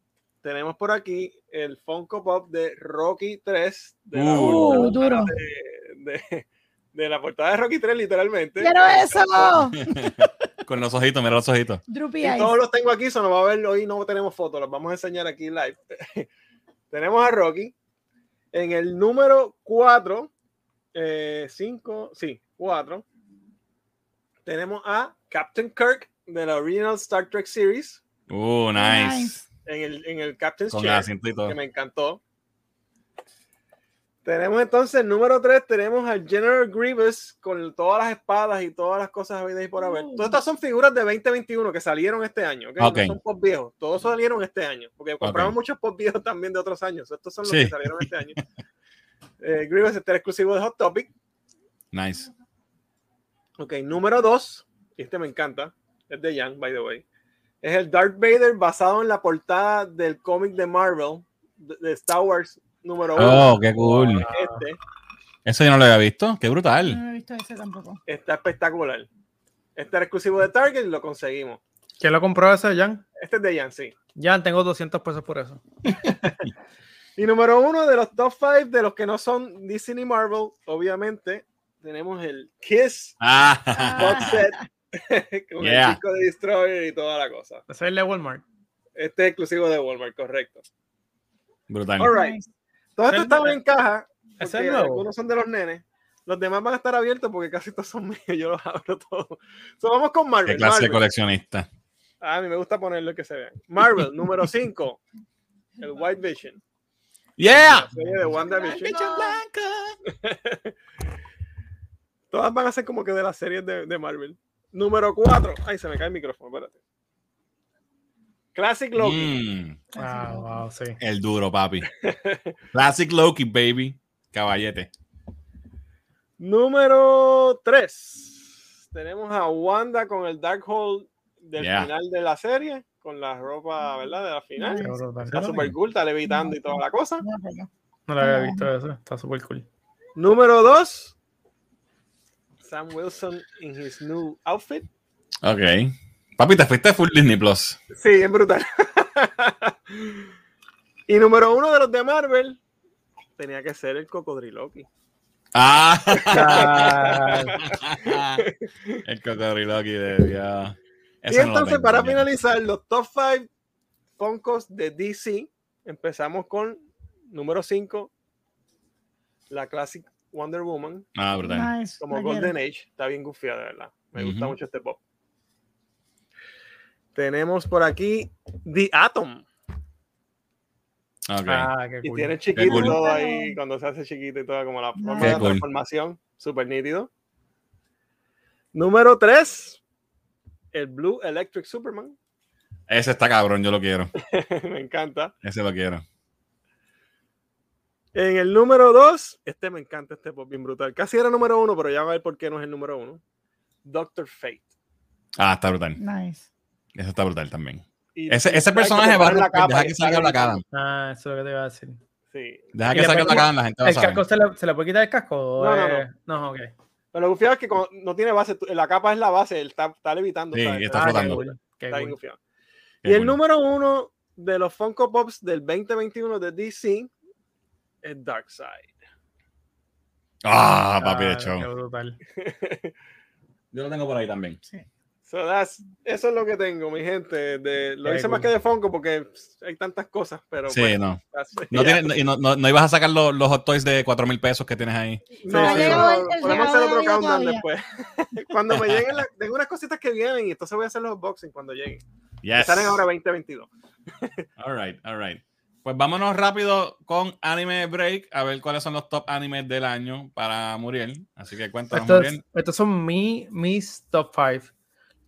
S3: Tenemos por aquí el Funko Pop de Rocky 3. De la,
S1: Uh.
S2: Duro.
S3: de, de- de la portada de Rocky 3, literalmente.
S2: ¡Quiero eso! [laughs]
S1: Con los ojitos, mira los ojitos.
S2: Droopy
S3: Y todos los tengo aquí, eso no va a ver hoy, no tenemos fotos, los vamos a enseñar aquí live. [laughs] tenemos a Rocky. En el número 4, 5, sí, 4, tenemos a Captain Kirk de la Original Star Trek Series.
S1: Uh, nice.
S2: Nice.
S3: En el, en el Captain's
S1: Con
S3: Chair. que me encantó. Tenemos entonces el número 3, tenemos al General Grievous con todas las espadas y todas las cosas habidas y por haber.
S2: Uh.
S3: Todas estas son figuras de 2021 que salieron este año, ¿ok?
S1: Ok.
S3: No son pop viejos, todos salieron este año, porque compramos
S1: Ok.
S3: muchos pop viejos también de otros años. Estos son los
S1: Sí.
S3: que salieron este año. [laughs] Eh, Grievous era exclusivo de Hot Topic.
S1: Nice.
S3: Ok, número 2, y este me encanta, es de Young, by the way. Es el Darth Vader basado en la portada del cómic de Marvel, de, Star Wars número 1.
S1: Oh, qué cool.
S3: Este
S1: Eso yo no lo había visto. Qué brutal.
S2: No he visto ese tampoco.
S3: está espectacular. Este era exclusivo de Target y lo conseguimos.
S5: ¿Quién lo compró ese, Jan?
S3: Este es de Jan, sí.
S5: Jan, tengo 200 pesos por eso. [laughs]
S3: Y número uno de los top 5 de los que no son Disney ni Marvel, obviamente, tenemos el Kiss
S1: Ah,
S3: box set [laughs] con
S1: Yeah.
S3: el disco de Destroyer y toda la cosa.
S5: Ese es el de Walmart.
S3: Este es exclusivo de Walmart, correcto.
S1: brutal.
S3: All right. Todos estos
S5: es
S3: estaban
S5: nuevo.
S3: en caja.
S5: Es.
S3: Algunos son de los nenes. Los demás van a estar abiertos porque casi todos son [laughs] míos. Yo los abro todos. So, vamos con Marvel.
S1: Qué clase de coleccionista.
S3: A mí me gusta ponerlo que se vean. Marvel, [laughs] número 5. El White Vision.
S1: Yeah.
S3: La serie de WandaVision. Todas van a ser como que de las series de, de Marvel. Número 4. Ay, se me cae el micrófono, espérate. Classic Loki.
S1: Mm,
S5: Ah, wow, sí.
S1: el duro, papi. [laughs] Classic Loki, baby. Caballete.
S3: Número 3. Tenemos a Wanda con el Darkhold del
S1: Yeah.
S3: final de la serie. Con la ropa, ¿verdad? De la final.
S5: Qué.
S3: Está super cool, está levitando y toda la cosa.
S2: No,
S5: lo había visto eso. Está súper cool.
S3: Número 2. Sam Wilson in his new outfit.
S1: Ok. Papi, te fuiste full Disney Plus.
S3: Sí, es brutal. [laughs] y número uno de los de Marvel tenía que ser el Cocodriloqui.
S1: Ah. [laughs] El cocodriloqui de Dios.
S3: y
S1: no
S3: entonces, para finalizar, los top 5 Funkos de DC. Empezamos con Número 5, la Classic Wonder Woman,
S1: Ah.
S2: Nice,
S3: como. Golden Age. Está bien gufiada, de verdad. Me gusta mucho este pop. Tenemos por aquí The Atom.
S5: Ah, qué
S3: Y
S5: cool.
S3: tiene chiquito
S1: cool.
S3: todo ahí, cuando se hace chiquito y todo, como la forma
S2: Qué
S3: de
S1: cool.
S3: transformación. Súper nítido. Número 3, el Blue Electric Superman.
S1: Ese está cabrón, yo lo quiero. [laughs]
S3: Me encanta.
S1: Ese lo quiero.
S3: En el número 2, este me encanta, este pop bien brutal. Casi era número 1, pero ya va a ver por qué no es el número 1. Doctor Fate.
S1: Ah, está brutal.
S2: Nice.
S1: Ese está brutal también.
S3: Y-
S1: Ese, ese personaje va a
S3: la capa
S1: Deja que salga la cara.
S5: Ah, eso es lo que te iba a decir.
S3: Sí.
S1: Deja
S5: Y
S1: que salga la cara, la gente va a
S5: ¿El
S1: saber.
S5: casco se le, se le puede quitar el casco?
S3: No, no,
S5: es- no. ok.
S3: Pero lo gufiado es que no tiene base, la capa es la base, él está, está levitando.
S1: Sí,
S3: ¿sabes?
S1: y está
S5: Ah,
S1: flotando.
S5: qué
S3: Está bien
S5: cool.
S3: Y el número uno de los Funko Pops del 2021 de DC es Darkseid.
S1: Ah, papi de
S5: Ah, brutal. [laughs]
S1: Yo lo tengo por ahí también.
S3: So that's- eso es lo que tengo, mi gente. De, lo hice más que de Funko porque hay tantas cosas, pero
S1: Sí,
S3: pues,
S1: no. No, tiene- y no, no, no ibas a sacar los, los hot toys de 4 mil pesos que tienes ahí.
S3: No,
S2: el- el
S3: podemos hacer otro countdown
S2: todavía.
S3: después. [laughs] cuando me lleguen, la- tengo unas cositas que vienen y entonces voy a hacer los unboxing cuando lleguen.
S1: Yes.
S3: Salen ahora 2022. [laughs]
S1: All right, all right. Pues vámonos rápido con Anime Break a ver cuáles son los top animes del año para Muriel. Así que cuéntanos,
S5: Estos,
S1: Muriel.
S5: estos son mi, mis top 5.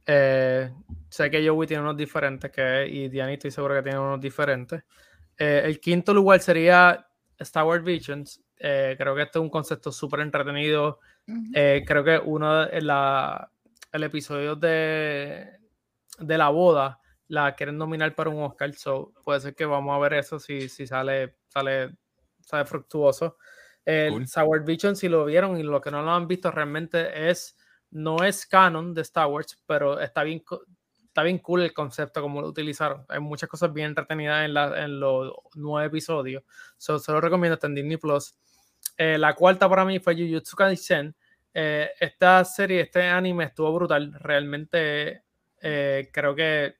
S5: sé que Joey tiene unos diferentes que, y Diani estoy seguro que tiene unos diferentes. Eh, el quinto lugar sería Star Wars Visions. Eh, creo que este es un concepto súper entretenido. Eh, creo que uno de la, el episodio de, de la boda la quieren nominar para un Oscar, so puede ser que vamos a ver eso si, si sale, sale, sale fructuoso. El
S1: Cool.
S5: Sour Vision, si lo vieron y lo que no lo han visto realmente es, no es canon de Star Wars, pero está bien, está bien cool el concepto como lo utilizaron. Hay muchas cosas bien entretenidas en, la, en los nueve episodios. So, se lo recomiendo, está en Disney Plus. Eh, la cuarta para mí fue Jujutsu Kaisen. Eh, esta serie, este anime estuvo brutal. Realmente eh, creo que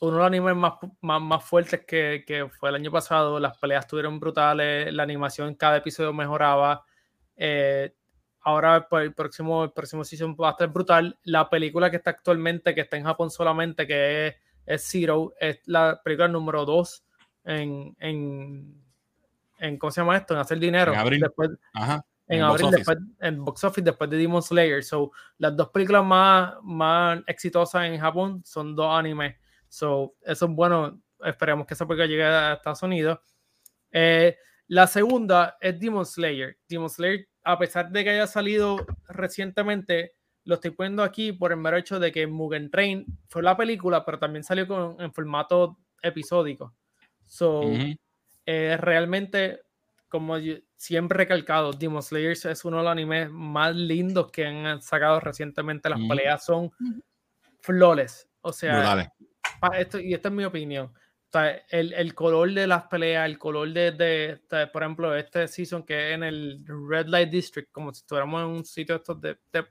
S5: uno de los animes más, más, más fuertes que, que fue el año pasado. Las peleas estuvieron brutales, la animación cada episodio mejoraba. Eh, ahora pues, el próximo, el próximo season va a estar brutal. La película que está actualmente, que está en Japón solamente, que es, es Zero, es la película número 2 en, en, en, ¿cómo se llama esto? En hacer dinero.
S1: En abril.
S5: Después,
S1: Ajá.
S5: en,
S1: En box
S5: abril,
S1: office.
S5: después, en box office, después de Demon Slayer. So, las dos películas más, más exitosas en Japón son dos animes. So, eso es bueno. Esperemos que esa película llegue a Estados Unidos. Eh, la segunda es Demon Slayer. Demon Slayer, a pesar de que haya salido recientemente, lo estoy poniendo aquí por el mero hecho de que Mugen Train fue la película, pero también salió con, en formato episódico. So,
S1: Ujú.
S5: eh, realmente, como yo siempre he recalcado, Demon Slayer es uno de los animes más lindos que han sacado recientemente. Las
S1: Ujú.
S5: peleas son flores. O sea,
S1: Brutales.
S5: Esto, y esta es mi opinión. O sea, el, el color de las peleas, el color de, de- sea, por ejemplo, este season que es en el Red Light District, como si estuviéramos en un sitio de estos de, de,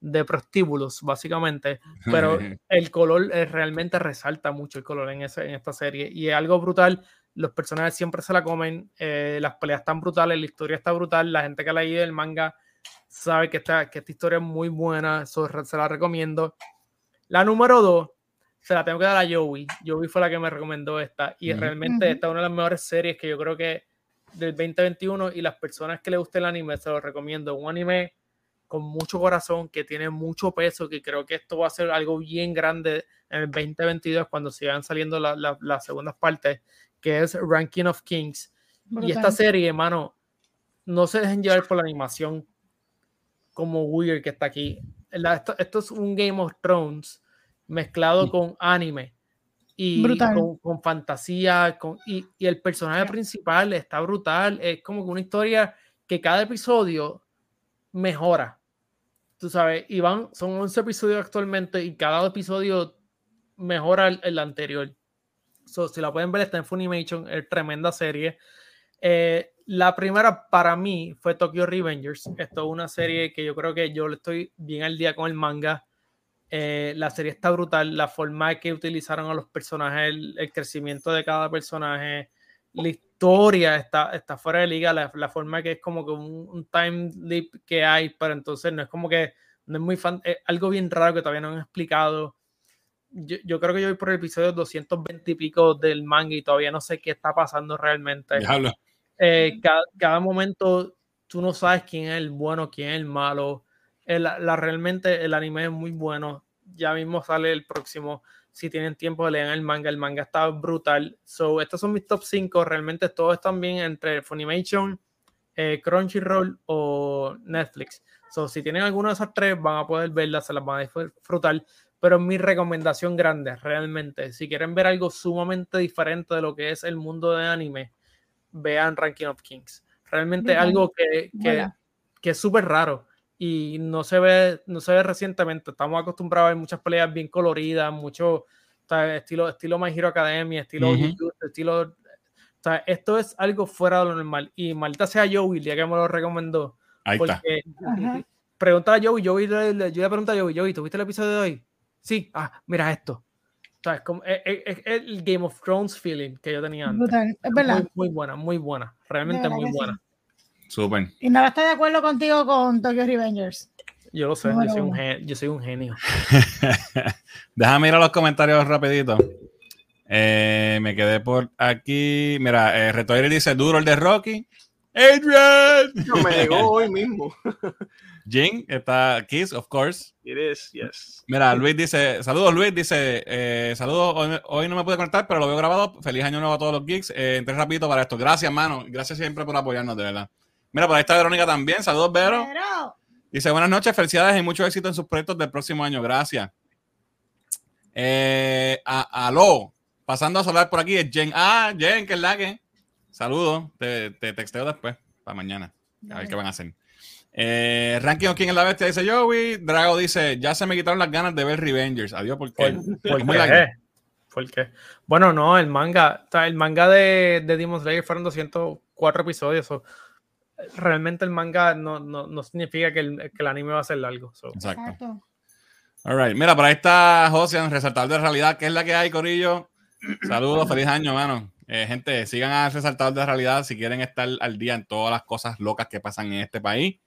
S5: de prostíbulos, básicamente. Pero [laughs] el color eh, realmente resalta mucho el color en, ese, en esta serie. Y es algo brutal. Los personajes siempre se la comen. eh, las peleas están brutales, la historia está brutal. La gente que ha leído el manga sabe que esta, que esta historia es muy buena. so, se la recomiendo. La número dos se la tengo que dar a Joey. Joey fue la que me recomendó esta. Y
S1: Ujú.
S5: realmente
S2: Ujú.
S5: esta es una de las mejores series que yo creo que del 2021 y las personas que le guste el anime se lo recomiendo. Un anime con mucho corazón, que tiene mucho peso, que creo que esto va a ser algo bien grande en el 2022 cuando sigan saliendo la- la- las segundas partes, que es Ranking of Kings. Y esta
S2: Brutal.
S5: serie, hermano, no se dejen llevar por la animación como Weird que está aquí. La- esto, esto es un Game of Thrones mezclado con anime y
S2: Brutal.
S5: con, con fantasía. Con, y, y el personaje principal está brutal. Es como que una historia que cada episodio mejora. Tú sabes, y van, son 11 episodios actualmente y cada episodio mejora el, el anterior. So, si la pueden ver, está en Funimation, es tremenda serie. Eh, la primera para mí fue Tokyo Revengers. Esto es una serie que yo creo que yo le estoy bien al día con el manga. Eh, la serie está brutal, la forma que utilizaron a los personajes, el, el crecimiento de cada personaje, la historia está, está fuera de liga, la, la forma que es como que un, un, time leap que hay, pero entonces no es como que no es muy fan, es algo bien raro que todavía no han explicado. Yo, yo, creo que yo voy por el episodio 220 y pico del manga y todavía no sé qué está pasando realmente. Eh, cada, cada, momento tú no sabes quién es el bueno, quién es el malo. El, la, realmente el anime es muy bueno. Ya mismo sale el próximo si tienen tiempo, lean el manga. El manga está brutal. So, estos son mis top 5. Realmente todos están bien entre Funimation, eh, Crunchyroll o Netflix. So, si tienen alguno de esas tres, van a poder verlas, se las van a disfrutar. Pero mi recomendación grande, realmente, si quieren ver algo sumamente diferente de lo que es el mundo de anime, vean Ranking of Kings. Realmente algo que, que, que es súper raro y no se ve, no se ve recientemente. Estamos acostumbrados a ver muchas peleas bien coloridas, mucho estilo, estilo My Hero Academia, estilo uh -huh. estilo. O sea, esto es algo fuera de lo normal. Y maldita sea Joey, el día que me lo recomendó.
S1: Ahí
S5: porque
S1: está.
S5: Pregunta a Joey, Joey, yo le pregunté a Joey, Joey, ¿tuviste el episodio de hoy? Sí, ah, mira esto. O sea, es, como, es, es, es, el Game of Thrones feeling que yo tenía antes.
S2: Brutal, es verdad.
S5: Muy, muy buena, muy buena. Realmente muy buena.
S1: Súper.
S2: Y nada, estoy de acuerdo contigo con Tokyo Revengers.
S5: Yo lo sé, yo soy, un genio, [laughs] yo soy, un genio.
S1: Déjame ir a los comentarios rapidito. Eh, me quedé por aquí. Mira, eh, Retoire dice duro el de Rocky. Adrian. [laughs]
S3: No, me llegó [laughs] hoy mismo.
S1: Jing está Kiss, of course.
S3: It is, yes.
S1: Mira, Luis dice, saludos Luis, dice, eh, saludos, hoy, hoy, no me pude conectar, pero lo veo grabado. Feliz año nuevo a todos los geeks. Eh, entré rapidito para esto. Gracias, mano. Gracias siempre por apoyarnos, de verdad. Mira, por ahí está Verónica también. Saludos, Vero. Dice, buenas noches, felicidades y mucho éxito en sus proyectos del próximo año. Gracias. Eh, a, aló, pasando a solar por aquí es Jen. Ah, Jen, que es la que. Saludos, te, te texteo después, para mañana. A ver qué van a hacer. Eh, Ranking King en la bestia dice Joey. Drago dice: Ya se me quitaron las ganas de ver Revengers. Adiós, ¿por qué?
S5: ¿Por, ¿Por qué? ¿Por qué? Bueno, no, el manga. El manga de, de Demon Slayer fueron 204 episodios. So, realmente el manga no, no, no significa que el, que el, anime va a ser largo. So.
S1: Exacto. Exacto. All right. Mira, por ahí está Josian, resaltador de realidad. ¿Qué es la que hay, Corillo? [clears throat] Saludos, feliz año, mano. Eh, gente, sigan a resaltador de realidad si quieren estar al día en todas las cosas locas que pasan en este país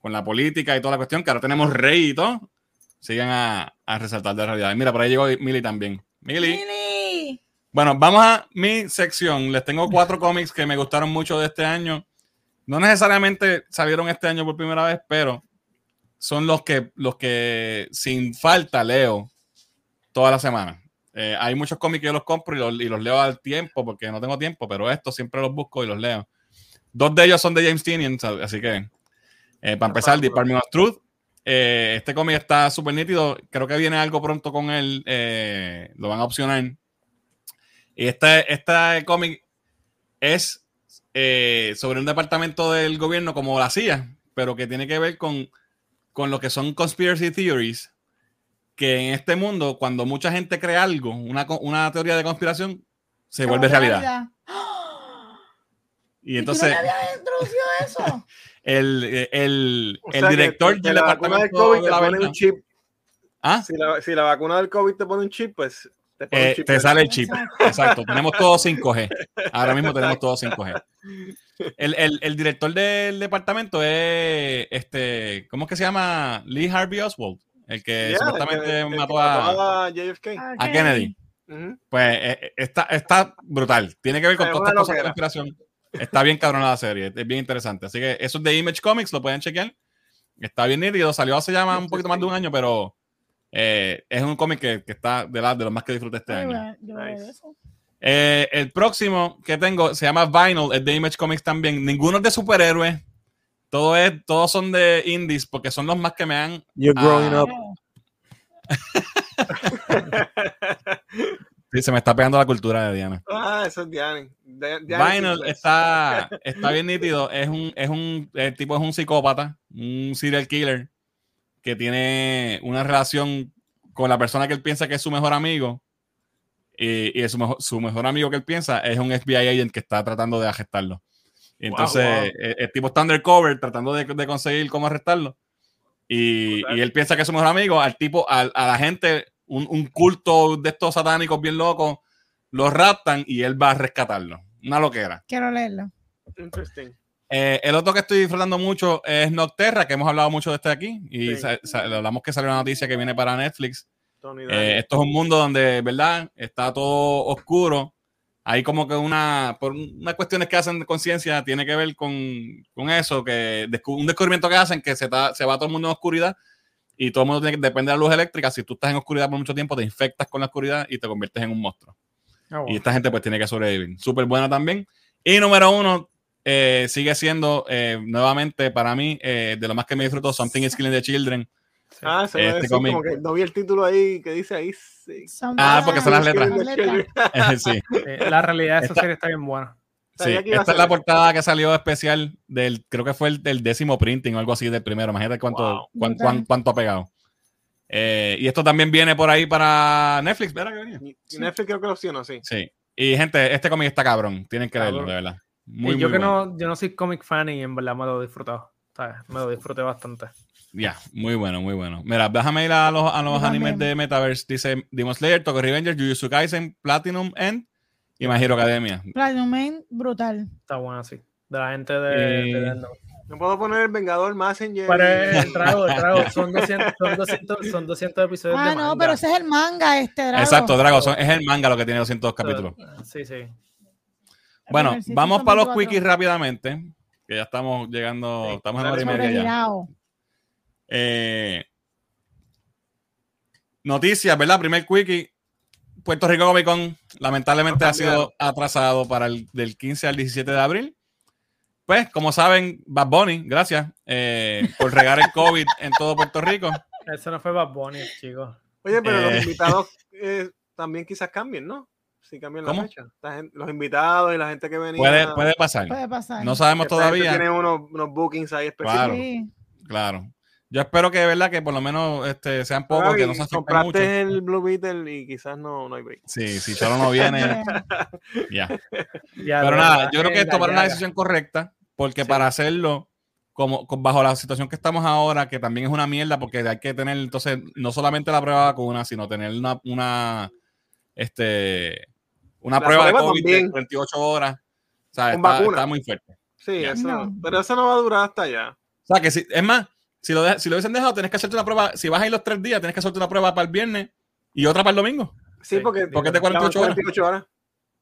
S1: con la política y toda la cuestión, que ahora tenemos rey y todo, sigan a, a resaltar de realidad. Y mira, por ahí llegó Mili también. Mili.
S2: Mili.
S1: Bueno, vamos a mi sección. Les tengo cuatro cómics que me gustaron mucho de este año. No necesariamente salieron este año por primera vez, pero son los que, los que sin falta leo toda la semana. Eh, hay muchos cómics que yo los compro y los, y los, leo al tiempo porque no tengo tiempo, pero estos siempre los busco y los leo. Dos de ellos son de James Tinian, así que eh, para empezar, Department of Truth. Eh, este cómic está súper nítido. Creo que viene algo pronto con él. Eh, lo van a opcionar. Y este, este cómic es eh, sobre un departamento del gobierno como la CIA, pero que tiene que ver con, con lo que son conspiracy theories. Que en este mundo, cuando mucha gente cree algo, una, una teoría de conspiración, se vuelve realidad. realidad. Y entonces.
S2: ¿Y tú no habías introducido eso? [laughs]
S1: el, el, o sea, el director del departamento
S3: del COVID
S1: de la
S3: te pone un chip.
S1: ¿Ah?
S3: Si la, si la, vacuna del COVID te pone un chip, pues te, eh,
S1: te sale el chip. Exacto. tenemos todo 5G. Ahora mismo tenemos todo 5G. El, el, el, director del departamento es este, ¿cómo es que se llama? Lee Harvey Oswald, el que yeah, supuestamente el mató a,
S3: a, JFK.
S1: a Kennedy. Uh -huh. Pues eh, está, está brutal. Tiene que ver con todas estas cosas de conspiración. Está bien cabrona la serie, es bien interesante. Así que eso es de Image Comics, lo pueden chequear. Está bien nítido, salió hace ya un poquito más de un año, pero eh, es un cómic que, que, está de, la, de los más que disfruté este año.
S2: Nice.
S1: Eh, el próximo que tengo se llama Vinyl, es de Image Comics también. Ninguno es de superhéroes. Todo es, todos son de indies porque son los más que me han.
S7: You're growing uh, up. [laughs]
S1: Sí, se me está pegando la cultura de Diana.
S3: Ah, eso es Diana. Diana
S1: Vinyl está, [laughs] está bien nítido. Es un, es un, el tipo es un psicópata, un serial killer que tiene una relación con la persona que él piensa que es su mejor amigo. Y, y su, mejor, su mejor amigo que él piensa es un FBI agent que está tratando de arrestarlo. Y entonces wow, wow. El, el, tipo está undercover tratando de, de conseguir cómo arrestarlo. Y, y, él piensa que es su mejor amigo. Al tipo, a, a la gente un, un, culto de estos satánicos bien locos, lo raptan y él va a rescatarlo. Una loquera.
S2: Quiero leerlo.
S3: Interesting.
S1: Eh, el otro que estoy disfrutando mucho es Nocterra, que hemos hablado mucho de este aquí. Y
S3: Sí.
S1: hablamos que salió una noticia que viene para Netflix. Eh, esto es un mundo donde, ¿verdad? Está todo oscuro. Hay como que una, por unas cuestiones que hacen de conciencia, tiene que ver con, con eso, que un descubrimiento que hacen que se, ta- se va todo el mundo en oscuridad y todo el mundo tiene que depende de la luz eléctrica. Si tú estás en oscuridad por mucho tiempo, te infectas con la oscuridad y te conviertes en un monstruo.
S5: Ah.
S1: Y esta gente pues tiene que sobrevivir. Súper buena también. Y número uno, eh, sigue siendo eh, nuevamente para mí eh, de lo más que me disfruto, Something is Killing the Children.
S3: Ah, se
S1: este
S3: como que no vi el título ahí que dice ahí. sí.
S1: Ah, porque son las letras. [laughs] Sí. [laughs]
S5: La realidad de esa serie está bien buena.
S1: Sí, esta es la portada que salió especial del, creo que fue el del décimo printing o algo así del primero. Imagínate cuánto,
S3: Wow.
S1: cuán- cuán- cuánto ha pegado. Eh, y esto también viene por ahí para Netflix, ¿verdad que venía?
S3: Y Netflix creo que lo opcionó, sí.
S1: Sí. Y gente, este cómic está cabrón. Tienen que
S5: Cabrón.
S1: leerlo, de verdad. Muy,
S5: y yo
S1: muy
S5: que
S1: bueno.
S5: no, yo no soy comic fan y en verdad me lo he disfrutado. ¿sabes? Me lo disfruté bastante.
S1: Ya, muy bueno, muy bueno. Mira, déjame ir a los, a los animes de Metaverse. Dice Demon Slayer, Tokyo Revengers, Jujutsu Kaisen, Platinum End y My Hero Academia.
S2: Platinum Man, brutal.
S5: Está buena así. De la gente de,
S1: Eh,
S5: de.
S3: No puedo poner el Vengador Messenger. Y-
S5: el [laughs] trago, el trago, son 200, son 200, son 200 episodios
S2: Ah,
S5: de
S2: no, pero ese es el manga, este Drago.
S1: Exacto, Drago, son- es el manga lo que tiene 200 capítulos.
S5: Sí, sí.
S1: Bueno, vamos para los
S2: 24.
S1: quickies rápidamente, que ya estamos llegando,
S3: Sí,
S1: estamos en
S3: dale,
S1: hora y media ya. Eh, noticias, ¿verdad? Primer quickie. Puerto Rico Comic Con lamentablemente
S3: No
S1: ha sido atrasado para el del 15 al 17 de abril. Pues, como saben, Bad Bunny, gracias eh, por regar el COVID [laughs] en todo Puerto Rico.
S5: Eso no fue Bad Bunny, chicos.
S3: Oye, pero
S1: Eh.
S3: los invitados eh, también quizás cambien, ¿no? Si cambian
S1: ¿Cómo?
S3: la fecha. La gente- los invitados y la gente que venía.
S1: Puede, puede pasar.
S2: Puede pasar.
S1: No sabemos
S3: esta
S1: todavía.
S3: Tiene unos, unos bookings ahí específicos.
S1: Claro.
S2: Sí.
S1: Claro. Yo espero que, ¿verdad? Que por lo menos este, sean pocos, que no se
S3: compraste
S1: mucho.
S3: el Blue Beetle y quizás no, no hay break.
S1: Sí, si solo no viene, [laughs] ya. [laughs]
S5: Ya,
S1: Pero nada, yo creo que esto
S5: la
S1: para una
S5: llaga.
S1: decisión correcta, porque
S3: Sí.
S1: para hacerlo, como con- bajo la situación que estamos ahora, que también es una mierda, porque hay que tener entonces no solamente la prueba de vacuna, sino tener una, una este, una
S3: La
S1: prueba de COVID de
S3: también.
S1: 48 horas. O sea, está, muy fuerte.
S3: Sí,
S1: Ya.
S3: eso,
S2: No.
S3: pero eso no va a durar hasta allá.
S1: O sea, que si, es más, si lo, de- si lo hubiesen dejado, tenés que hacerte una prueba, si vas a ir los tres días, tienes que hacerte una prueba para el viernes y otra para el domingo.
S3: Sí,
S5: Sí.
S3: porque,
S1: Porque es de 48 horas.
S3: 48 horas.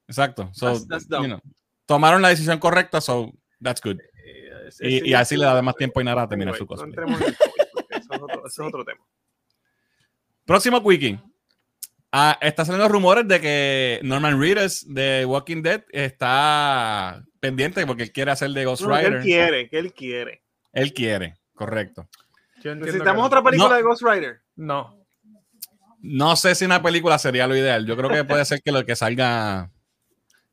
S1: Exacto. So,
S3: That's- that's dumb.
S1: you know, tomaron la decisión correcta, so that's good.
S3: Eh,
S1: Y,
S3: sí,
S1: y así
S3: sí,
S1: le da más tiempo a Inara a terminar
S3: Anyway,
S1: su
S3: no eso es otro, eso es [laughs] otro tema.
S1: Próximo quickie. Ah, está saliendo rumores de que Norman Reedus de Walking Dead está pendiente porque él quiere hacer de Ghost
S3: No, que
S1: Rider.
S3: él quiere, que él quiere.
S1: Él quiere, correcto.
S3: Necesitamos
S5: que-
S3: otra película
S1: No.
S3: de Ghost Rider.
S5: No.
S1: No sé si una película sería lo ideal. Yo creo que puede ser que lo que salga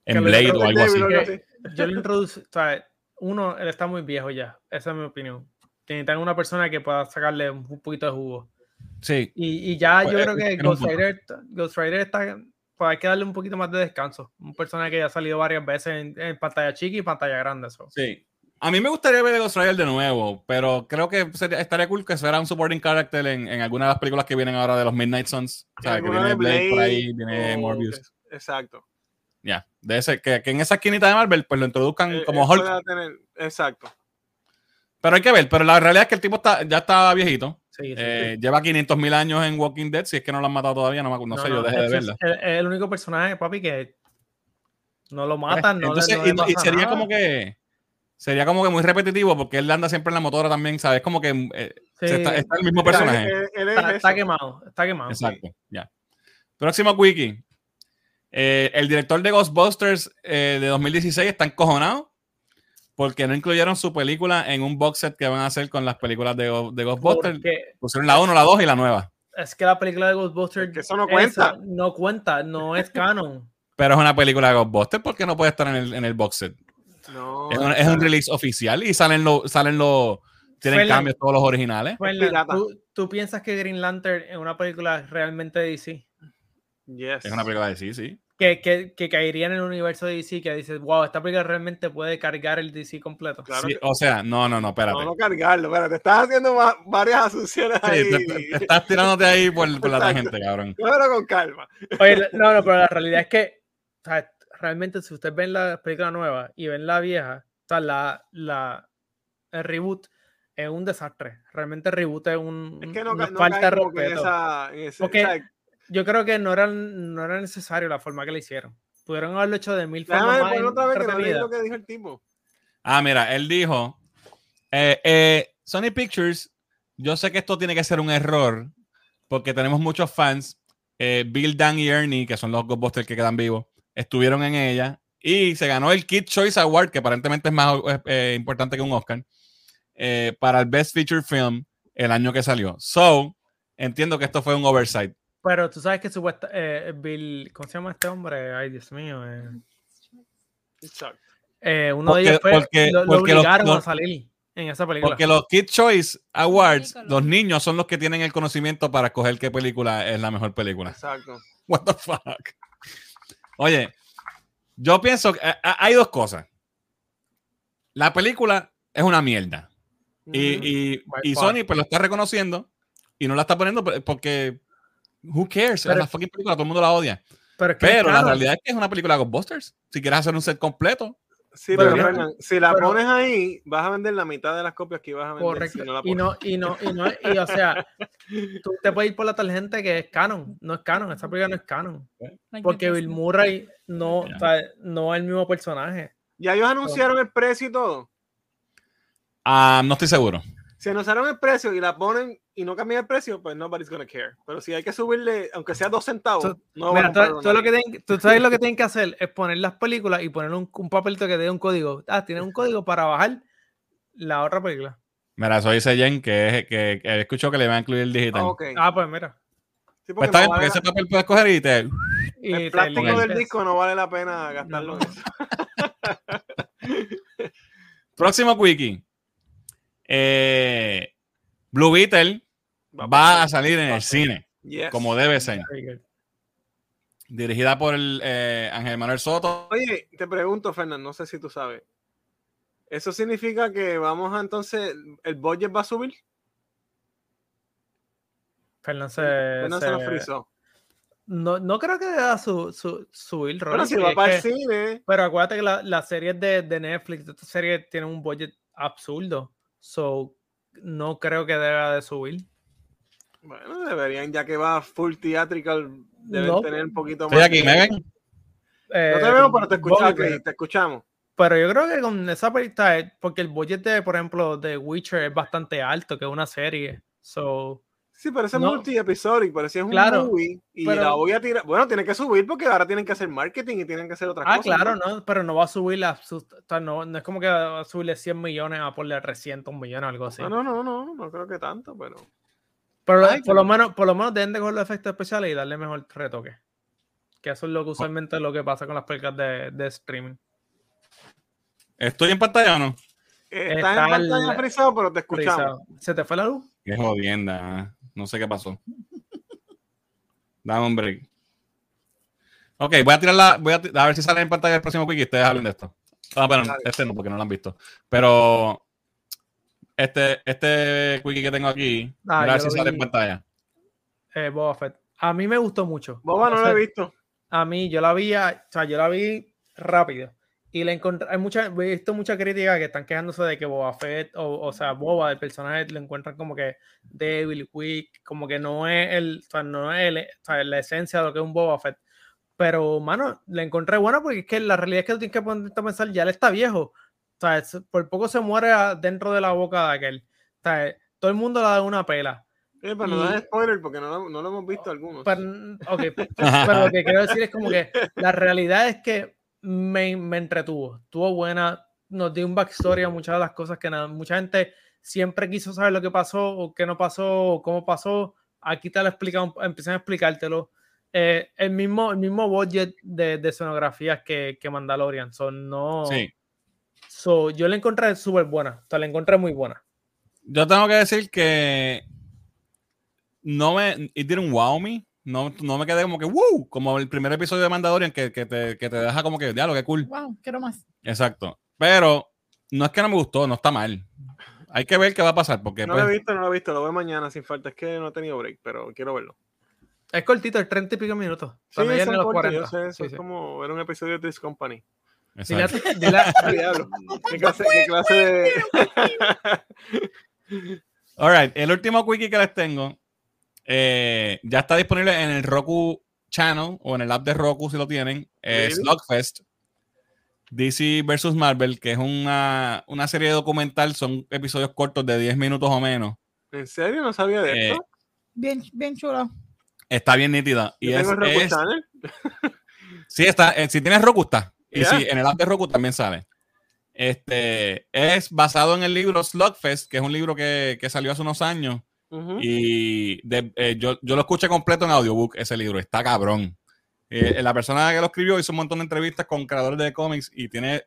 S1: en Blade o algo así.
S5: Que-. Yo lo introducí, o sea, uno, él está muy viejo ya. Esa es mi opinión. Necesitan una persona que pueda sacarle un poquito de jugo.
S1: Sí,
S5: Y, y ya
S1: Pues,
S5: yo
S1: eh,
S5: creo que Ghost. Rider, Ghost Rider está. Pues hay que darle un poquito más de descanso. Un personaje que ya ha salido varias veces en, en pantalla chica y pantalla grande. so.
S1: sí. A mí me gustaría ver a Ghost Rider de nuevo, pero creo que sería- estaría cool que fuera un supporting character en, en alguna de las películas que vienen ahora de los Midnight Suns. O sea, que viene
S3: de
S1: Blade por ahí,
S3: Blade
S1: viene
S3: o-
S1: Morbius.
S3: Exacto.
S1: Ya, de ese, que, que en esa esquinita de Marvel pues lo introduzcan
S3: Eh,
S1: como Hulk.
S3: tener- exacto.
S1: Pero hay que ver, pero la realidad es que el tipo está, ya está viejito.
S5: Sí, sí.
S1: Eh, lleva 500 mil años en Walking Dead, si es que no lo han matado todavía, no, me acu- no sé, yo dejé de
S5: ese es
S1: verla.
S5: el, el único personaje, papi, que no lo matan, no, le-
S1: Entonces,
S5: no le
S1: y, sería
S5: nada.
S1: como que sería como que muy repetitivo porque él anda siempre en la motora también, ¿sabes? Como que eh, está, está el mismo personaje.
S3: él- él es
S5: está, quemado, está quemado.
S1: Exacto, ya. Próximo wiki. Eh, el director de Ghostbusters eh, de 2016 está encojonado porque no incluyeron su película en un box set que van a hacer con las películas de, Go- de Ghostbusters.
S5: Porque
S1: Pusieron la 1, la 2 y la nueva.
S5: es que la película de Ghostbusters
S3: Que eso no cuenta.
S5: esa no cuenta, no es canon. [laughs]
S1: Pero es una película de Ghostbusters porque no puede estar en el, en el box set.
S3: No,
S1: Es un, es un release oficial y salen los, salen los, tienen
S5: Fernan.
S1: cambios todos los originales.
S5: Fernan. ¿tú, tú piensas que Green Lantern es una película realmente de DC?
S3: yes.
S1: Es una película de sí, sí.
S5: Que, que, que caería en el universo de DC, que dices, wow, esta película realmente puede cargar el DC completo.
S3: Claro
S1: Sí,
S3: que-
S1: O sea, no, no, no, espérate.
S3: No, no cargarlo, espérate, estás haciendo va- varias asunciones
S1: Sí,
S3: ahí.
S1: te, te- te estás tirándote ahí por, por la tangente, cabrón.
S3: Cógelo con calma.
S5: Oye, no, no, pero la realidad es que o sea, realmente si ustedes ven la película nueva y ven la vieja, o sea, la, la, el reboot es un desastre. Realmente el reboot es un,
S3: Es que no,
S5: una
S3: no
S5: falta de respeto.
S3: esa, en ese-
S5: Porque-
S3: o sea,
S5: Yo creo que no era, no era necesario la forma que lo hicieron. Pudieron haberlo hecho de mil
S3: déjame
S5: formas más
S3: otra vez que no leí
S5: entretenidas.
S3: lo que dijo el tipo.
S1: Ah, mira, él dijo, eh, eh, Sony Pictures, yo sé que esto tiene que ser un error porque tenemos muchos fans. eh, Bill, Dan y Ernie, que son los Ghostbusters que quedan vivos, estuvieron en ella y se ganó el Kid Choice Award, que aparentemente es más eh, eh, importante que un Oscar, eh, para el Best Feature Film el año que salió. So, entiendo que esto fue un oversight.
S5: Pero tú sabes que supuesta, eh, Bill, ¿cómo se llama este hombre? Ay, Dios mío. eh,
S3: Exacto.
S5: eh, uno
S1: Porque-
S5: de ellos fue,
S1: porque-
S5: lo, lo
S1: porque
S5: obligaron
S1: los-
S5: a salir en esa película.
S1: Porque los Kid Choice Awards, los niños son los que tienen el conocimiento para escoger qué película es la mejor película.
S3: Exacto. [laughs]
S1: What the fuck. Oye, yo pienso que eh, hay dos cosas. La película es una mierda. Y, y. Sony pues lo está reconociendo y no la está poniendo por- porque who cares?
S5: Pero-
S1: es la fucking película, todo el mundo la odia.
S5: Pero, es que
S1: Pero la realidad es que es una película de Ghostbusters. Si quieres hacer un set completo,
S3: Sí,
S5: Pero
S3: Fernan, si la
S5: pero-
S3: pones ahí, vas a vender la mitad de las copias que ibas a vender
S5: Correcto.
S3: si no la
S5: y no, y no, y no, y o sea, [laughs] tú te puedes ir por la tangente que es canon. No es canon, esa película no es canon.
S6: Like
S5: Porque Bill. Murray no,
S1: Ya.
S5: o sea, no es el mismo personaje.
S3: Ya ellos anunciaron el precio y todo.
S1: ah, no estoy seguro.
S3: Si anunciaron el precio y la ponen y no cambian el precio, pues nobody's gonna care. Pero si hay que subirle, aunque sea dos centavos,
S5: So-
S3: no
S5: Mira,
S3: van
S5: tú lo que tienen- tú sabes lo que tienen que hacer es poner las películas y poner un, un papelito que dé un código. Ah, tiene un código para bajar la otra película.
S1: Mira, eso dice Jen que, es, que, que escuchó que le va a incluir el digital.
S3: Ah.
S5: Ah, pues mira.
S3: Sí,
S1: Pues
S3: porque
S1: está
S3: no
S1: bien,
S3: vale
S1: porque
S3: la-
S1: ese papel puedes coger y te.
S5: Y
S3: el
S5: te
S3: plástico del disco no vale la pena gastarlo
S5: No.
S3: en eso. [laughs]
S1: Próximo quickie. Eh, Blue Beetle va a salir en el cine,
S3: Yes.
S1: como debe ser. Dirigida por el, eh, Ángel Manuel Soto.
S3: Oye, te pregunto, Fernando, no sé si tú sabes. ¿Eso significa que vamos a entonces, el budget va a subir?
S5: Fernan se,
S3: Fernando se lo
S5: se-
S3: frizó.
S5: no, no creo que deba su, su, subir,
S3: si va
S5: es
S3: para el
S5: que-
S3: cine,
S5: Pero acuérdate que la- las series de, de Netflix, estas series tienen un budget absurdo. So, no creo que deba de subir.
S3: bueno, deberían, ya que va full theatrical, deben
S5: No.
S3: tener un poquito
S1: Estoy
S3: más.
S1: aquí,
S3: de-
S1: ¿me ven?
S3: No
S5: Eh,
S3: te veo, pero te escuchamos, ok, te escuchamos.
S5: Pero yo creo que con esa película, eh, porque el budget de, por ejemplo, de Witcher es bastante alto, que es una serie. So,
S3: Sí, pero ese es
S5: No.
S3: multi-episodic, es un
S5: Claro,
S3: movie y
S5: pero-
S3: la voy a tirar. Bueno, tiene que subir porque ahora tienen que hacer marketing y tienen que hacer otras
S5: ah,
S3: cosas.
S5: claro, no, pero no va a subir la, su- o sea, no, no es como que va a subirle 100 millones a ponerle 300 millones o algo así.
S3: No, no, no, no, no creo que tanto, pero.
S5: Pero
S3: Ay,
S5: por, lo menos, por lo menos deben de coger los efectos especiales y darle mejor retoque. Que eso es lo que usualmente es lo que pasa con las películas de, de streaming.
S1: ¿Estoy en pantalla o no?
S3: Estás
S5: Está
S3: en pantalla
S5: el-
S3: frisado, pero te escuchamos.
S5: Frisado. ¿Se te fue la luz?
S1: Qué jodienda. No sé qué pasó. Dame un break. Ok, voy a tirar la. Voy a, a ver si sale en pantalla el próximo quickie y ustedes hablen de esto. Ah, bueno,
S3: Dale.
S1: este no, porque no lo han visto. Pero este, este quickie que tengo aquí,
S5: Ah,
S1: a ver si sale en pantalla.
S5: Eh, Boba Fett. A mí me gustó mucho.
S3: Boba no
S5: O
S3: lo he visto.
S5: A mí, yo la vi, a- o sea, yo la vi rápido. Y encontré, hay mucha, he visto mucha crítica que están quejándose de que Boba Fett, o, o sea, Boba, el personaje, lo encuentran como que débil, weak, como que no es el, o sea, no es el- o sea, la esencia de lo que es un Boba Fett. Pero, mano, la encontré buena porque es que la realidad es que tú tienes que ponerte a pensar, ya él está viejo. O sea, es- por poco se muere dentro de la boca de aquel. O sea, todo el mundo le da una pela.
S3: Eh, pero no
S5: y-
S3: das spoiler porque no, lo- no lo hemos visto algunos.
S5: Pero, mm, ok, [laughs] pero lo que quiero decir es como que la realidad es que me, me entretuvo, estuvo buena, nos dio un backstory a muchas de las cosas que nada, mucha gente siempre quiso saber lo que pasó o qué no pasó o cómo pasó, aquí te lo explican, empiezan a explicártelo. Eh, el, mismo, el mismo budget de, de escenografías que, que Mandalorian, son no...
S1: Sí.
S5: So, yo la encontré súper buena, o sea, la encontré muy buena.
S1: Yo tengo que decir que no me. It didn't wow me. No, no me quedé como que wow, como el primer episodio de Mandalorian que, que te, que te deja como que, diablo, qué cool.
S2: Wow, quiero más.
S1: Exacto. Pero no es que no me gustó, no está mal. Hay que ver qué va a pasar porque
S3: no
S1: pues,
S3: lo he visto, no lo he visto. Lo veo mañana sin falta. Es que no he tenido break, pero quiero verlo.
S5: Es cortito, es 30 y pico minutos.
S3: Sí, es
S5: los
S3: corto,
S5: 40.
S3: yo sé, eso
S5: Sí,
S3: es
S5: sí.
S3: como ver un episodio de This Company.
S1: Exacto.
S5: dile a- [laughs]
S3: diablo. [laughs] ¿Qué clase, qué clase de...? [laughs]
S1: All right, el último quickie que les tengo eh, ya está disponible en el Roku Channel o en el app de Roku si lo tienen.
S3: Really?
S1: Slugfest. DC versus Marvel, que es una, una serie documental, son episodios cortos de 10 minutos o menos.
S3: ¿En serio? No sabía de
S1: Eh,
S3: esto.
S2: Bien, bien chulo.
S1: Está bien nítida. Y
S3: Yo
S1: es,
S3: tengo Roku
S1: es-
S3: Channel. [laughs]
S1: sí, está, eh, si tienes Roku está. Y
S3: Yeah.
S1: sí, en el app de Roku también sale. Este es basado en el libro Slugfest, que es un libro que, que salió hace unos años. Y de- eh, yo, yo lo escuché completo en audiobook, ese libro. Está cabrón. Eh, la persona que lo escribió hizo un montón de entrevistas con creadores de cómics y tiene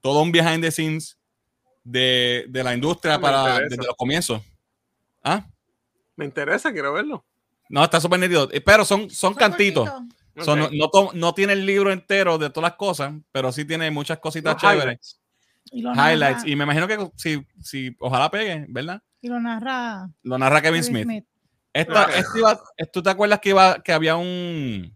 S1: todo un behind the scenes de, de la industria
S3: Me
S1: para
S3: interesa.
S1: desde los comienzos. ¿Ah?
S3: Me interesa, quiero verlo.
S1: No, está súper nítido. Eh, Pero son, son cantitos.
S2: cortito.
S1: Son-
S3: Ok.
S1: no, no, to- no tiene el libro entero de todas las cosas, pero sí tiene muchas cositas
S3: Los
S1: chéveres.
S3: highlights.
S2: Y
S1: Highlights. Y me imagino que si, si ojalá pegue, ¿verdad?
S2: Y lo narra
S1: Lo narra Kevin
S2: Kevin
S1: Smith.
S2: Smith.
S1: Esta,
S3: Ok.
S1: esto iba- ¿Tú te acuerdas que, iba, que había un,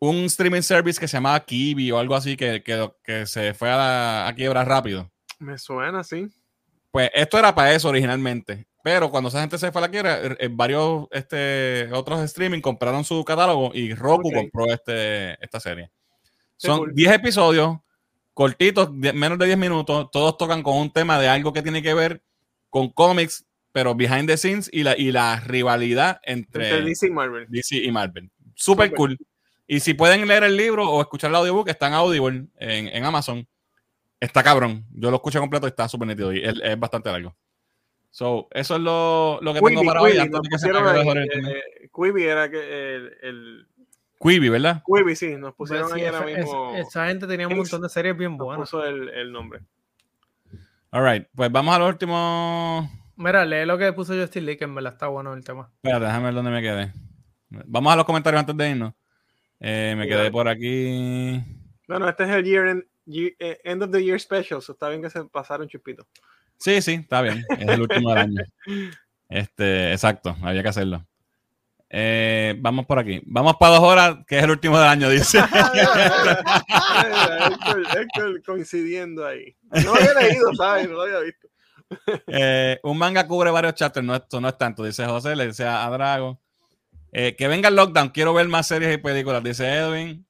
S1: un streaming service que se llamaba Kiwi o algo así que, que, que se fue a, la, a quiebra rápido?
S3: Me suena, sí.
S1: Pues esto era para eso originalmente. Pero cuando esa gente se fue a la quiebra, eh, eh, varios este, otros streaming compraron su catálogo y Roku
S3: Ok.
S1: compró este, esta serie.
S3: Qué
S1: Son
S3: cool.
S1: 10 episodios cortitos, de- menos de 10 minutos. Todos tocan con un tema de algo que tiene que ver con cómics, pero behind the scenes y la, y la rivalidad entre,
S3: Entre DC y Marvel.
S1: DC y Marvel. Super cool. Y si pueden leer el libro o escuchar el audiobook, está en Audible, en, en Amazon. Está cabrón. Yo lo escuché completo y está súper nítido y es, es bastante largo. So, eso es lo, lo que tengo
S3: Quibi,
S1: para hoy.
S3: Quibi,
S1: Antes de que se
S3: ahí, eh, Quibi era que el, el
S1: Quibi, ¿verdad?
S3: Quibi, sí, nos pusieron
S5: Sí,
S3: ahí ahora
S5: esa,
S3: mismo.
S5: esa- esa gente tenía un montón de series bien
S3: nos
S5: buenas.
S3: puso el, el nombre.
S1: All right. Pues vamos al último.
S5: Mira, lee lo que puso Justin Lee, que en verdad está bueno el tema.
S1: Espérate, déjame ver dónde me quedé. Vamos a los comentarios antes de irnos. Eh, me quedé por aquí.
S3: Bueno, este es el year end, year- eh, end of the year special, so está bien que se pasaron chupito.
S1: Sí, sí, está bien. Es el último del año. [laughs] Este, exacto, había que hacerlo. Eh, vamos por aquí. Vamos para dos horas, que es el último del año, dice. [laughs]
S3: Héctor, Héctor coincidiendo ahí. No lo había leído, ¿sabes? No lo había visto.
S1: Eh, un manga cubre varios chapters, no, esto no es tanto, dice José, le dice a, a Drago. Eh, que venga el lockdown, quiero ver más series y películas, dice Edwin.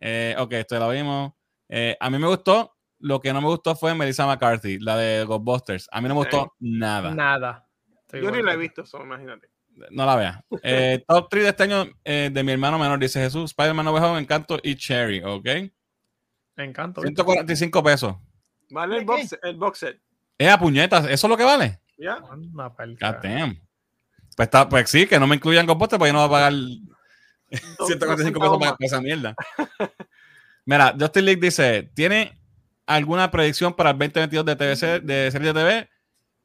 S1: Eh, ok, esto lo vimos. Eh, a mí me gustó, lo que no me gustó fue Melissa McCarthy, la de Ghostbusters. A mí no me gustó nada.
S5: Nada. Estoy
S3: Yo ni la he visto, so, imagínate.
S1: No la vea. Eh, top 3 de este año eh, de mi hermano menor, dice Jesús, Spider-Man Home, Encanto y Cherry, ¿ok?
S5: ¿viste?
S1: 145 pesos.
S3: Vale el
S2: ¿De
S3: box, el box set.
S1: Es a puñetas, ¿eso es lo que vale?
S3: ¿Ya?
S1: Damn. Pues, está, pues sí, que no me incluyan composta, porque yo no voy a pagar
S3: Dos-
S1: 145
S3: dos
S1: pesos para esa mierda. Mira, Justin League dice: ¿Tiene alguna predicción para el 2022 de TVC, de serie de TV?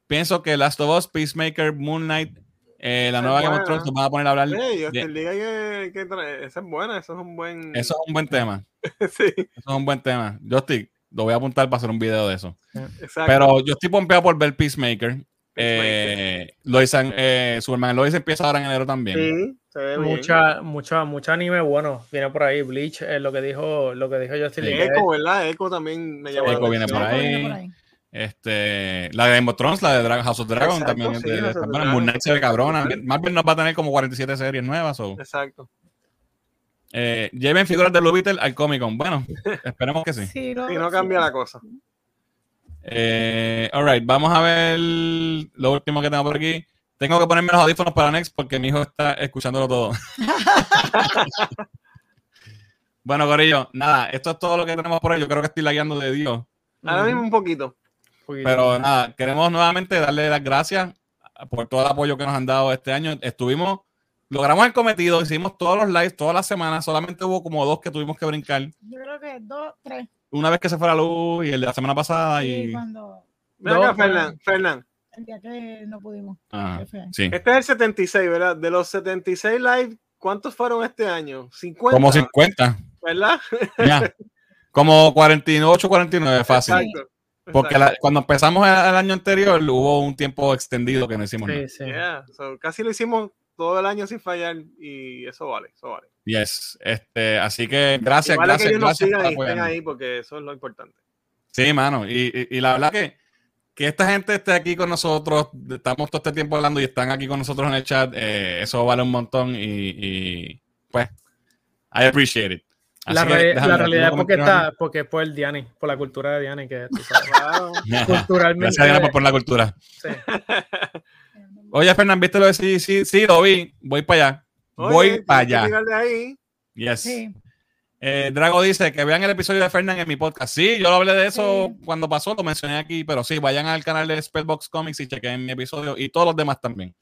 S1: Pienso que Last of Us, Peacemaker, Moon Knight, eh, la nueva Game of
S3: buena.
S1: Thrones, nos van a poner a hablar.
S3: Ey,
S1: de-
S3: Justin League hay que, que Esa es buena, eso es un buen.
S1: Eso es un buen tema. [laughs]
S3: sí,
S1: Eso es un buen tema. Justin, lo voy a apuntar para hacer un video de eso.
S3: exacto.
S1: Pero yo estoy pompeado por ver Peacemaker. Eh, Lois and- eh, Superman Lois empieza ahora en enero también.
S3: sí, se ve bien.
S5: Mucha, mucha, mucha anime bueno viene por ahí. Bleach es lo que dijo, lo que dijo Justin que
S3: Echo, ¿verdad? Echo también me llama.
S1: Echo
S3: la
S1: viene por ahí. Este, la de Game of Thrones, la de Dra- House of Dragon
S3: Exacto,
S1: también.
S3: sí,
S1: de-.
S3: Dragon.
S1: Moon Knight se ve cabrona. Marvel nos va a tener como 47 series nuevas. So.
S3: Exacto.
S1: Eh, lleven figuras de Blue Beetle al Comic Con. Bueno, [laughs] esperemos que sí.
S2: Sí,
S3: no
S2: sí.
S3: cambia la cosa.
S1: Eh, all right, vamos a ver lo último que tengo por aquí. Tengo que ponerme los audífonos para Next porque mi hijo está escuchándolo todo. [laughs] [laughs] bueno, Corillo, nada, esto es todo lo que tenemos por hoy. Yo creo que estoy lagueando de Dios.
S3: Ahora mismo un poquito.
S1: Pero nada, queremos nuevamente darle las gracias por todo el apoyo que nos han dado este año. Estuvimos, logramos el cometido, hicimos todos los lives todas las semanas, solamente hubo como dos que tuvimos que brincar.
S2: Yo creo que dos, tres.
S1: Una vez que se fue la luz y el de la semana pasada
S2: Sí,
S1: y...
S2: cuando
S5: pero-
S3: Fernán. Fernán.
S2: el día que no pudimos. Feo.
S1: sí.
S3: Este es el 76, ¿verdad? De los 76 live, ¿cuántos fueron este año? 50.
S1: Como 50.
S3: ¿Verdad?
S1: Ya. Como 48, 49, fácil.
S3: Exacto.
S1: Porque la- cuando empezamos el, el año anterior hubo un tiempo extendido que no hicimos nada.
S5: Sí, sí.
S3: Yeah, so, casi lo hicimos todo el año sin fallar y eso vale, eso vale.
S1: Yes. Este, así que gracias,
S3: vale
S1: gracias,
S3: que
S1: gracias
S3: sigan
S1: por
S3: y estén
S1: apoyarnos.
S3: ahí porque eso es lo importante.
S1: Sí, mano. Y, y- y la verdad que, que esta gente esté aquí con nosotros, estamos todo este tiempo hablando y están aquí con nosotros en el chat, eh, eso vale un montón y, y, pues, I appreciate it.
S5: La,
S1: que,
S5: re-
S1: déjame,
S5: la realidad es
S1: ¿tengo
S5: porque está, porque es por el Diani, por la cultura de Diani, que tú sabes, [laughs] culturalmente.
S1: Gracias, Diana, por, por la cultura.
S5: sí. [laughs]
S1: Oye, Fernán, ¿viste lo de sí? Sí, sí, lo vi. Voy para allá.
S3: Oye,
S1: Voy para allá.
S3: de ahí.
S1: Yes.
S2: Sí.
S1: Eh, Drago dice que vean el episodio de Fernán en mi podcast. Sí, yo lo hablé de eso cuando pasó, lo mencioné aquí, pero sí, vayan al canal de Spellbox Comics y chequen mi episodio y todos los demás también.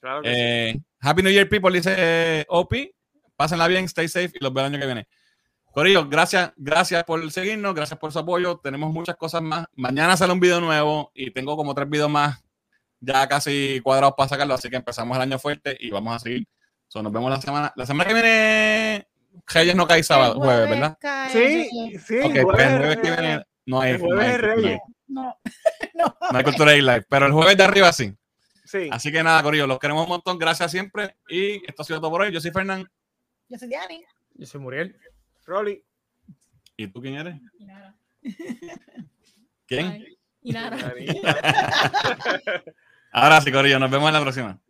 S3: Claro que sí.
S1: Eh, Happy New Year, people, dice eh, Opi. Pásenla bien, stay safe y los veo el año que viene. Corillo, gracias, gracias por seguirnos, gracias por su apoyo. Tenemos muchas cosas más. Mañana sale un video nuevo y tengo como tres videos más ya casi cuadrados para sacarlo, así que empezamos el año fuerte y vamos a seguir. So, nos vemos la semana. La semana que viene, Reyes no cae sábado, jueves, ¿verdad?
S2: cae-
S3: Sí, sí.
S1: Ok,
S3: jueves
S1: pues el
S3: es-
S1: jueves que viene no hay,
S3: el jueves
S1: no hay
S3: Reyes.
S2: No, [laughs] no.
S1: no hay cultura de live, pero el jueves de arriba sí.
S3: Sí.
S1: Así que nada, Corillo, los queremos un montón, gracias siempre y esto ha sido todo por hoy. Yo soy Fernán.
S2: Yo soy Diani.
S5: Yo soy Muriel.
S3: Rolly.
S1: ¿Y tú quién eres?
S6: Y nada.
S1: ¿Quién?
S6: Ay.
S3: Dani. [laughs]
S1: Ahora sí, Corillo, nos vemos en la próxima.